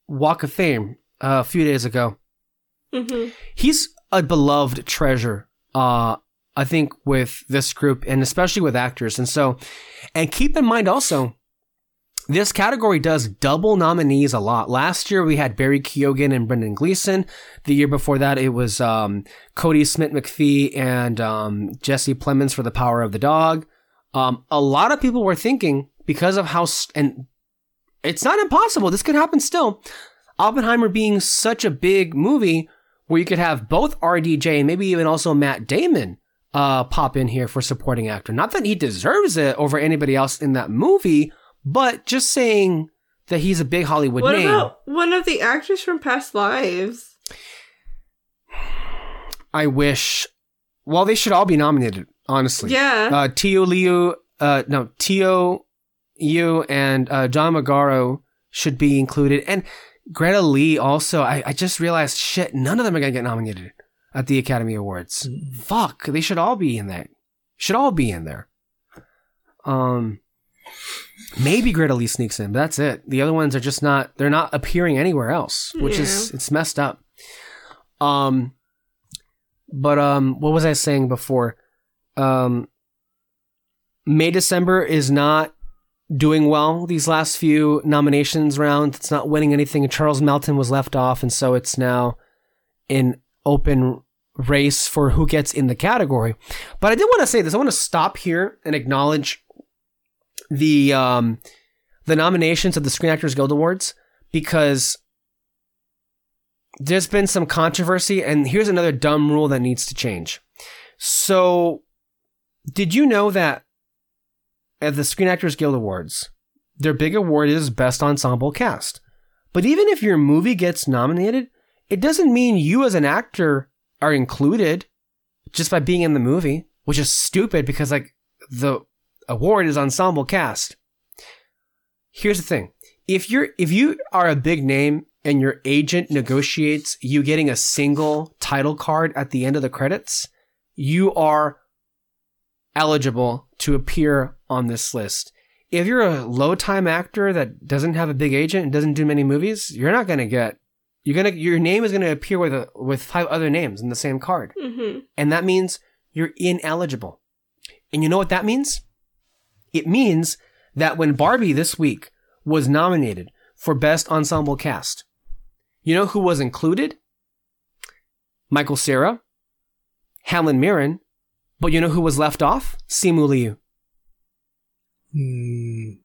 Walk of Fame uh, a few days ago. hmm He's a beloved treasure, uh, I think, with this group and especially with actors. And so, and keep in mind also, this category does double nominees a lot. Last year we had Barry Keoghan and Brendan Gleeson. The year before that it was um, Kodi Smit-McPhee and um, Jesse Plemons for The Power of the Dog. Um, a lot of people were thinking because of how s- and it's not impossible. This could happen still. Oppenheimer being such a big movie where you could have both RDJ and maybe even also Matt Damon uh, pop in here for supporting actor. Not that he deserves it over anybody else in that movie, but just saying that he's a big Hollywood What name. about one of the actors from past lives? I wish. Well, they should all be nominated, honestly. Yeah. Uh, Teo Liu, uh, no, Teo Yoo and uh, John Magaro should be included. And Greta Lee also. I, I just realized, shit, none of them are going to get nominated at the Academy Awards. Fuck, they should all be in there. Should all be in there. Um, maybe Greta Lee sneaks in, but that's it. The other ones are just not. They're not appearing anywhere else, which is it's messed up. Um, but um, what was I saying before? Um, May December is not doing well these last few nominations rounds. It's not winning anything. Charles Melton was left off, and so it's now in open race for who gets in the category. But I did want to say this. I want to stop here and acknowledge the um, the nominations of the Screen Actors Guild Awards because there's been some controversy, and here's another dumb rule that needs to change. So, did you know that at the Screen Actors Guild Awards, their big award is Best Ensemble Cast? But even if your movie gets nominated, it doesn't mean you as an actor are included just by being in the movie, which is stupid because like the award is ensemble cast. Here's the thing. If you're if you are a big name and your agent negotiates you getting a single title card at the end of the credits, you are eligible to appear on this list. If you're a low time actor that doesn't have a big agent and doesn't do many movies, you're not going to get you're going to your name is going to appear with a, with five other names in the same card. Mm-hmm. And that means you're ineligible. And you know what that means? It means that when Barbie this week was nominated for Best Ensemble Cast, you know who was included? Michael Cera, Helen Mirren, but you know who was left off? Simu Liu. Hmm.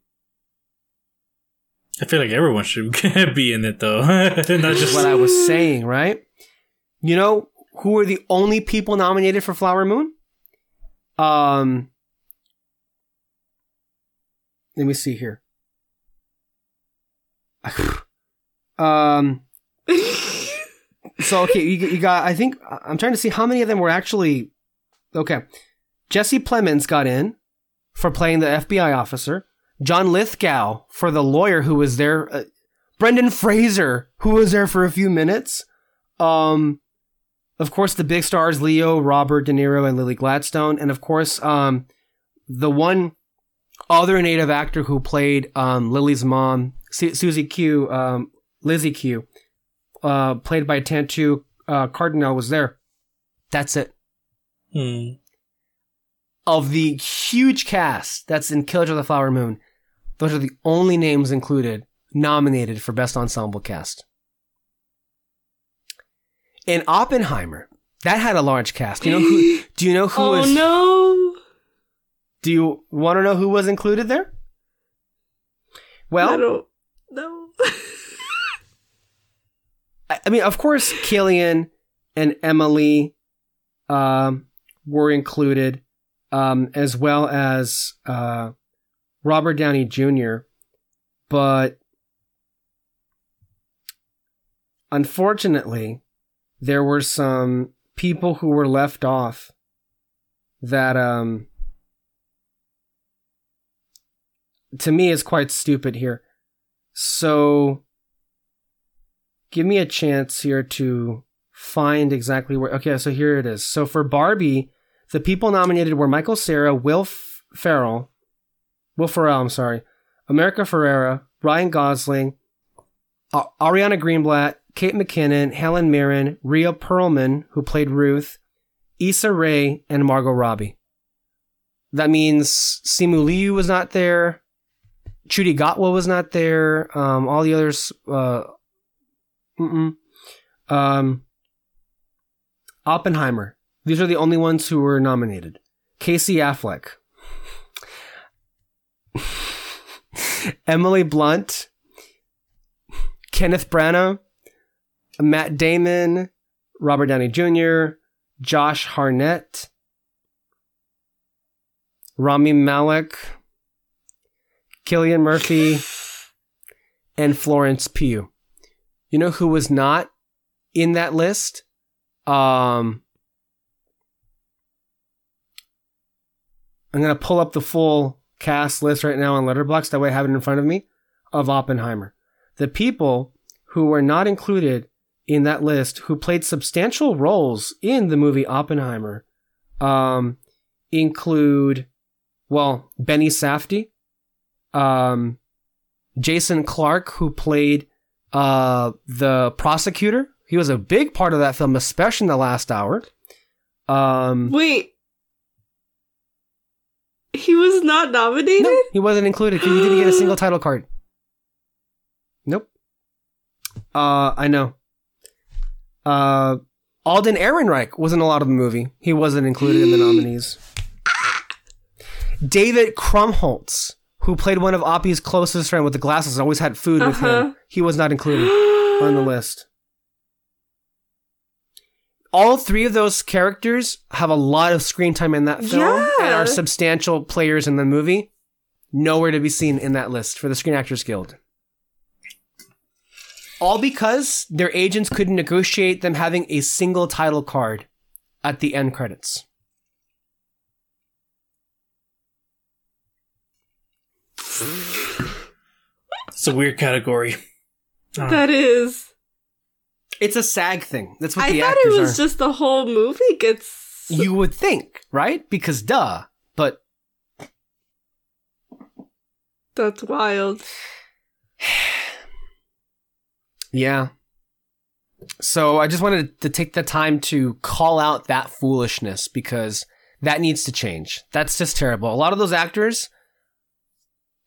I feel like everyone should *laughs* be in it though, *laughs* not just what I was saying, right? You know who were the only people nominated for Flower Moon? Um, let me see here. *sighs* um, so okay, you, you got. I think I'm trying to see how many of them were actually okay. Jesse Plemons got in for playing the FBI officer. John Lithgow for the lawyer who was there. Uh, Brendan Fraser who was there for a few minutes. Um, of course, the big stars Leo, Robert De Niro, and Lily Gladstone, and of course, um, the one other native actor who played um, Lily's mom, Su- Susie Q, um, Lizzie Q, uh, played by Tantoo uh, Cardinal, was there. That's it. Hmm. Of the huge cast that's in Killers of the Flower Moon, those are the only names included nominated for Best Ensemble Cast. In Oppenheimer, that had a large cast. You know who? *gasps* Do you know who oh was? no! Do you want to know who was included there? Well, I don't know. I I mean, of course, Cillian and Emily um, were included, um, as well as uh, Robert Downey Jr. But unfortunately, there were some people who were left off that, um, to me, is quite stupid here. So give me a chance here to find exactly where. Okay, so here it is. So for Barbie, the people nominated were Michael Cera, Will F- Ferrell, Will Ferrell, I'm sorry, America Ferrera, Ryan Gosling, A- Ariana Greenblatt, Kate McKinnon, Helen Mirren, Rhea Perlman, who played Ruth, Issa Rae, and Margot Robbie. That means Simu Liu was not there. Ncuti Gatwa was not there. Um, all the others, uh. Um, Oppenheimer. These are the only ones who were nominated. Casey Affleck. *laughs* Emily Blunt. Kenneth Branagh. Matt Damon. Robert Downey Jr. Josh Hartnett. Rami Malek. Cillian Murphy. And Florence Pugh. You know who was not in that list? Um, I'm gonna pull up the full cast list right now on Letterboxd. That way, I have it in front of me of Oppenheimer. The people who were not included in that list, who played substantial roles in the movie Oppenheimer, um, include, well, Benny Safdie, um, Jason Clarke, who played uh, the prosecutor. He was a big part of that film, especially in the last hour. Um, Wait. He was not nominated? no, he wasn't included because he didn't get a single title card. Nope. Uh, I know. Uh, Alden Ehrenreich was in a lot of the movie. He wasn't included in the nominees. David Krumholtz, who played one of Oppie's closest friend with the glasses, and always had food with Uh-huh. him. He was not included on the list. All three of those characters have a lot of screen time in that film and are substantial players in the movie. Nowhere to be seen in that list for the Screen Actors Guild. All because their agents couldn't negotiate them having a single title card at the end credits. It's a weird category. Uh, That is. It's a SAG thing. That's what I the thought actors it was are. just the whole movie gets. You would think, right? Because duh. But That's wild. *sighs* yeah. So I just wanted to take the time to call out that foolishness because that needs to change. That's just terrible. A lot of those actors,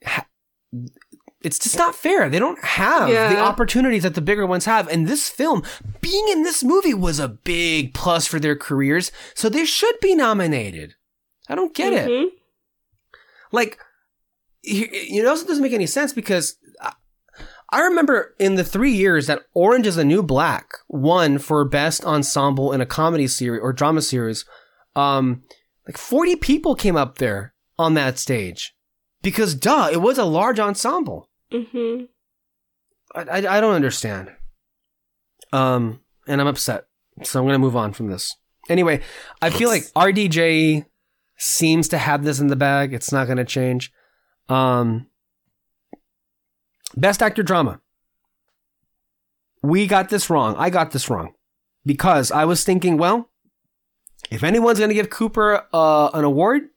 ha- it's just not fair. They don't have the opportunities that the bigger ones have. And this film, being in this movie, was a big plus for their careers. So they should be nominated. I don't get it. Mhm. like you know it doesn't make any sense because I- remember in the three years that Orange is the New Black won for best ensemble in a comedy series or drama series, um, like forty people came up there on that stage because duh, it was a large ensemble. Mhm. I, I, I don't understand. Um, and I'm upset, so I'm gonna move on from this. Anyway, I feel like RDJ seems to have this in the bag. It's not gonna change. Um, best actor drama. We got this wrong. I got this wrong because I was thinking, well, if anyone's gonna give Cooper uh, an award,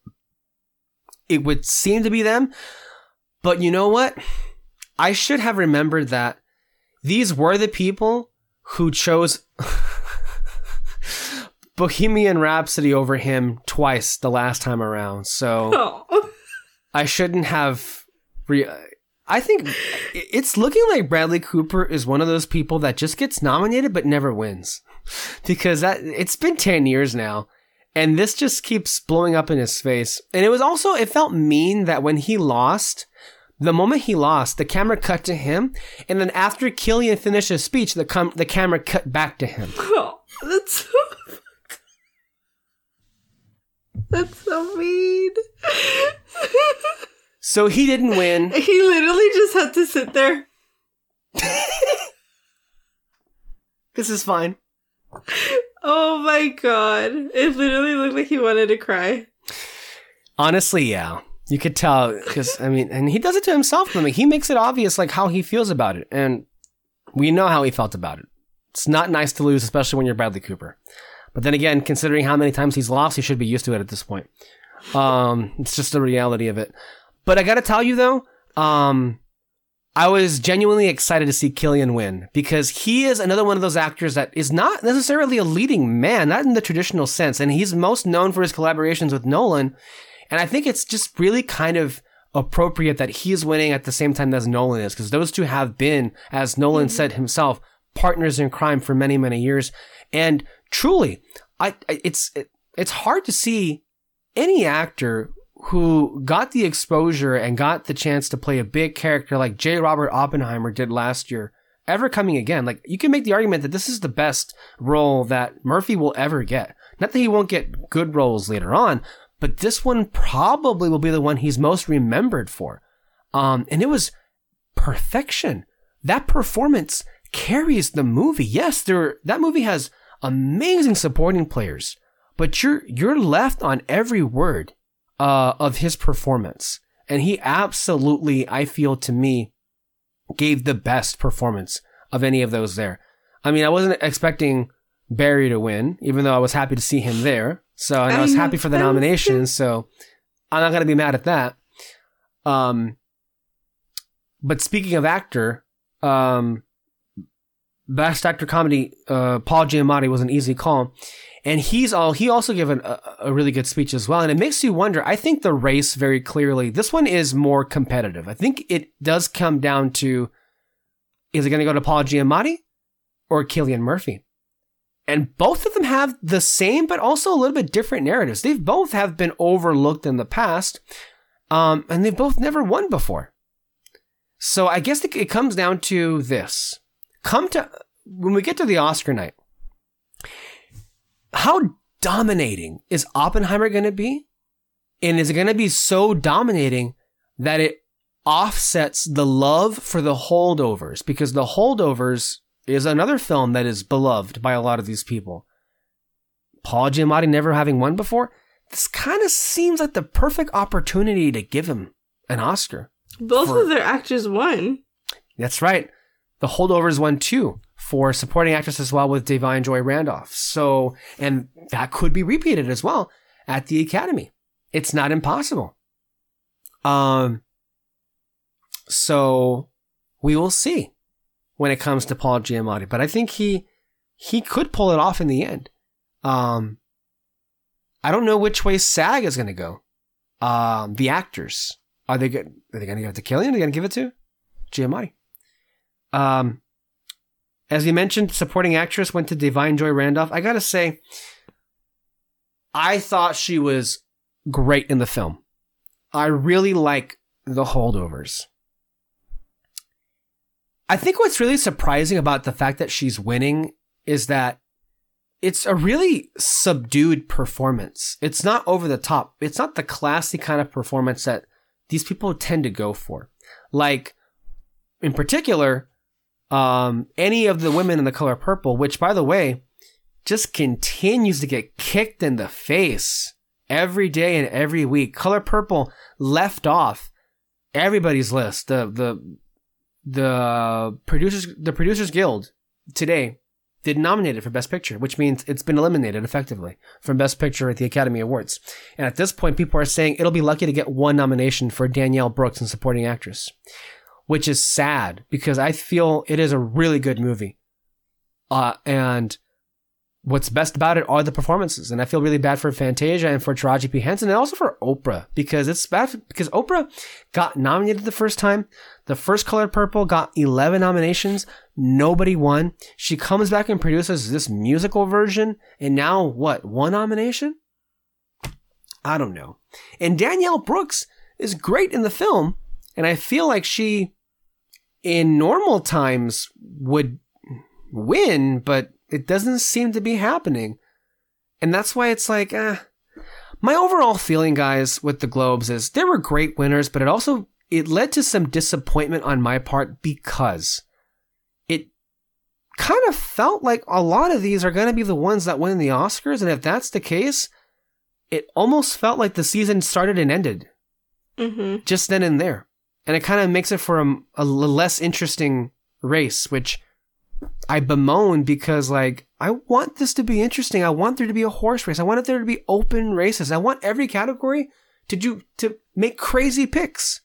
it would seem to be them. But you know what? I should have remembered that these were the people who chose *laughs* Bohemian Rhapsody over him twice the last time around. So Oh. *laughs* I shouldn't have. Re- I think it's looking like Bradley Cooper is one of those people that just gets nominated but never wins, *laughs* because that it's been ten years now, and this just keeps blowing up in his face. And it was also it felt mean that when he lost, the moment he lost, the camera cut to him, and then after Cillian finished his speech, the com- the camera cut back to him. *laughs* Oh, that's so. *laughs* That's so mean. So he didn't win. *laughs* he literally just had to sit there. This is fine. Oh my god. It literally looked like he wanted to cry. Honestly, yeah. You could tell because I mean, and he does it to himself. I mean, he makes it obvious like how he feels about it, and we know how he felt about it. It's not nice to lose, especially when you're Bradley Cooper. But then again, considering how many times he's lost, he should be used to it at this point. Um, it's just the reality of it. But I got to tell you though, um, I was genuinely excited to see Cillian win because he is another one of those actors that is not necessarily a leading man, not in the traditional sense, and he's most known for his collaborations with Nolan. And I think it's just really kind of appropriate that he's winning at the same time as Nolan is, because those two have been, as Nolan said mm-hmm. himself, partners in crime for many, many years. And truly, I, I it's it, it's hard to see any actor who got the exposure and got the chance to play a big character like J. Robert Oppenheimer did last year ever coming again. Like you can make the argument that this is the best role that Murphy will ever get. Not that he won't get good roles later on, but this one probably will be the one he's most remembered for. Um, and it was perfection. That performance carries the movie. Yes, there that movie has amazing supporting players, but you're you're left on every word uh, of his performance, and he absolutely, I feel to me, gave the best performance of any of those there. I mean, I wasn't expecting Barry to win, even though I was happy to see him there. So and I was happy for the nomination. *laughs* So I'm not gonna be mad at that. Um, but speaking of actor, um, best actor comedy, uh, Paul Giamatti was an easy call, and he's all he also gave an, a, a really good speech as well, and it makes you wonder. I think the race very clearly. This one is more competitive. I think it does come down to is it going to go to Paul Giamatti or Cillian Murphy? And both of them have the same, but also a little bit different narratives. They've both have been overlooked in the past, um, and they've both never won before. So I guess it, it comes down to this: come to when we get to the Oscar night. How dominating is Oppenheimer going to be? And is it going to be so dominating that it offsets the love for the holdovers? Because the holdovers is another film that is beloved by a lot of these people. Paul Giamatti never having won before, this kind of seems like the perfect opportunity to give him an Oscar. Both For- of their actors won. That's right. The Holdovers won two for supporting actress as well with Da'Vine Joy Randolph. So, and that could be repeated as well at the Academy. It's not impossible. Um, so we will see when it comes to Paul Giamatti, but I think he, he could pull it off in the end. Um, I don't know which way SAG is going to go. Um, the actors are they good? Are they going to give it to Cillian? Are they going to give it to Giamatti? Um, as we mentioned, supporting actress went to Da'Vine Joy Randolph. I gotta say, I thought she was great in the film. I really like the holdovers. I think what's really surprising about the fact that she's winning is that it's a really subdued performance. It's not over the top. It's not the classy kind of performance that these people tend to go for. Like, in particular, um, any of the women in the color purple, which by the way, just continues to get kicked in the face every day and every week. Color purple left off everybody's list. The the the producers the producers guild today did nominate it for best picture, which means it's been eliminated effectively from best picture at the Academy Awards. And at this point, people are saying it'll be lucky to get one nomination for Danielle Brooks in supporting actress which is sad because I feel it is a really good movie. Uh, and what's best about it are the performances. And I feel really bad for Fantasia and for Taraji P. Henson and also for Oprah because it's bad because Oprah got nominated the first time. The first color purple got 11 nominations. Nobody won. She comes back and produces this musical version. And now what? One nomination? I don't know. And Danielle Brooks is great in the film. And I feel like she, in normal times, would win, but it doesn't seem to be happening. And that's why it's like, eh. My overall feeling, guys, with the Globes is there were great winners, but it also it led to some disappointment on my part because it kind of felt like a lot of these are going to be the ones that win the Oscars, and if that's the case, it almost felt like the season started and ended Mm-hmm. just then and there and it kind of makes it for a, a less interesting race, which I bemoan because like I want this to be interesting. I want there to be a horse race. I want there to be open races. I want every category to do to make crazy picks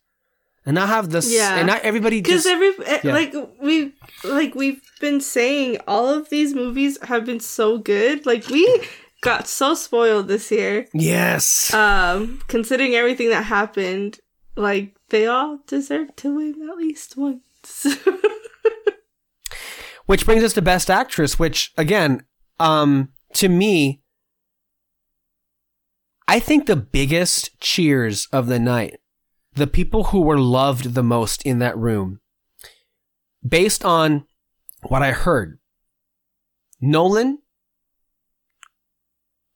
and not have this Yeah. and not everybody Because every eh, yeah. like we like we've been saying, all of these movies have been so good. Like we got so spoiled this year. yes. Um, considering everything that happened, like they all deserve to win at least once. *laughs* Which brings us to Best Actress, which again, um, to me, I think the biggest cheers of the night, the people who were loved the most in that room, based on what I heard, Nolan,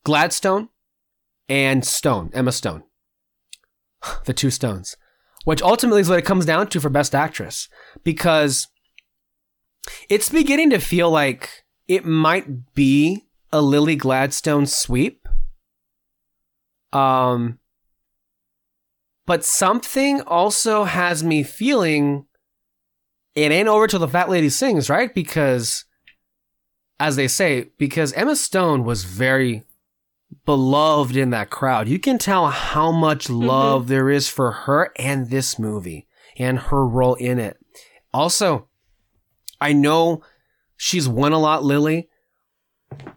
Gladstone, and Stone, Emma Stone. *sighs* The two Stones. Which ultimately is what it comes down to for Best Actress. Because it's beginning to feel like it might be a Lily Gladstone sweep. Um, but something also has me feeling it ain't over till the fat lady sings, right? Because, as they say, because Emma Stone was very beloved in that crowd. You can tell how much mm-hmm. love there is for her and this movie and her role in it. Also, I know she's won a lot, Lily,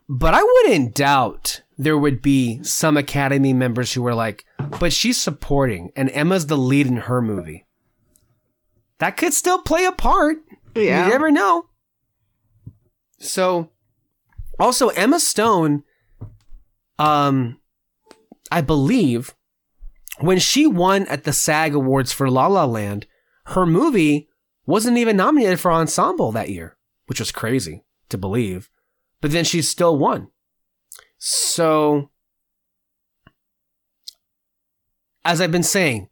but I wouldn't doubt there would be some Academy members who were like, but she's supporting and Emma's the lead in her movie. That could still play a part. yeah. You never know. So, also Emma Stone, um, I believe when she won at the SAG Awards for La La Land, her movie wasn't even nominated for ensemble that year, which was crazy to believe. But then she still won. So, as I've been saying,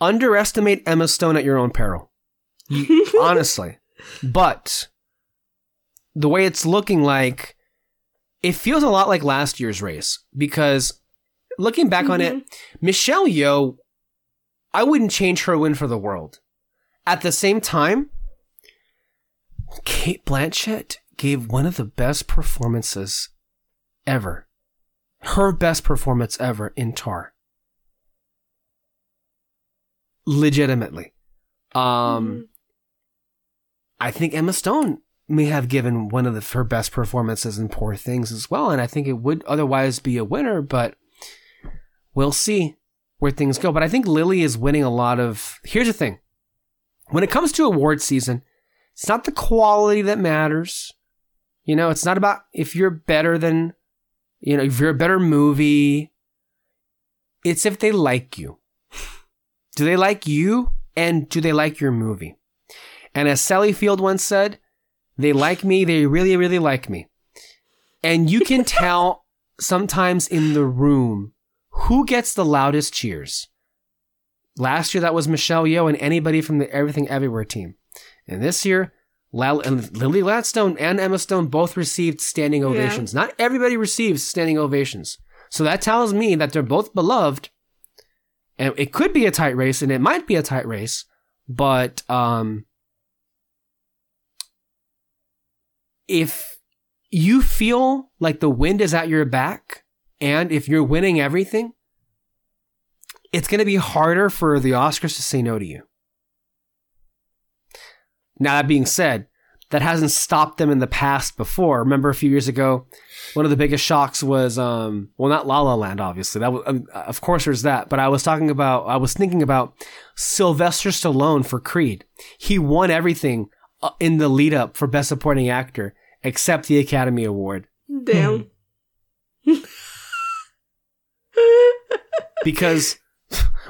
underestimate Emma Stone at your own peril. You- *laughs* honestly. But the way it's looking like, it feels a lot like last year's race because looking back on it, Michelle Yeoh, I wouldn't change her win for the world. At the same time, Cate Blanchett gave one of the best performances ever. Her best performance ever in Tar. Legitimately. Um, Mhm. I think Emma Stone may have given one of the, her best performances in Poor Things as well, and I think it would otherwise be a winner, but we'll see where things go. But I think Lily is winning a lot of. Here's the thing when it comes to award season, it's not the quality that matters. You know, it's not about if you're better than, you know, if you're a better movie. It's if they like you. Do they like you? And do they like your movie? And as Sally Field once said, they like me, they really, really like me. And you can *laughs* tell sometimes in the room who gets the loudest cheers. Last year that was Michelle Yeoh and anybody from the Everything Everywhere team. And this year, Lal- and Lily Gladstone and Emma Stone both received standing ovations. Not everybody receives standing ovations. So that tells me that they're both beloved. And it could be a tight race, and it might be a tight race, but um, if you feel like the wind is at your back, and if you're winning everything, it's going to be harder for the Oscars to say no to you. Now, that being said, that hasn't stopped them in the past before. Remember a few years ago, one of the biggest shocks was, um, well, not La La Land, obviously. That was, um, of course, there's that. But I was talking about, I was thinking about Sylvester Stallone for Creed. He won everything uh, in the lead up for Best Supporting Actor except the Academy Award Damn. Hmm. *laughs* because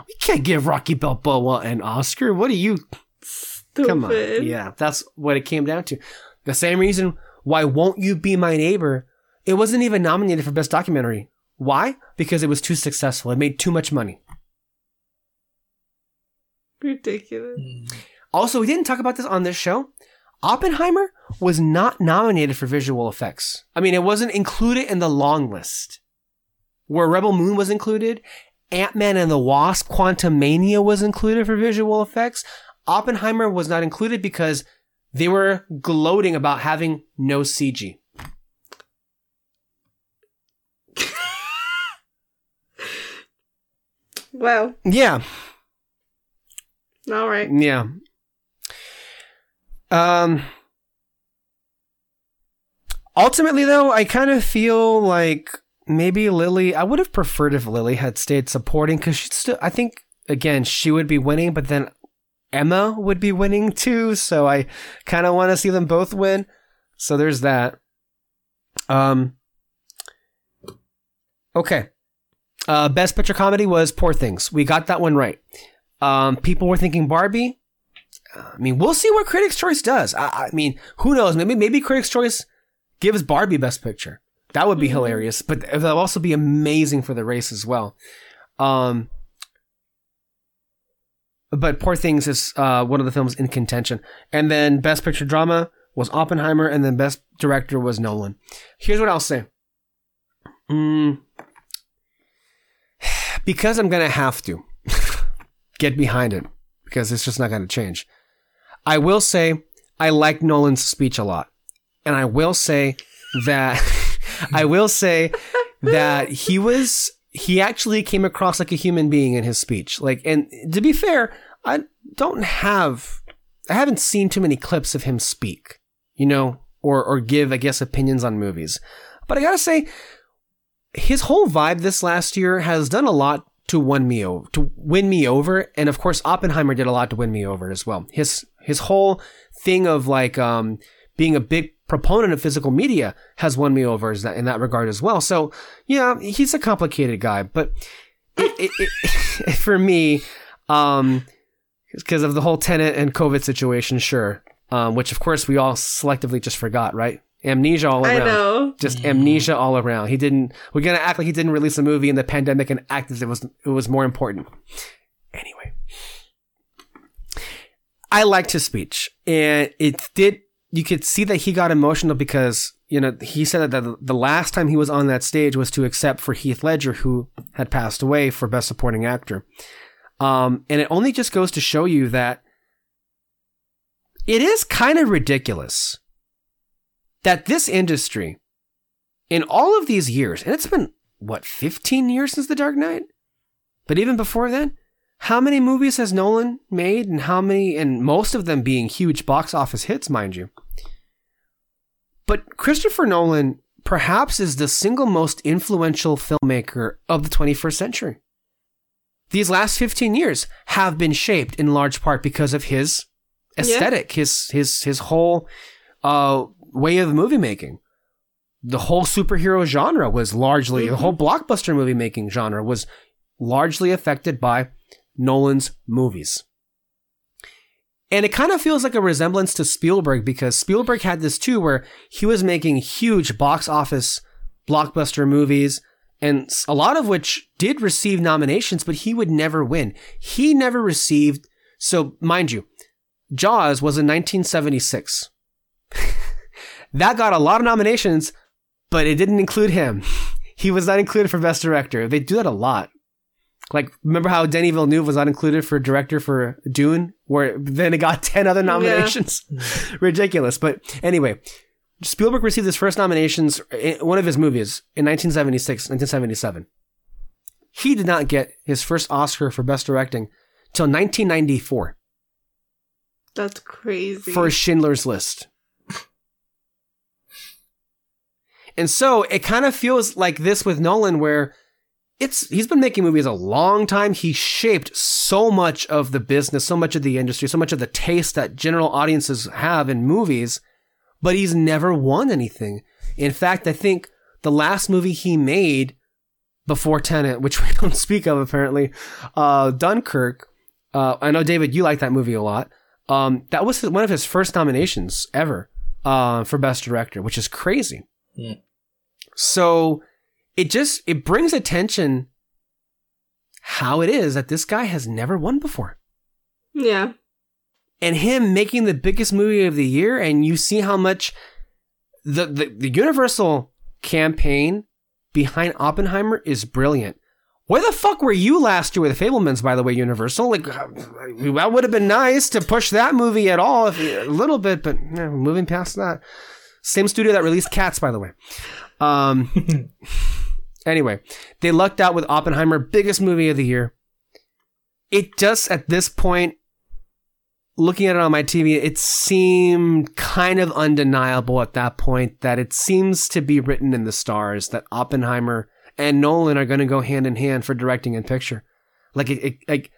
we can't give Rocky Balboa an Oscar. What are you? Stupid. Come on. Yeah, that's what it came down to. The same reason why Won't You Be My Neighbor? It wasn't even nominated for Best Documentary. Why? Because it was too successful. It made too much money. Ridiculous. Hmm. Also, we didn't talk about this on this show. Oppenheimer was not nominated for visual effects. I mean, it wasn't included in the long list. Where Rebel Moon was included, Ant-Man and the Wasp Quantumania was included for visual effects. Oppenheimer was not included because they were gloating about having no CG. *laughs* Wow. Yeah, All right. Yeah. Um ultimately though, I kind of feel like maybe Lily I would have preferred if Lily had stayed supporting cuz she still I think again she would be winning but then Emma would be winning too, so I kind of want to see them both win. So there's that. Um Okay. Uh best picture comedy was Poor Things. We got that one right. Um, people were thinking Barbie. I mean, we'll see what Critics' Choice does. I, I mean, who knows? Maybe maybe Critics' Choice gives Barbie Best Picture. That would be hilarious, but that'll also be amazing for the race as well. Um, but Poor Things is uh, one of the films in contention, and then Best Picture Drama was Oppenheimer, and then Best Director was Nolan. Here's what I'll say. Mm, *sighs* because I'm gonna have to *laughs* get behind it because it's just not going to change. I will say I like Nolan's speech a lot. And I will say that *laughs* I will say that he was he actually came across like a human being in his speech. Like and to be fair, I don't have I haven't seen too many clips of him speak, you know, or or give I guess opinions on movies. But I got to say his whole vibe this last year has done a lot to win me over, to win me over, and of course Oppenheimer did a lot to win me over as well. His his whole thing of like um, being a big proponent of physical media has won me over in that, in that regard as well. So yeah, he's a complicated guy, but it, it, it, *laughs* for me, um, because of the whole Tenet and COVID situation, sure. Um, which of course we all selectively just forgot, right? Amnesia all around I know. just amnesia all around. He didn't. We're gonna act like he didn't release a movie in the pandemic and act as it was it was more important. Anyway, I liked his speech, and it did. You could see that he got emotional because you know he said that the, last time he was on that stage was to accept for Heath Ledger, who had passed away for Best Supporting Actor. Um, and it only just goes to show you that it is kind of ridiculous that this industry, in all of these years, and it's been, what, 15 years since The Dark Knight? But even before then, how many movies has Nolan made and how many, and most of them being huge box office hits, mind you? But Christopher Nolan perhaps is the single most influential filmmaker of the 21st century. These last 15 years have been shaped in large part because of his aesthetic, yeah. his his his whole uh, way of movie making. The whole superhero genre was largely mm-hmm. the whole blockbuster movie making genre was largely affected by Nolan's movies. And it kind of feels like a resemblance to Spielberg because Spielberg had this too, where he was making huge box office blockbuster movies, and a lot of which did receive nominations, but he would never win. He never received, so mind you, Jaws was in 1976. *laughs* that got a lot of nominations, but it didn't include him. *laughs* He was not included for Best Director. They do that a lot. Like, remember how Denis Villeneuve was not included for director for Dune, where then it got *laughs* 10 other nominations? Yeah. *laughs* Ridiculous. But anyway, Spielberg received his first nominations in one of his movies in 1976, 1977. He did not get his first Oscar for Best Directing till 1994. That's crazy. For Schindler's List. *laughs* and so it kind of feels like this with Nolan, where it's he's been making movies a long time. He shaped so much of the business, so much of the industry, so much of the taste that general audiences have in movies, but he's never won anything. In fact, I think the last movie he made before Tenet, which *laughs* we don't speak of apparently, uh, Dunkirk. Uh, I know David, you like that movie a lot. Um, that was one of his first nominations ever uh, for Best Director, which is crazy. Yeah. So it just it brings attention how it is that this guy has never won before. Yeah. And him making the biggest movie of the year, and you see how much the, the, the Universal campaign behind Oppenheimer is brilliant. Where the fuck were you last year with Fabelmans? by the way, Universal? Like, that would have been nice to push that movie at all, if, a little bit, but yeah, moving past that. Same studio that released Cats, by the way. Um, *laughs* Anyway, they lucked out with Oppenheimer, biggest movie of the year. It just, at this point, looking at it on my TV, it seemed kind of undeniable at that point that it seems to be written in the stars that Oppenheimer and Nolan are going to go hand in hand for directing and picture. Like, it, it, like,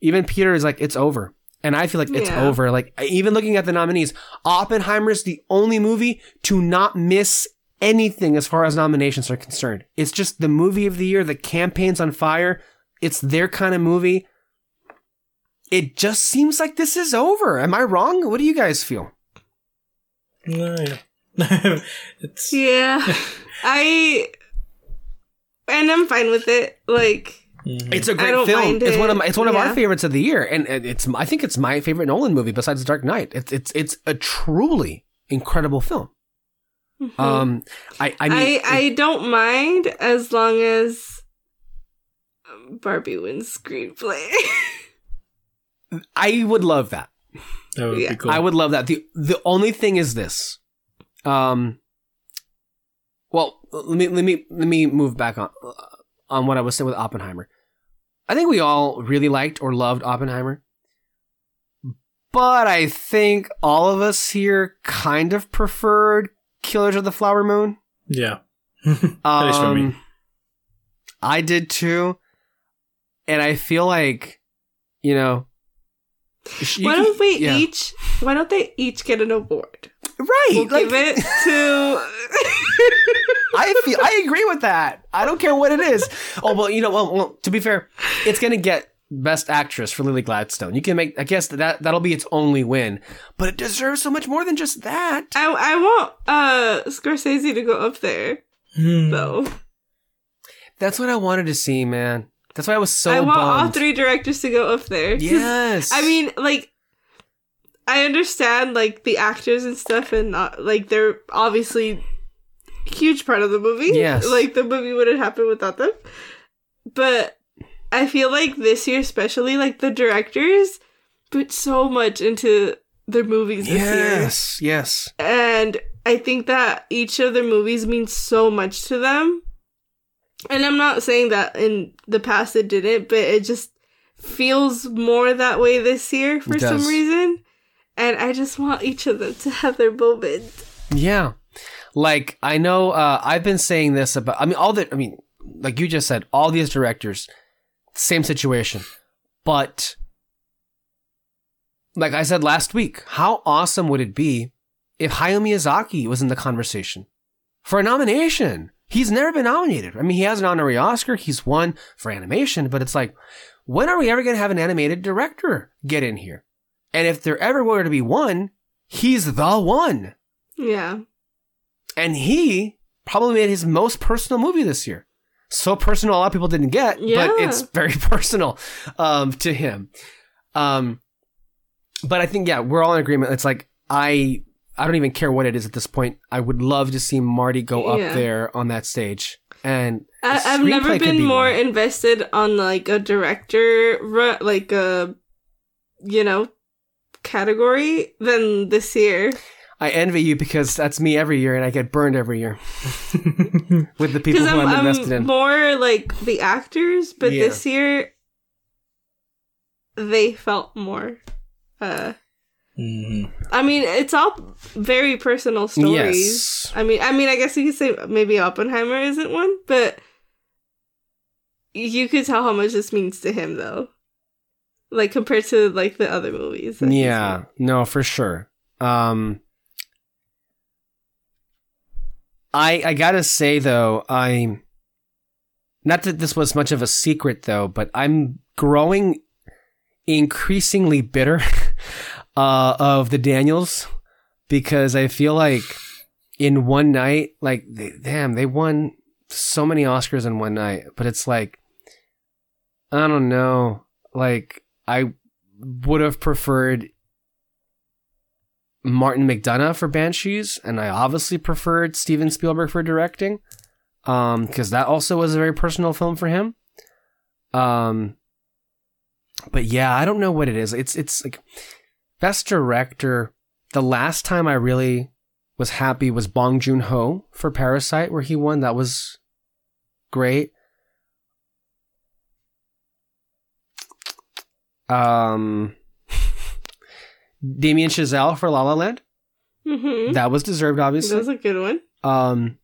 even Peter is like, it's over. And I feel like it's yeah. over. Like, even looking at the nominees, Oppenheimer is the only movie to not miss anything as far as nominations are concerned. It's just the movie of the year, the campaign's on fire. It's their kind of movie. It just seems like this is over. Am I wrong? What do you guys feel? No, *laughs* yeah. it's yeah. *laughs* I and I'm fine with it. Like mm-hmm. it's a great film. It's one of my, it's one of yeah. our favorites of the year, and it's I think it's my favorite Nolan movie besides Dark Knight. It's it's it's a truly incredible film. Mm-hmm. Um, I I, mean, I it, I don't mind as long as Barbie wins screenplay. I would love that. That would yeah. be cool. I would love that. the The only thing is this. Um. Well, let me let me let me move back on on what I was saying with Oppenheimer. I think we all really liked or loved Oppenheimer. But I think all of us here kind of preferred Killers of the Flower Moon. Yeah. *laughs* that is for me. Um, I did too. And I feel like, you know. You why don't we yeah. each, why don't they each get an award? Right. We'll like, give it to. *laughs* I feel I agree with that. I don't care what it is. Oh well, you know, well, well to be fair, it's gonna get Best Actress for Lily Gladstone. You can make, I guess that that'll be its only win, but it deserves so much more than just that. I I want uh Scorsese to go up there hmm. though. That's what I wanted to see, man. That's why I was so. I want bummed. all three directors to go up there. Yes. I mean, like, I understand like the actors and stuff, and uh, like they're obviously huge part of the movie. Yes. Like the movie wouldn't happen without them, but I feel like this year, especially, like the directors put so much into their movies this year. Yes, yes. And I think that each of their movies means so much to them. And I'm not saying that in the past it didn't, but it just feels more that way this year for some reason. And I just want each of them to have their moment. Yeah. Like I know uh I've been saying this about I mean all the I mean like you just said all these directors same situation. But like I said last week, how awesome would it be if Hayao Miyazaki was in the conversation for a nomination? He's never been nominated. I mean, he has an honorary Oscar. He's won for animation, but it's like, when are we ever going to have an animated director get in here? And if there ever were to be one, he's the one. Yeah. And he probably made his most personal movie this year. So personal, a lot of people didn't get, yeah. but it's very *laughs* personal um, to him. Um, but I think, yeah, we're all in agreement. It's like, I I don't even care what it is at this point. I would love to see Marty go up Yeah. there on that stage. And I- i've never been be more one. invested on like a director, like a, you know, category than this year. I envy you because that's me every year, and I get burned every year *laughs* with the people Because who I'm, I'm, invested in. more like the actors, but Yeah. this year they felt more. uh Mhm. I mean, it's all very personal stories. Yes. I mean, I mean, I guess you could say maybe Oppenheimer isn't one, but you could tell how much this means to him, though. Like compared to like the other movies. Yeah, no, for sure. Um, I I gotta say though, I'm not that this was much of a secret though, but I'm growing increasingly bitter *laughs* uh, of the Daniels because I feel like in one night, like they, damn, they won so many Oscars in one night, but it's like I don't know, like I would have preferred Martin McDonagh for Banshees, and I obviously preferred Steven Spielberg for directing, um, because that also was a very personal film for him. Um, but yeah, I don't know what it is. It's it's like best director. The last time I really was happy was Bong Joon Ho for Parasite, where he won. That was great. Um, Damien Chazelle for La La Land. Mhm. That was deserved, obviously. That was a good one. Um,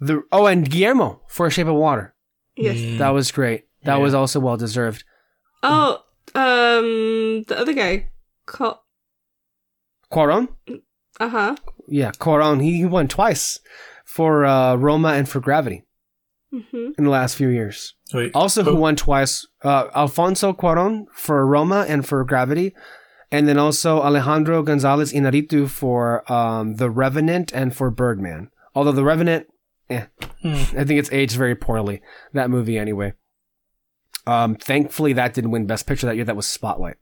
the oh, and Guillermo for Shape of Water. Yes. Mm. That was great. That Yeah. was also well deserved. Oh, um, the other guy. Call- Cuaron, uh huh. yeah, Cuaron. He, he won twice for uh, Roma and for Gravity hmm in the last few years. Wait. Also, who Oh. won twice? Uh, Alfonso Cuaron for Roma and for Gravity, and then also Alejandro Gonzalez Inarritu for um, The Revenant and for Birdman. Although The Revenant, eh, Hmm. I think it's aged very poorly. That movie, anyway. Um, thankfully, that didn't win Best Picture that year. That was Spotlight,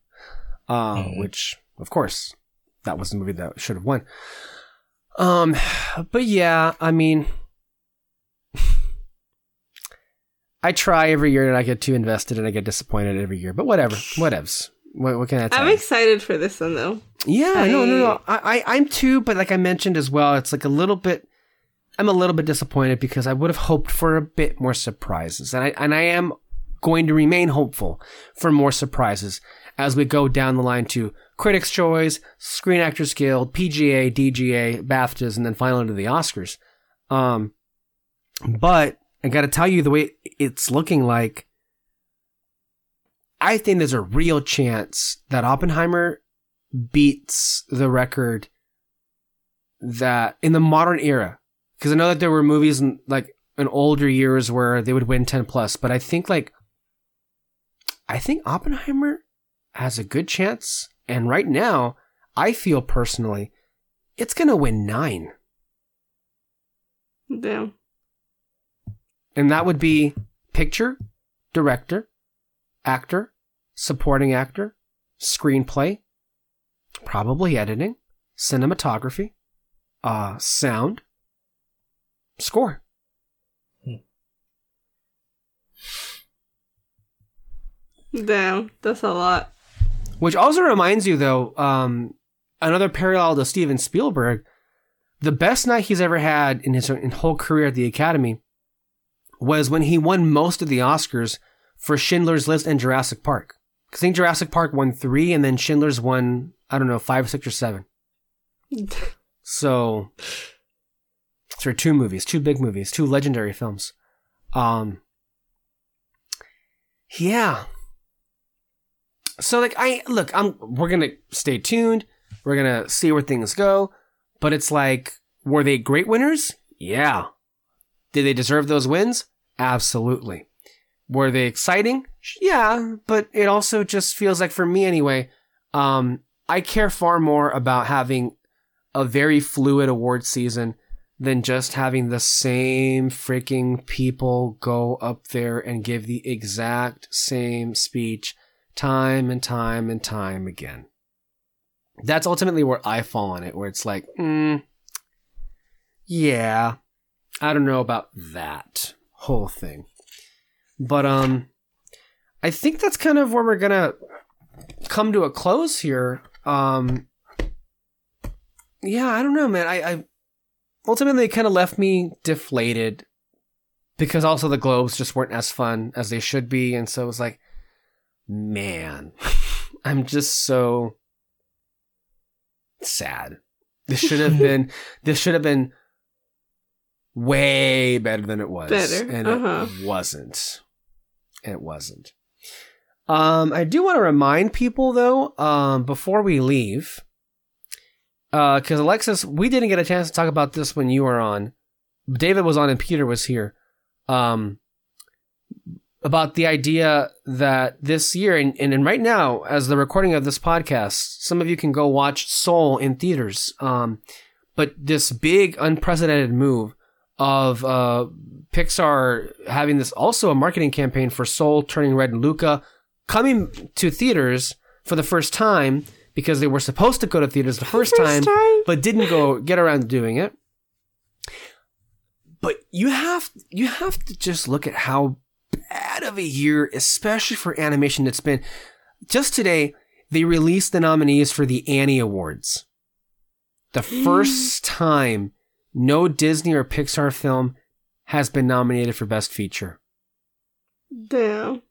uh, Mhm. which, of course, that was the movie that should have won. Um, *sighs* but yeah, I mean, I try every year and I get too invested and I get disappointed every year. But whatever, whatevs. What, what can I tell I'm excited for this one though. Yeah, no, no, no. I- I, I, I'm too, but like I mentioned as well, it's like a little bit. I'm a little bit disappointed because I would have hoped for a bit more surprises, and I and I am going to remain hopeful for more surprises as we go down the line to Critics' Choice, Screen Actors Guild, PGA, DGA, BAFTAs, and then finally to the Oscars. Um, but I got to tell you, the way it's looking like, I think there's a real chance that Oppenheimer beats the record that in the modern era because i know that there were movies in like in older years where they would win 10 plus but i think like i think oppenheimer has a good chance and right now i feel personally it's gonna win nine Damn. And that would be picture director actor supporting actor screenplay probably editing cinematography uh sound score Damn. That's a lot. Which also reminds you, though, um, another parallel to Steven Spielberg. The best night he's ever had in his in whole career at the Academy was when he won most of the Oscars for Schindler's List and Jurassic Park. I think Jurassic Park won three, and then Schindler's won I don't know five, six, or seven. *laughs* So, for two movies, two big movies, two legendary films. Um, yeah. So like I look, I'm we're gonna stay tuned. We're gonna see where things go. But it's like, were they great winners? Yeah. Did they deserve those wins? Absolutely. Were they exciting? Yeah, but it also just feels like for me anyway, um, I care far more about having a very fluid award season than just having the same freaking people go up there and give the exact same speech time and time and time again. That's ultimately where I fall on it, where it's like, mm, yeah, I don't know about that whole thing. But, um, I think that's kind of where we're gonna come to a close here. Um, yeah, I don't know, man. I, I ultimately kind of left me deflated because also the globes just weren't as fun as they should be, and so it was like, man, *laughs* I'm just so sad. This should have *laughs* been. This should have been way better than it was, Better, and uh-huh. it wasn't. It wasn't. Um, I do want to remind people though, um, before we leave, because Alexis, we didn't get a chance to talk about this when you were on. David was on and Peter was here. Um, about the idea that this year, and, and, and right now, as the recording of this podcast, some of you can go watch Soul in theaters. Um, but this big unprecedented move of uh, Pixar having this also a marketing campaign for Soul, Turning Red, and Luca coming to theaters for the first time because they were supposed to go to theaters the *laughs* first, time, time? but didn't go get around to doing it. But you have you have to just look at how bad of a year, especially for animation, it's been. Just today, they released the nominees for the Annie Awards. The *gasps* first time no Disney or Pixar film has been nominated for Best Feature. Damn.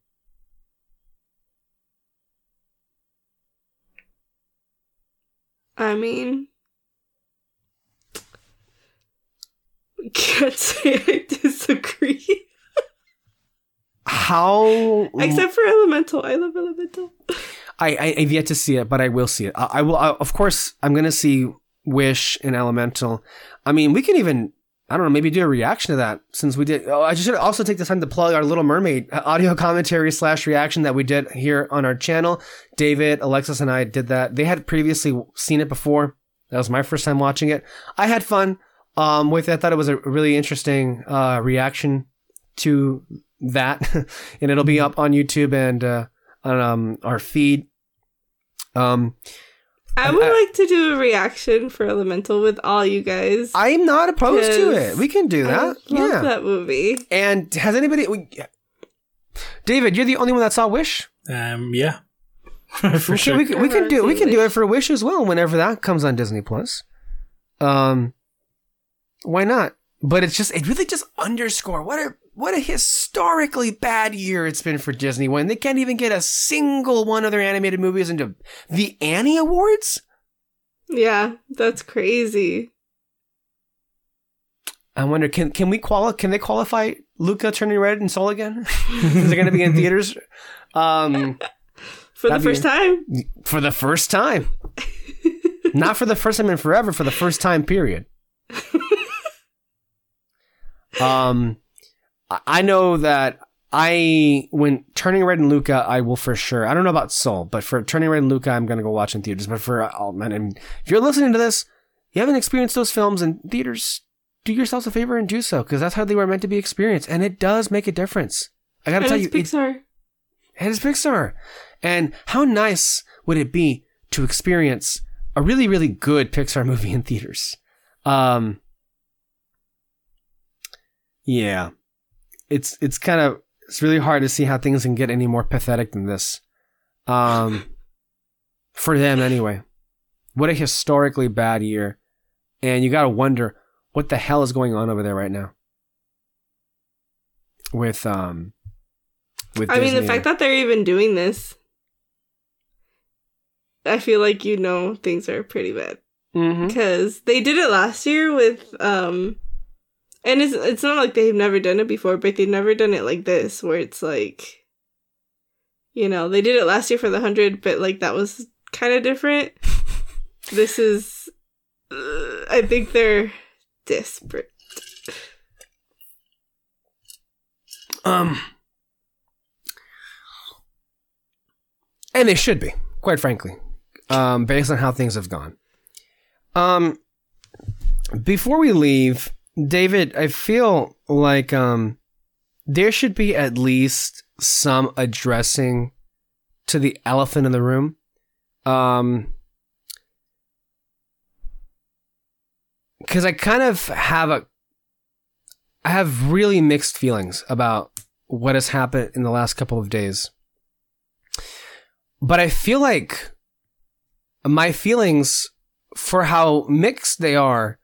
I mean, can't *laughs* say I disagree. How Except for Elemental. I love Elemental. *laughs* I, I I've yet to see it, but I will see it. I, I will. I, of course, I'm gonna see Wish and Elemental. I mean, we can even. I don't know, maybe do a reaction to that since we did. Oh, I should also take this time to plug our Little Mermaid *laughs* audio commentary slash reaction that we did here on our channel. David, Alexis, and I did that. They had previously seen it before. That was my first time watching it. I had fun um, with it. I thought it was a really interesting uh, reaction to that, *laughs* and it'll be up on YouTube and uh, on um, our feed. Um, I would I- like to do a reaction for Elemental with all you guys. I'm not opposed to it. We can do I that. love yeah. that movie. And has anybody? We, David, you're the only one that saw Wish. Um, yeah, *laughs* for sure. we, can- we can do we seen can do it for Wish as well whenever that comes on Disney Plus. Um, why not? But it's just it really just underscore what a what a historically bad year it's been for Disney when they can't even get a single one of their animated movies into the Annie Awards. Yeah, that's crazy. I wonder can can we quali- can they qualify Luca turning red and Soul again? *laughs* Is it going to be in theaters? Um, *laughs* For the first time. for the first time. *laughs* Not for the first time in forever, for the first time, period. Um, I- know that I, when Turning Red and Luca, I will for sure. I don't know about Soul, but for Turning Red and Luca, I'm going to go watch in theaters. But for, oh man, and if you're listening to this, you haven't experienced those films in theaters, do yourselves a favor and do so, because that's how they were meant to be experienced. And it does make a difference. I got to And tell you, it's it- Pixar. and it's Pixar. And how nice would it be to experience a really, really good Pixar movie in theaters? Um, yeah, it's it's kind of it's really hard to see how things can get any more pathetic than this. Um, *laughs* for them anyway. What a historically bad year. And you got to wonder what the hell is going on over there right now. With um with I mean, the fact that they're even doing this, I feel like you know things are pretty bad because they did it last year with um, and it's it's not like they've never done it before, but they've never done it like this where it's like, you know, they did it last year for the hundred, but like that was kind of different. *laughs* this is, uh, I think they're desperate. Um and they should be, quite frankly. Um based on how things have gone. Um before we leave, David, I feel like um there should be at least some addressing to the elephant in the room. Um cuz I kind of have a I have really mixed feelings about what has happened in the last couple of days. But I feel like my feelings for how mixed they are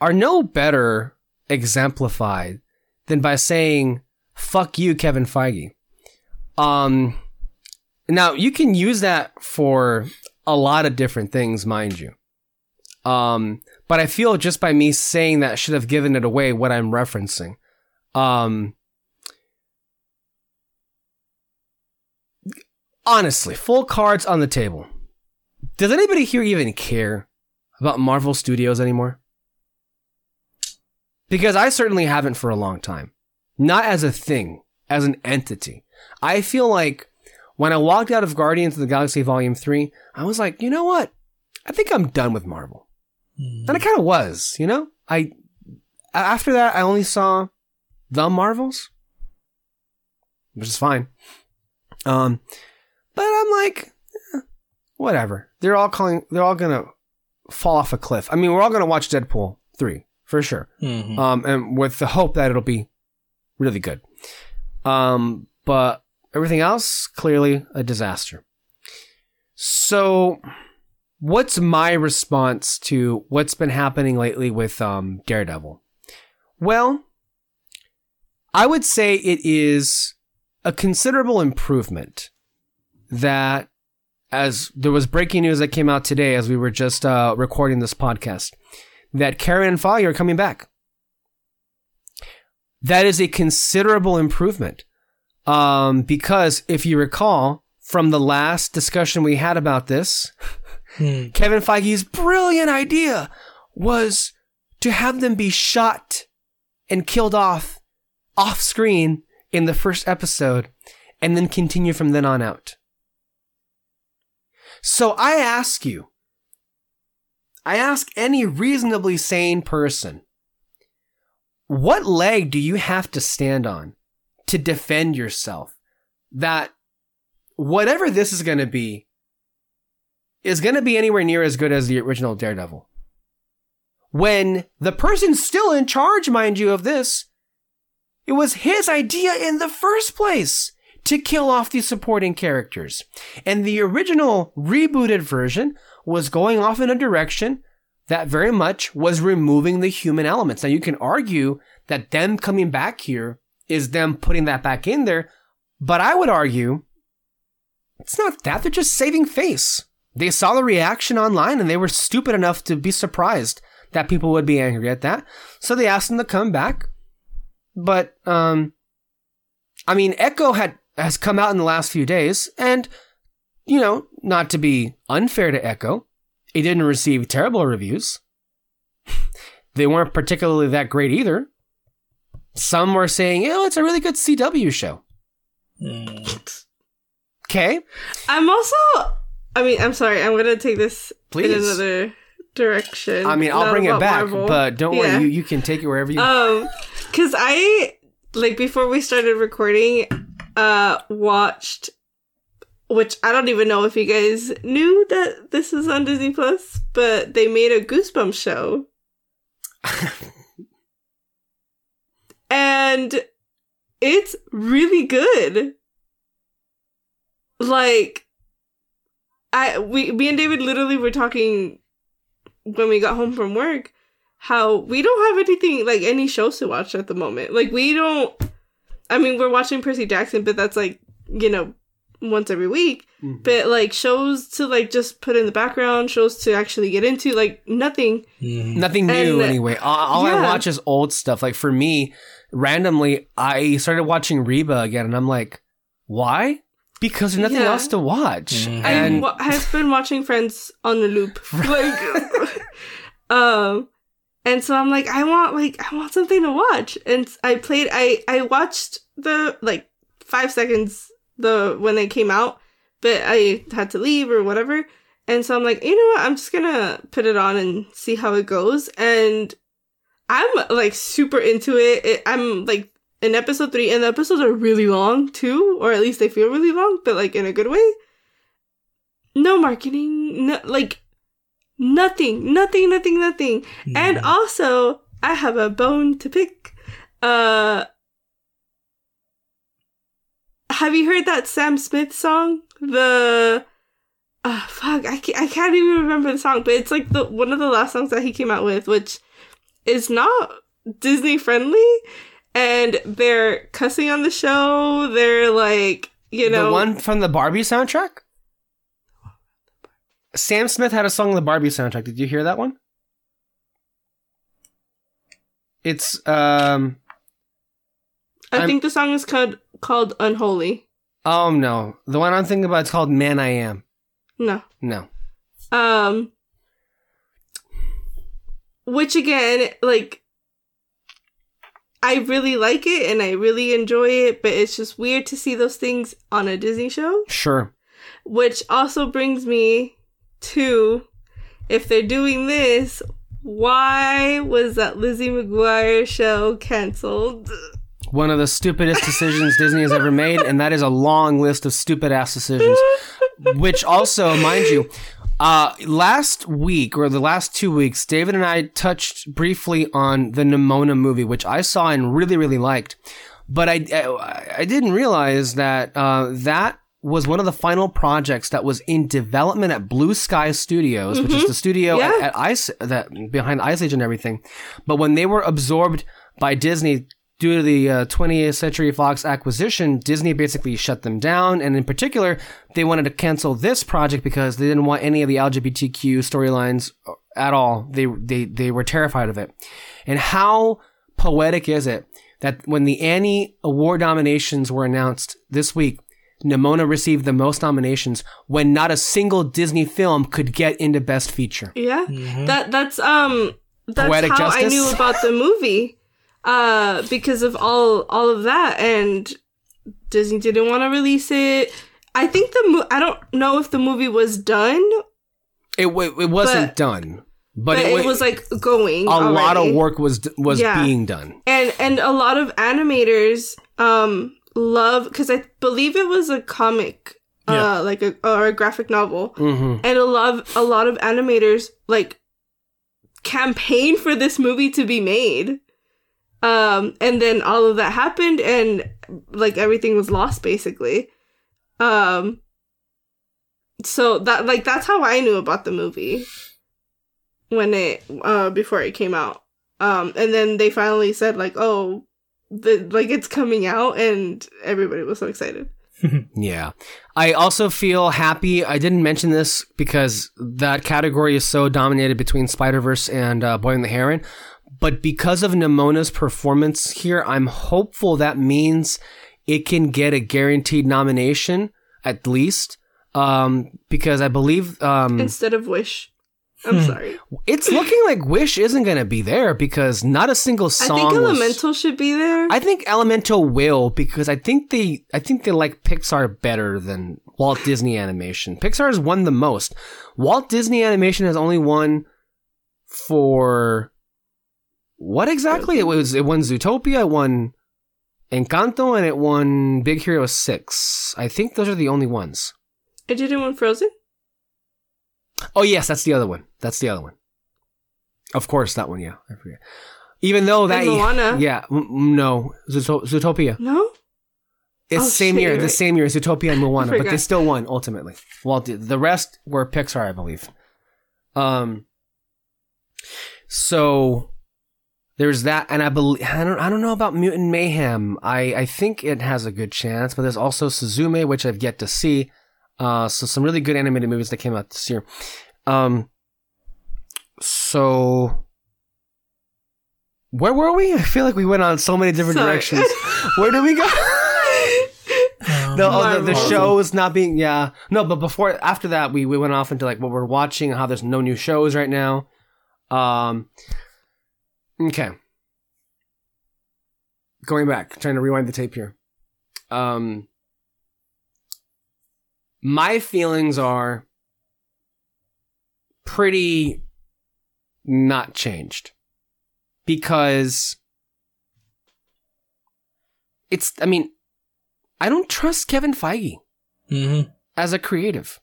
are no better exemplified than by saying fuck you Kevin Feige. Um now you can use that for a lot of different things mind you. Um but I feel just by me saying that should have given it away what I'm referencing. Um, honestly, full cards on the table. Does anybody here even care about Marvel Studios anymore? Because I certainly haven't for a long time. Not as a thing, as an entity. I feel like when I walked out of Guardians of the Galaxy Volume 3, I was like, you know what? I think I'm done with Marvel. And I kind of was, you know? I after that I only saw the Marvels, which is fine. Um but I'm like eh, whatever. They're all calling they're all going to fall off a cliff. I mean, we're all going to watch Deadpool 3 for sure. Mhm. Um and with the hope that it'll be really good. Um but everything else clearly a disaster. So what's my response to what's been happening lately with um, Daredevil? Well, I would say it is a considerable improvement that as there was breaking news that came out today as we were just uh, recording this podcast that Karen and Foggy are coming back. That is a considerable improvement. Um, because if you recall from the last discussion we had about this, Hmm. *laughs* Kevin Feige's brilliant idea was to have them be shot and killed off off screen in the first episode and then continue from then on out. So I ask you, I ask any reasonably sane person, what leg do you have to stand on to defend yourself that whatever this is going to be is going to be anywhere near as good as the original Daredevil. When the person still in charge, mind you, of this, it was his idea in the first place to kill off the supporting characters. And the original rebooted version was going off in a direction that very much was removing the human elements. Now you can argue that them coming back here is them putting that back in there, but I would argue it's not that, they're just saving face. They saw the reaction online and they were stupid enough to be surprised that people would be angry at that. So they asked them to come back. But um I mean Echo had has come out in the last few days and you know, not to be unfair to Echo, it didn't receive terrible reviews. *laughs* they weren't particularly that great either. Some were saying, "Oh, it's a really good CW show." Hmm. Okay, I'm also. I mean, I'm sorry. I'm gonna take this Please. in another direction. I mean, I'll bring it back, Marvel. but don't Yeah. worry, you, you can take it wherever you. Um, cause I like before we started recording, uh, watched, which I don't even know if you guys knew that this is on Disney Plus, but they made a Goosebumps show, *laughs* and it's really good. Like, I we me and David literally were talking when we got home from work how we don't have anything like any shows to watch at the moment. Like we don't I mean we're watching Percy Jackson, but that's like, you know, once every week. Mhm. But like shows to like just put in the background, shows to actually get into, like nothing. Mhm. Nothing new, And- anyway. All, all I watch is old stuff. Like for me, randomly, I started watching Reba again, and I'm like, why? Because there's nothing Yeah. else to watch. Mhm. I And wa- I've been watching Friends on the loop. *laughs* like *laughs* um and so I'm like I want like I want something to watch. And I played I I watched the like 5 seconds the when they came out, but I had to leave or whatever. And so I'm like, you know what? I'm just to put it on and see how it goes. And I'm like super into it. it I'm like in episode 3 and the episodes are really long too, or at least they feel really long, but like in a good way no marketing, no, like nothing, nothing, nothing, nothing. And Mhm. also, I have a bone to pick. Uh, have you heard that Sam Smith song? The ah fuck, I can't, I can't even remember the song, but it's like the one of the last songs that he came out with, which is not Disney friendly. And they're cussing on the show. They're like, you know, the one from the Barbie soundtrack? Sam Smith had a song on the Barbie soundtrack. Did you hear that one? It's um I I'm- think the song is called called Unholy. oh no. The one I'm thinking about is called Man I Am. No. No. Um which again, like I really like it and I really enjoy it, but it's just weird to see those things on a Disney show, Sure. which also brings me to if they're doing this, why was that Lizzie McGuire show canceled? One of the stupidest decisions Disney has ever made, and that is a long list of stupid ass decisions. Which also, mind you, uh, last week or the last two weeks, David and I touched briefly on the Nimona movie, which I saw and really, really liked. But I, I, I didn't realize that uh, that was one of the final projects that was in development at Blue Sky Studios, which is the studio Yeah. at, at Ice that behind Ice Age and everything. But when they were absorbed by Disney due to the uh, 20th Century Fox acquisition, Disney basically shut them down. And in particular, they wanted to cancel this project because they didn't want any of the LGBTQ storylines at all. They, they, they were terrified of it. And how poetic is it that when the Annie Award nominations were announced this week, Nimona received the most nominations when not a single Disney film could get into Best Feature. Yeah. That that's um that's Poetic how I knew about the movie. Uh because of all all of that and Disney didn't want to release it. I think the mo- I don't know if the movie was done, It, w- it wasn't But- done, but, but, it, it, was like going a lot of work was was Yeah. being done. and and a lot of animators um love because I believe it was a comic Yeah. uh like a or a graphic novel hmm and a lot a lot of animators like campaign for this movie to be made um and then all of that happened and like everything was lost basically um so that like that's how i knew about the movie when it uh before it came out um and then they finally said like oh the like it's coming out and everybody was so excited *laughs* Yeah. I also feel happy. I didn't mention this because that category is so dominated between Spider Verse and uh, Boy and the Heron. But because of Nimona's performance here, I'm hopeful that means it can get a guaranteed nomination at least. Um, because I believe um, instead of wish i'm sorry it's looking like Wish isn't going to be there because not a single song. i think was- elemental should be there I think Elemental will because I think they I think they like Pixar better than Walt Disney Animation. Pixar has won the most. Walt Disney Animation has only won for what exactly? It was it won Zootopia, it won Encanto, and it won Big Hero Six. I think those are the only ones. I didn't want Frozen. Oh yes, that's the other one. That's the other one. Of course, that one. Yeah, I forget. Even though that And Moana. yeah, m- no, Zootopia. No, It's Oh, the same shit, year, you're the same year as Zootopia and *laughs* Moana, but they still won ultimately. Well, the rest were Pixar, I believe. Um. So there's that, and I believe I don't I don't know about Mutant Mayhem. I I think it has a good chance, but there's also Suzume, which I've yet to see. Uh, so some really good animated movies that came out this year. Um. So. Where were we? I feel like we went on so many different Sorry. directions. *laughs* Where did we go? Um, No, oh, the, the Marvel. shows not being yeah. No, but before after that we, we went off into like what we're watching, how there's no new shows right now. Um Okay. Going back, trying to rewind the tape here. Um my feelings are pretty not changed. Because it's I mean I don't trust Kevin Feige mhm. as a creative.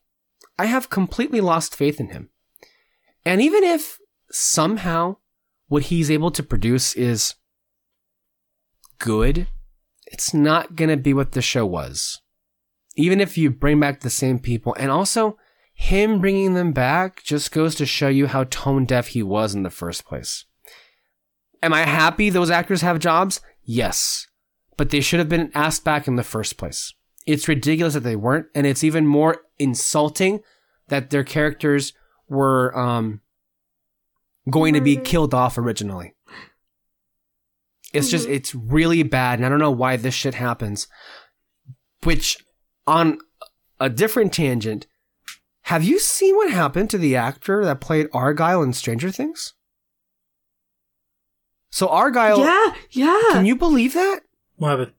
I have completely lost faith in him. And even if somehow what he's able to produce is good, it's not going to be what the show was. Even if you bring back the same people. And also, him bringing them back just goes to show you how tone deaf he was in the first place. Am I happy those actors have jobs? Yes. But they should have been asked back in the first place. It's ridiculous that they weren't, and it's even more insulting that their characters were um, going to be killed off originally. It's just, Mhm. it's really bad, and I don't know why this shit happens. Which, on a different tangent, have you seen what happened to the actor that played Argyle in Stranger Things? So Argyle, yeah, yeah. can you believe that? What happened?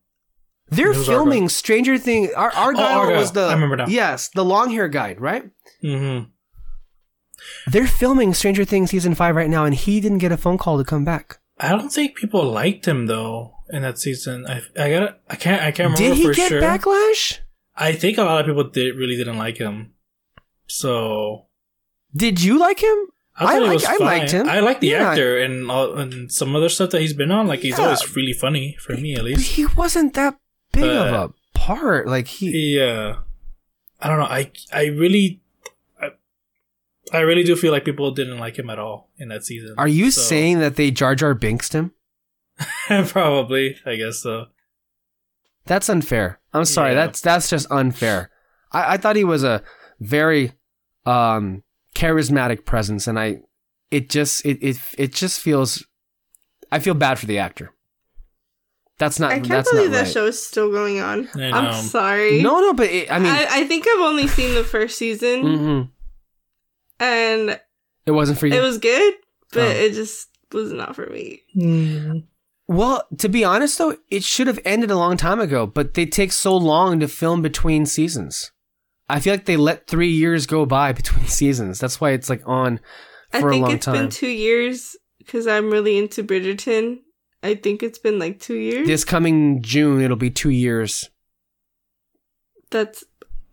They're Who's filming Stranger Things. Ar- Argyle, Argyle. was the I remember now. yes, the long hair guide, right? Mm-hmm. They're filming Stranger Things season five right now, and he didn't get a phone call to come back. I don't think people liked him though in that season. I I got I can't I can't remember Did he for get sure. backlash? I think a lot of people did really didn't like him. So Did you like him? I, I like- I liked him. I like the Yeah. actor and all, and some other stuff that he's been on. Like he's Yeah. always really funny for me at But least. he wasn't that big of a part. Like he, Yeah, I don't know. I I really. I, I really do feel like people didn't like him at all in that season. are you So- saying that they Jar Jar Binksed him? *laughs* Probably, I guess so. That's unfair. I'm sorry. Yeah. That's that's just unfair. I, I thought he was a very um charismatic presence, and I it just it it it just feels. I feel bad for the actor. That's not. I can't that's believe not that right. show is still going on. I know. I'm sorry. No, no, but it, I mean, I, I think I've only seen the first season, mhm. And it wasn't for you. it was good, but Oh. it just was not for me. Mm. Well, to be honest though, it should have ended a long time ago, but they take so long to film between seasons. I feel like they let three years go by *laughs* between seasons. That's why it's like on I for a think long it's time. been two years because I'm really into Bridgerton. I think it's been like two years. this coming June, it'll be two years. That's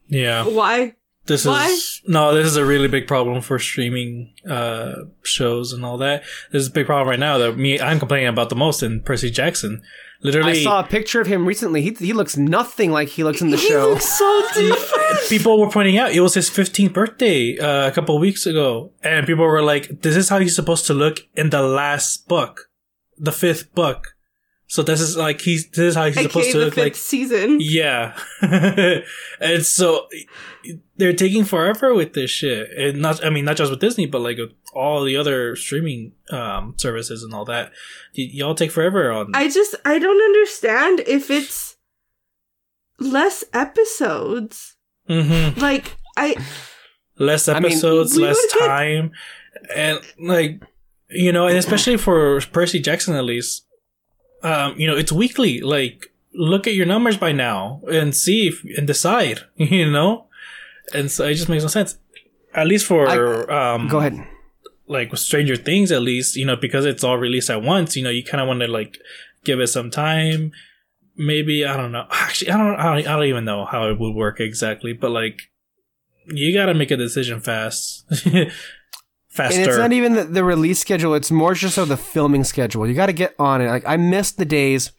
Yeah, why. This Why? is no. This is a really big problem for streaming uh, shows and all that. This is a big problem right now that me I'm complaining about the most in Percy Jackson. Literally, I saw a picture of him recently. He he looks nothing like he looks in the he show. looks so different. *laughs* people were pointing out it was his 15th birthday uh, a couple of weeks ago and people were like this is how he's supposed to look in the last book the fifth book so this is like he's this is how he's supposed to the look fifth like season. yeah *laughs* and so they're taking forever with this shit and not i mean not just with disney but like with all the other streaming um services and all that y- y'all take forever on I just I don't understand if it's less episodes. Mhm. Like I less I mean, episodes, less would get- time, and like you know, and especially for Percy Jackson at least, um, you know, it's weekly. Like, look at your numbers by now and see if and decide. *laughs* You know, and so it just makes no sense. At least for um, Go ahead. like Stranger Things, at least you know because it's all released at once. You know, you kind of want to like give it some time. Maybe I don't know. Actually, I don't. I don't, I don't even know how it would work exactly. But like, you got to make a decision fast, *laughs* And it's not even the, the release schedule; it's more just so the filming schedule. You got to get on it. Like I missed the days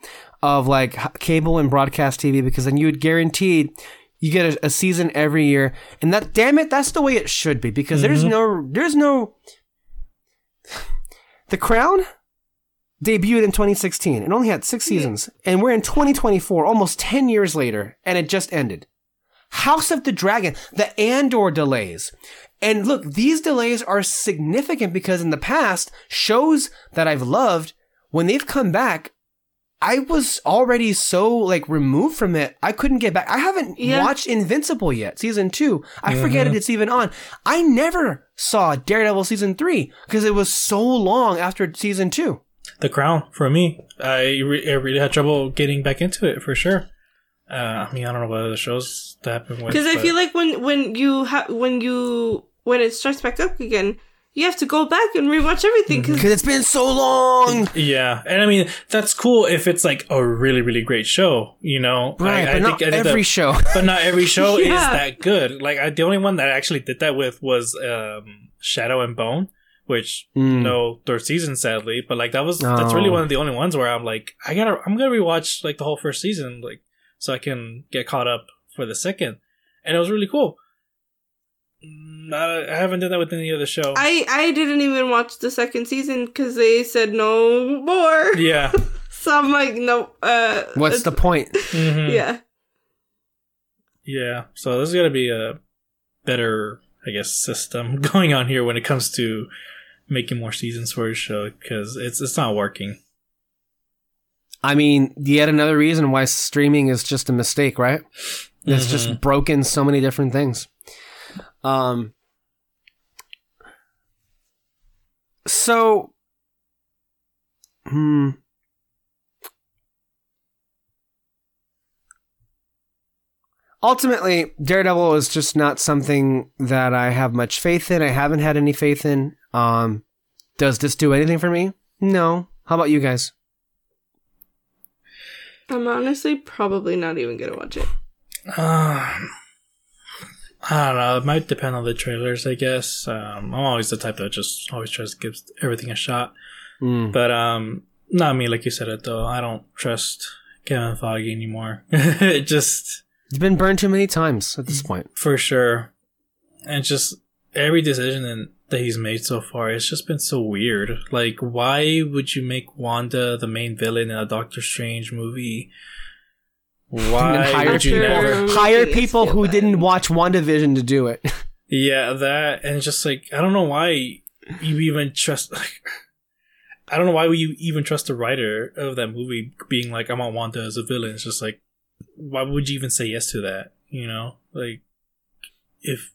of like cable and broadcast TV because then you would guaranteed you get a, a season every year, and that damn it, that's the way it should be because there's mm-hmm. no there's no the Crown debuted in 2016 and only had six seasons, and we're in 2024, almost 10 years later, and it just ended. House of the Dragon, the Andor delays. And look, these delays are significant because in the past, shows that I've loved, when they've come back, I was already so like removed from it. I couldn't get back. I haven't Yeah. watched Invincible yet, season two. I forget mm-hmm. it, it's even on. I never saw Daredevil season three because it was so long after season two. The Crown for me. I, re- I really had trouble getting back into it for sure. Uh, I mean, I don't know what other shows that happened with. Because I but- feel like when when you ha- when you when it starts back up again, you have to go back and rewatch everything. Because Because it's been so long. Yeah, and I mean that's cool if it's like a really really great show, you know. Right, I, but I not think, I think every that- show. but not every *laughs* show is that good. Like I, the only one that I actually did that with was um, Shadow and Bone, which Mm. no third season sadly, but like that was that's really Oh. one of the only ones where I'm like I gotta I'm gonna rewatch like the whole first season like so I can get caught up for the second, and it was really cool. Mm, I, I haven't done that with any other show. I I didn't even watch the second season because they said no more. *laughs* yeah, So I'm like, no. Uh, What's the point? *laughs* Mhm. yeah? Yeah, so there's got to be a better, I guess, system *laughs* going on here when it comes to making more seasons for a show because it's it's not working. I mean, yet another reason why streaming is just a mistake, right? It's Mhm. just broken so many different things. Um. So, hmm. Ultimately, Daredevil is just not something that I have much faith in. I haven't had any faith in. Um, does this do anything for me? No. How about you guys? I'm honestly probably not even gonna watch it. Uh, I don't know. It might depend on the trailers, I guess. Um, I'm always the type that just always tries to give everything a shot. Mm. But um, not me, like you said it though. I don't trust Kevin Feige anymore. *laughs* it just It's been burned too many times at this point. for sure. And just every decision in, that he's made so far, it's just been so weird. Like, why would you make Wanda the main villain in a Doctor Strange movie? Why hire would you people. never? Hire people who didn't watch WandaVision to do it. *laughs* Yeah, that and just like I don't know why you even trust. Like, *laughs* I don't know why would you even trust the writer of that movie being like, "I want Wanda as a villain." It's just like, why would you even say yes to that? You know, like if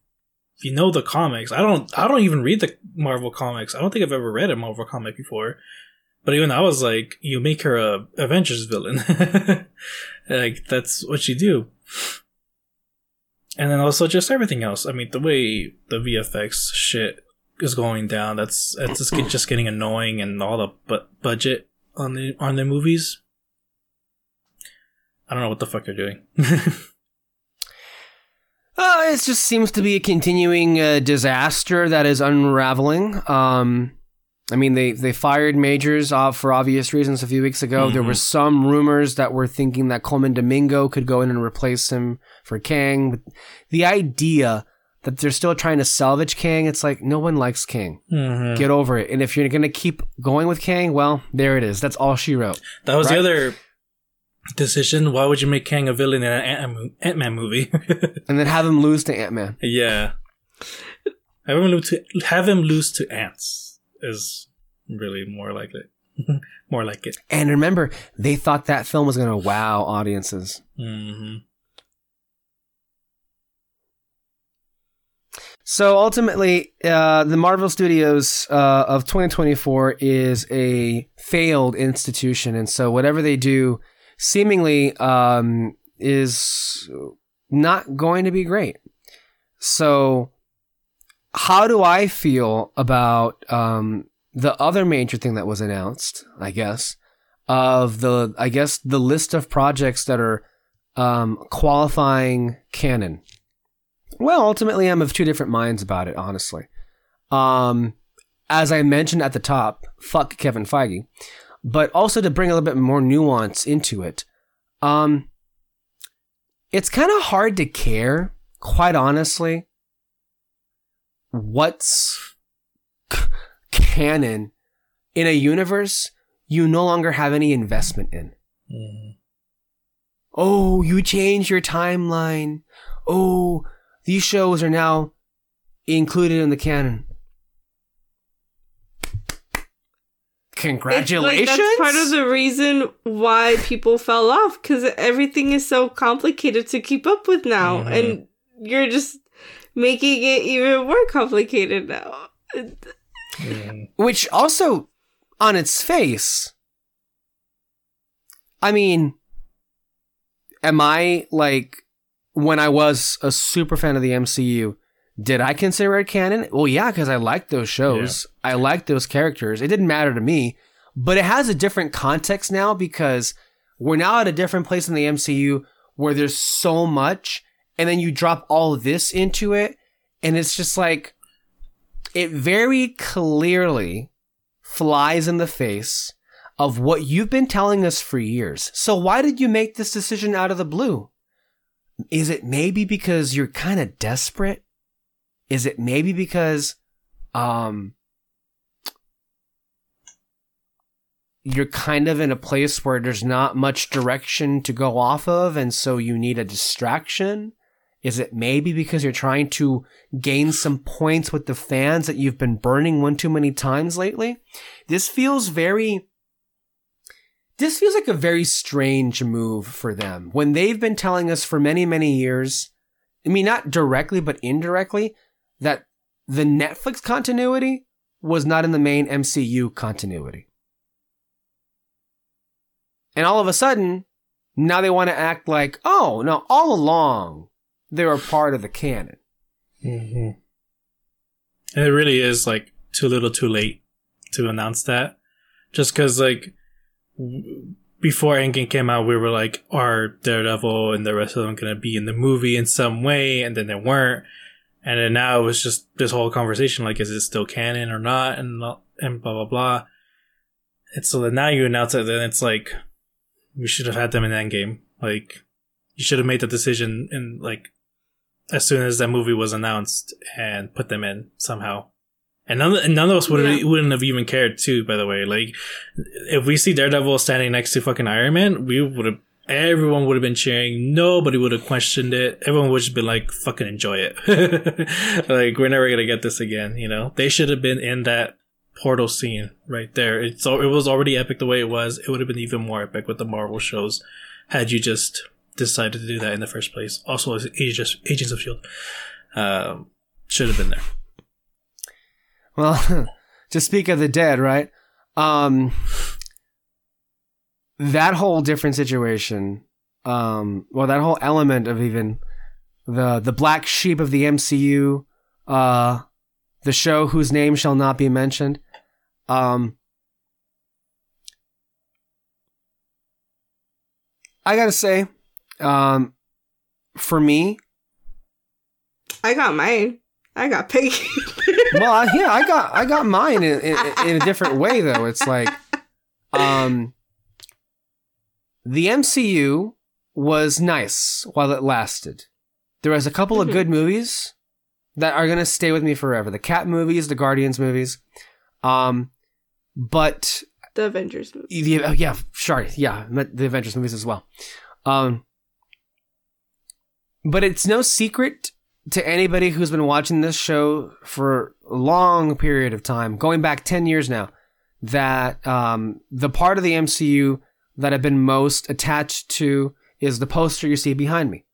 you know the comics, I don't. I don't even read the Marvel comics. I don't think I've ever read a Marvel comic before. But even I was like, you make her a Avengers villain. *laughs* like that's what you do and then also just everything else. I mean, the way the VFX shit is going down, that's it's just, just getting annoying, and all the bu- budget on the on the movies. I don't know what the fuck they're doing. *laughs* Uh, it just seems to be a continuing uh, disaster that is unraveling. Um, I mean, they, they fired Majors off for obvious reasons a few weeks ago. There Mhm. were some rumors that were thinking that Colman Domingo could go in and replace him for Kang. But the idea that they're still trying to salvage Kang, it's like no one likes Kang. Mhm. Get over it. And if you're going to keep going with Kang, well, there it is. That's all she wrote. That was Right. the other decision. Why would you make Kang a villain in an Ant Man movie? *laughs* And then have him lose to Ant Man. yeah, have him lose to have him lose to ants is really more like it. *laughs* more like it. And remember, they thought that film was going to wow audiences. hmm So ultimately, uh, the Marvel Studios uh, of 2024 is a failed institution, and so whatever they do, seemingly, um, is not going to be great. So, how do I feel about um, the other major thing that was announced? I guess of the, I guess the list of projects that are um, qualifying canon. Well, ultimately, I'm of two different minds about it, honestly. Um, as I mentioned at the top, fuck Kevin Feige. But also to bring a little bit more nuance into it. Um, it's kind of hard to care, quite honestly, what's c- *laughs* canon in a universe you no longer have any investment in. Mhm. Oh, you change your timeline. Oh, these shows are now included in the canon. Congratulations. Like that's part of the reason why people fell off because everything is so complicated to keep up with now, Mhm. and you're just making it even more complicated now. Mhm. Which also, on its face, I mean, am I like when I was a super fan of the MCU? Did I consider it canon? Well, yeah, because I liked those shows. I liked those characters. It didn't matter to me, but it has a different context now because we're now at a different place in the MCU where there's so much, and then you drop all of this into it, and it's just like it very clearly flies in the face of what you've been telling us for years. So why did you make this decision out of the blue? Is it maybe because you're kind of desperate? Is it maybe because um you're kind of in a place where there's not much direction to go off of and so you need a distraction? Is it maybe because you're trying to gain some points with the fans that you've been burning one too many times lately? This feels very. This feels like a very strange move for them when they've been telling us for many, many years. I mean, not directly, but indirectly, that the Netflix continuity was not in the main MCU continuity. And all of a sudden, now they want to act like, oh, no, all along, they were part of the canon. Mhm. And it really is like too little too late to announce that. Just because, like, w- before Endgame came out, we were like, are Daredevil and the rest of them going to be in the movie in some way? And then they weren't. And then now it was just this whole conversation like, is it still canon or not? And, and blah, blah, blah. And so then now you announce it, then it's like, we should have had them in Endgame. Like, you should have made the decision in, like, as soon as that movie was announced and put them in somehow. And none, and none of us would Yeah. wouldn't have even cared too. By the way, like if we see Daredevil standing next to fucking Iron Man, we would have. Everyone would have been cheering. Nobody would have questioned it. Everyone would just been like, "Fucking enjoy it." *laughs* like we're never gonna get this again. You know, they should have been in that portal scene right there. It's it was already epic the way it was. It would have been even more epic with the Marvel shows had you just decided to do that in the first place. Also, as Agents Agents of Shield, um, should have been there. Well, *laughs* to speak of the dead, right? Um, that whole different situation, um, well, that whole element of even the the black sheep of the MCU, uh, the show whose name shall not be mentioned, um, I gotta say, um, for me, I got mine. I got Peggy. *laughs* well, I- yeah, I got I got mine in, in, in a different way though. It's like, um, the MCU was nice while it lasted. There was a couple of Mhm. good movies that are gonna stay with me forever. The Cap movies, the Guardians movies, um, but the Avengers movie. the, oh, yeah, sorry, yeah, the Avengers movies as well. Um, but it's no secret to anybody who's been watching this show for a long period of time, going back ten years now, that um, the part of the MCU that I've been most attached to is the poster you see behind me.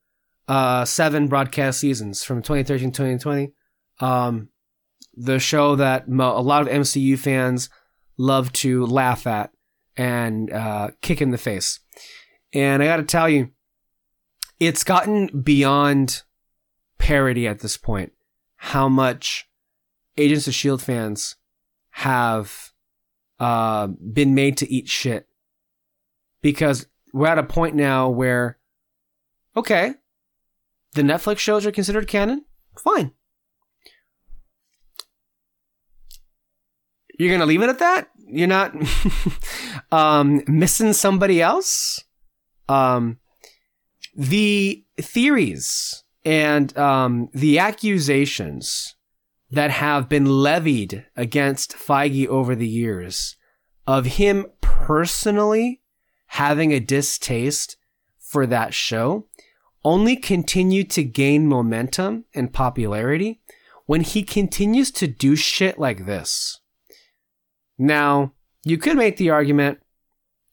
Uh, seven broadcast seasons from 2013 to 2020. Um, the show that mo- a lot of MCU fans love to laugh at and uh, kick in the face. And I got to tell you, it's gotten beyond parody at this point. How much Agents of Shield fans have uh, been made to eat shit because we're at a point now where, okay, the Netflix shows are considered canon. Fine. you're gonna leave it at that? You're not *laughs* um, missing somebody else? Um, the theories and um, the accusations that have been levied against Feige over the years of him personally having a distaste for that show only continue to gain momentum and popularity when he continues to do shit like this. Now, you could make the argument,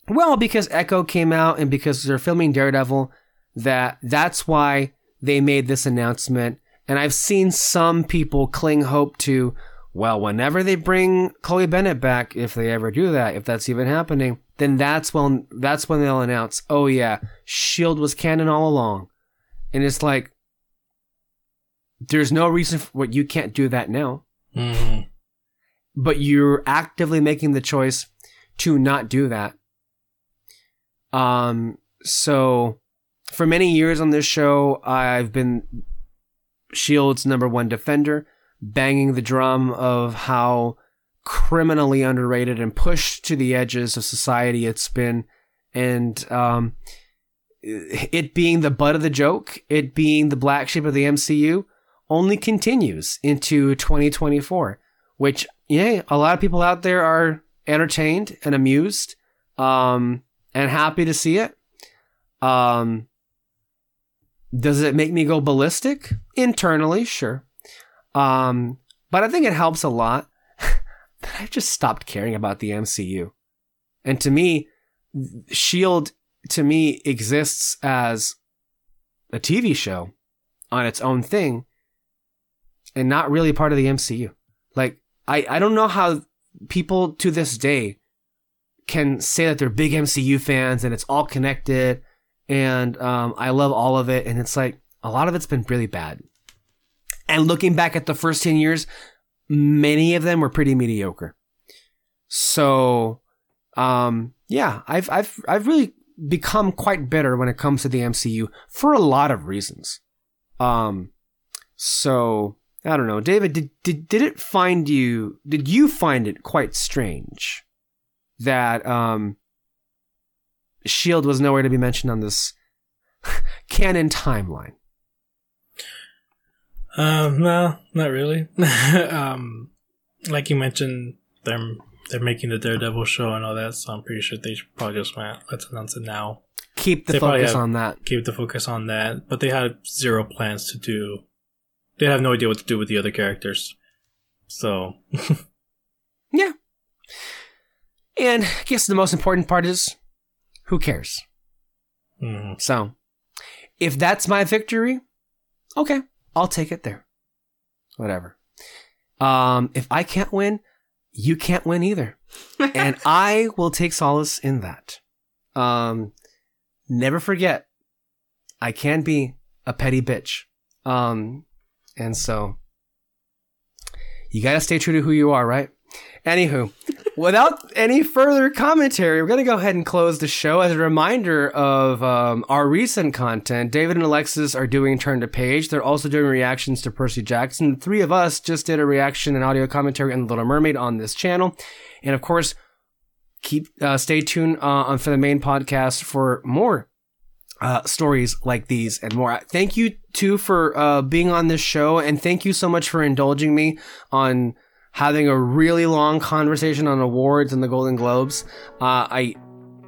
well, because Echo came out and because they're filming Daredevil, that that's why they made this announcement. And I've seen some people cling hope to, well, whenever they bring Chloe Bennet back, if they ever do that, if that's even happening, then that's when that's when they'll announce, oh yeah, Shield was canon all along. And it's like there's no reason for what you can't do that now. Mm-hmm. But you're actively making the choice to not do that. Um so for many years on this show, I've been Shield's number one defender, banging the drum of how criminally underrated and pushed to the edges of society it's been. And um, it being the butt of the joke, it being the black sheep of the MCU, only continues into 2024, which, yeah, a lot of people out there are entertained and amused um, and happy to see it. Um, does it make me go ballistic? Internally, sure. Um, but I think it helps a lot *laughs* that I've just stopped caring about the MCU. And to me, Shield to me exists as a TV show on its own thing and not really part of the MCU. Like I I don't know how people to this day can say that they're big MCU fans and it's all connected and um, I love all of it. And it's like a lot of it's been really bad. And looking back at the first 10 years, many of them were pretty mediocre. So, um, yeah, I've, I've, I've really become quite bitter when it comes to the MCU for a lot of reasons. Um, so I don't know, David, did, did, did it find you, did you find it quite strange that, um, Shield was nowhere to be mentioned on this *laughs* canon timeline. Um, no, not really. *laughs* um, like you mentioned, they're they're making the Daredevil show and all that, so I'm pretty sure they probably just went, let's announce it now. Keep the They focus have- on that. Keep the focus on that, but they had zero plans to do. They have no idea what to do with the other characters. So, *laughs* Yeah. And I guess the most important part is who cares? mhm. So, if that's my victory, okay, I'll take it there. Whatever. Um, if I can't win, you can't win either. *laughs* and I will take solace in that. Um, never forget, I can be a petty bitch. Um, and so you gotta stay true to who you are, right? Anywho, without any further commentary, we're gonna go ahead and close the show. As a reminder of um, our recent content, David and Alexis are doing Turn to Page. They're also doing reactions to Percy Jackson. The three of us just did a reaction and audio commentary on The Little Mermaid on this channel, and of course, keep uh, stay tuned uh, on for the main podcast for more uh, stories like these and more. Thank you too for uh, being on this show, and thank you so much for indulging me on having a really long conversation on awards and the Golden Globes. Uh, I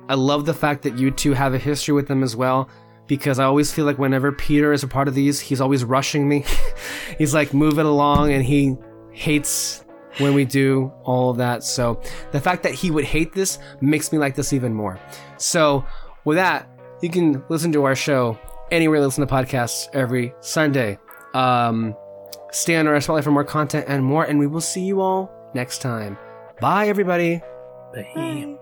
I love the fact that you two have a history with them as well. Because I always feel like whenever Peter is a part of these, he's always rushing me. *laughs* he's like, move it along, and he hates when we do all of that. So the fact that he would hate this makes me like this even more. So with that, you can listen to our show anywhere you listen to podcasts every Sunday. Um, stay on our spotlight for more content and more, and we will see you all next time. Bye, everybody. Bye. Bye.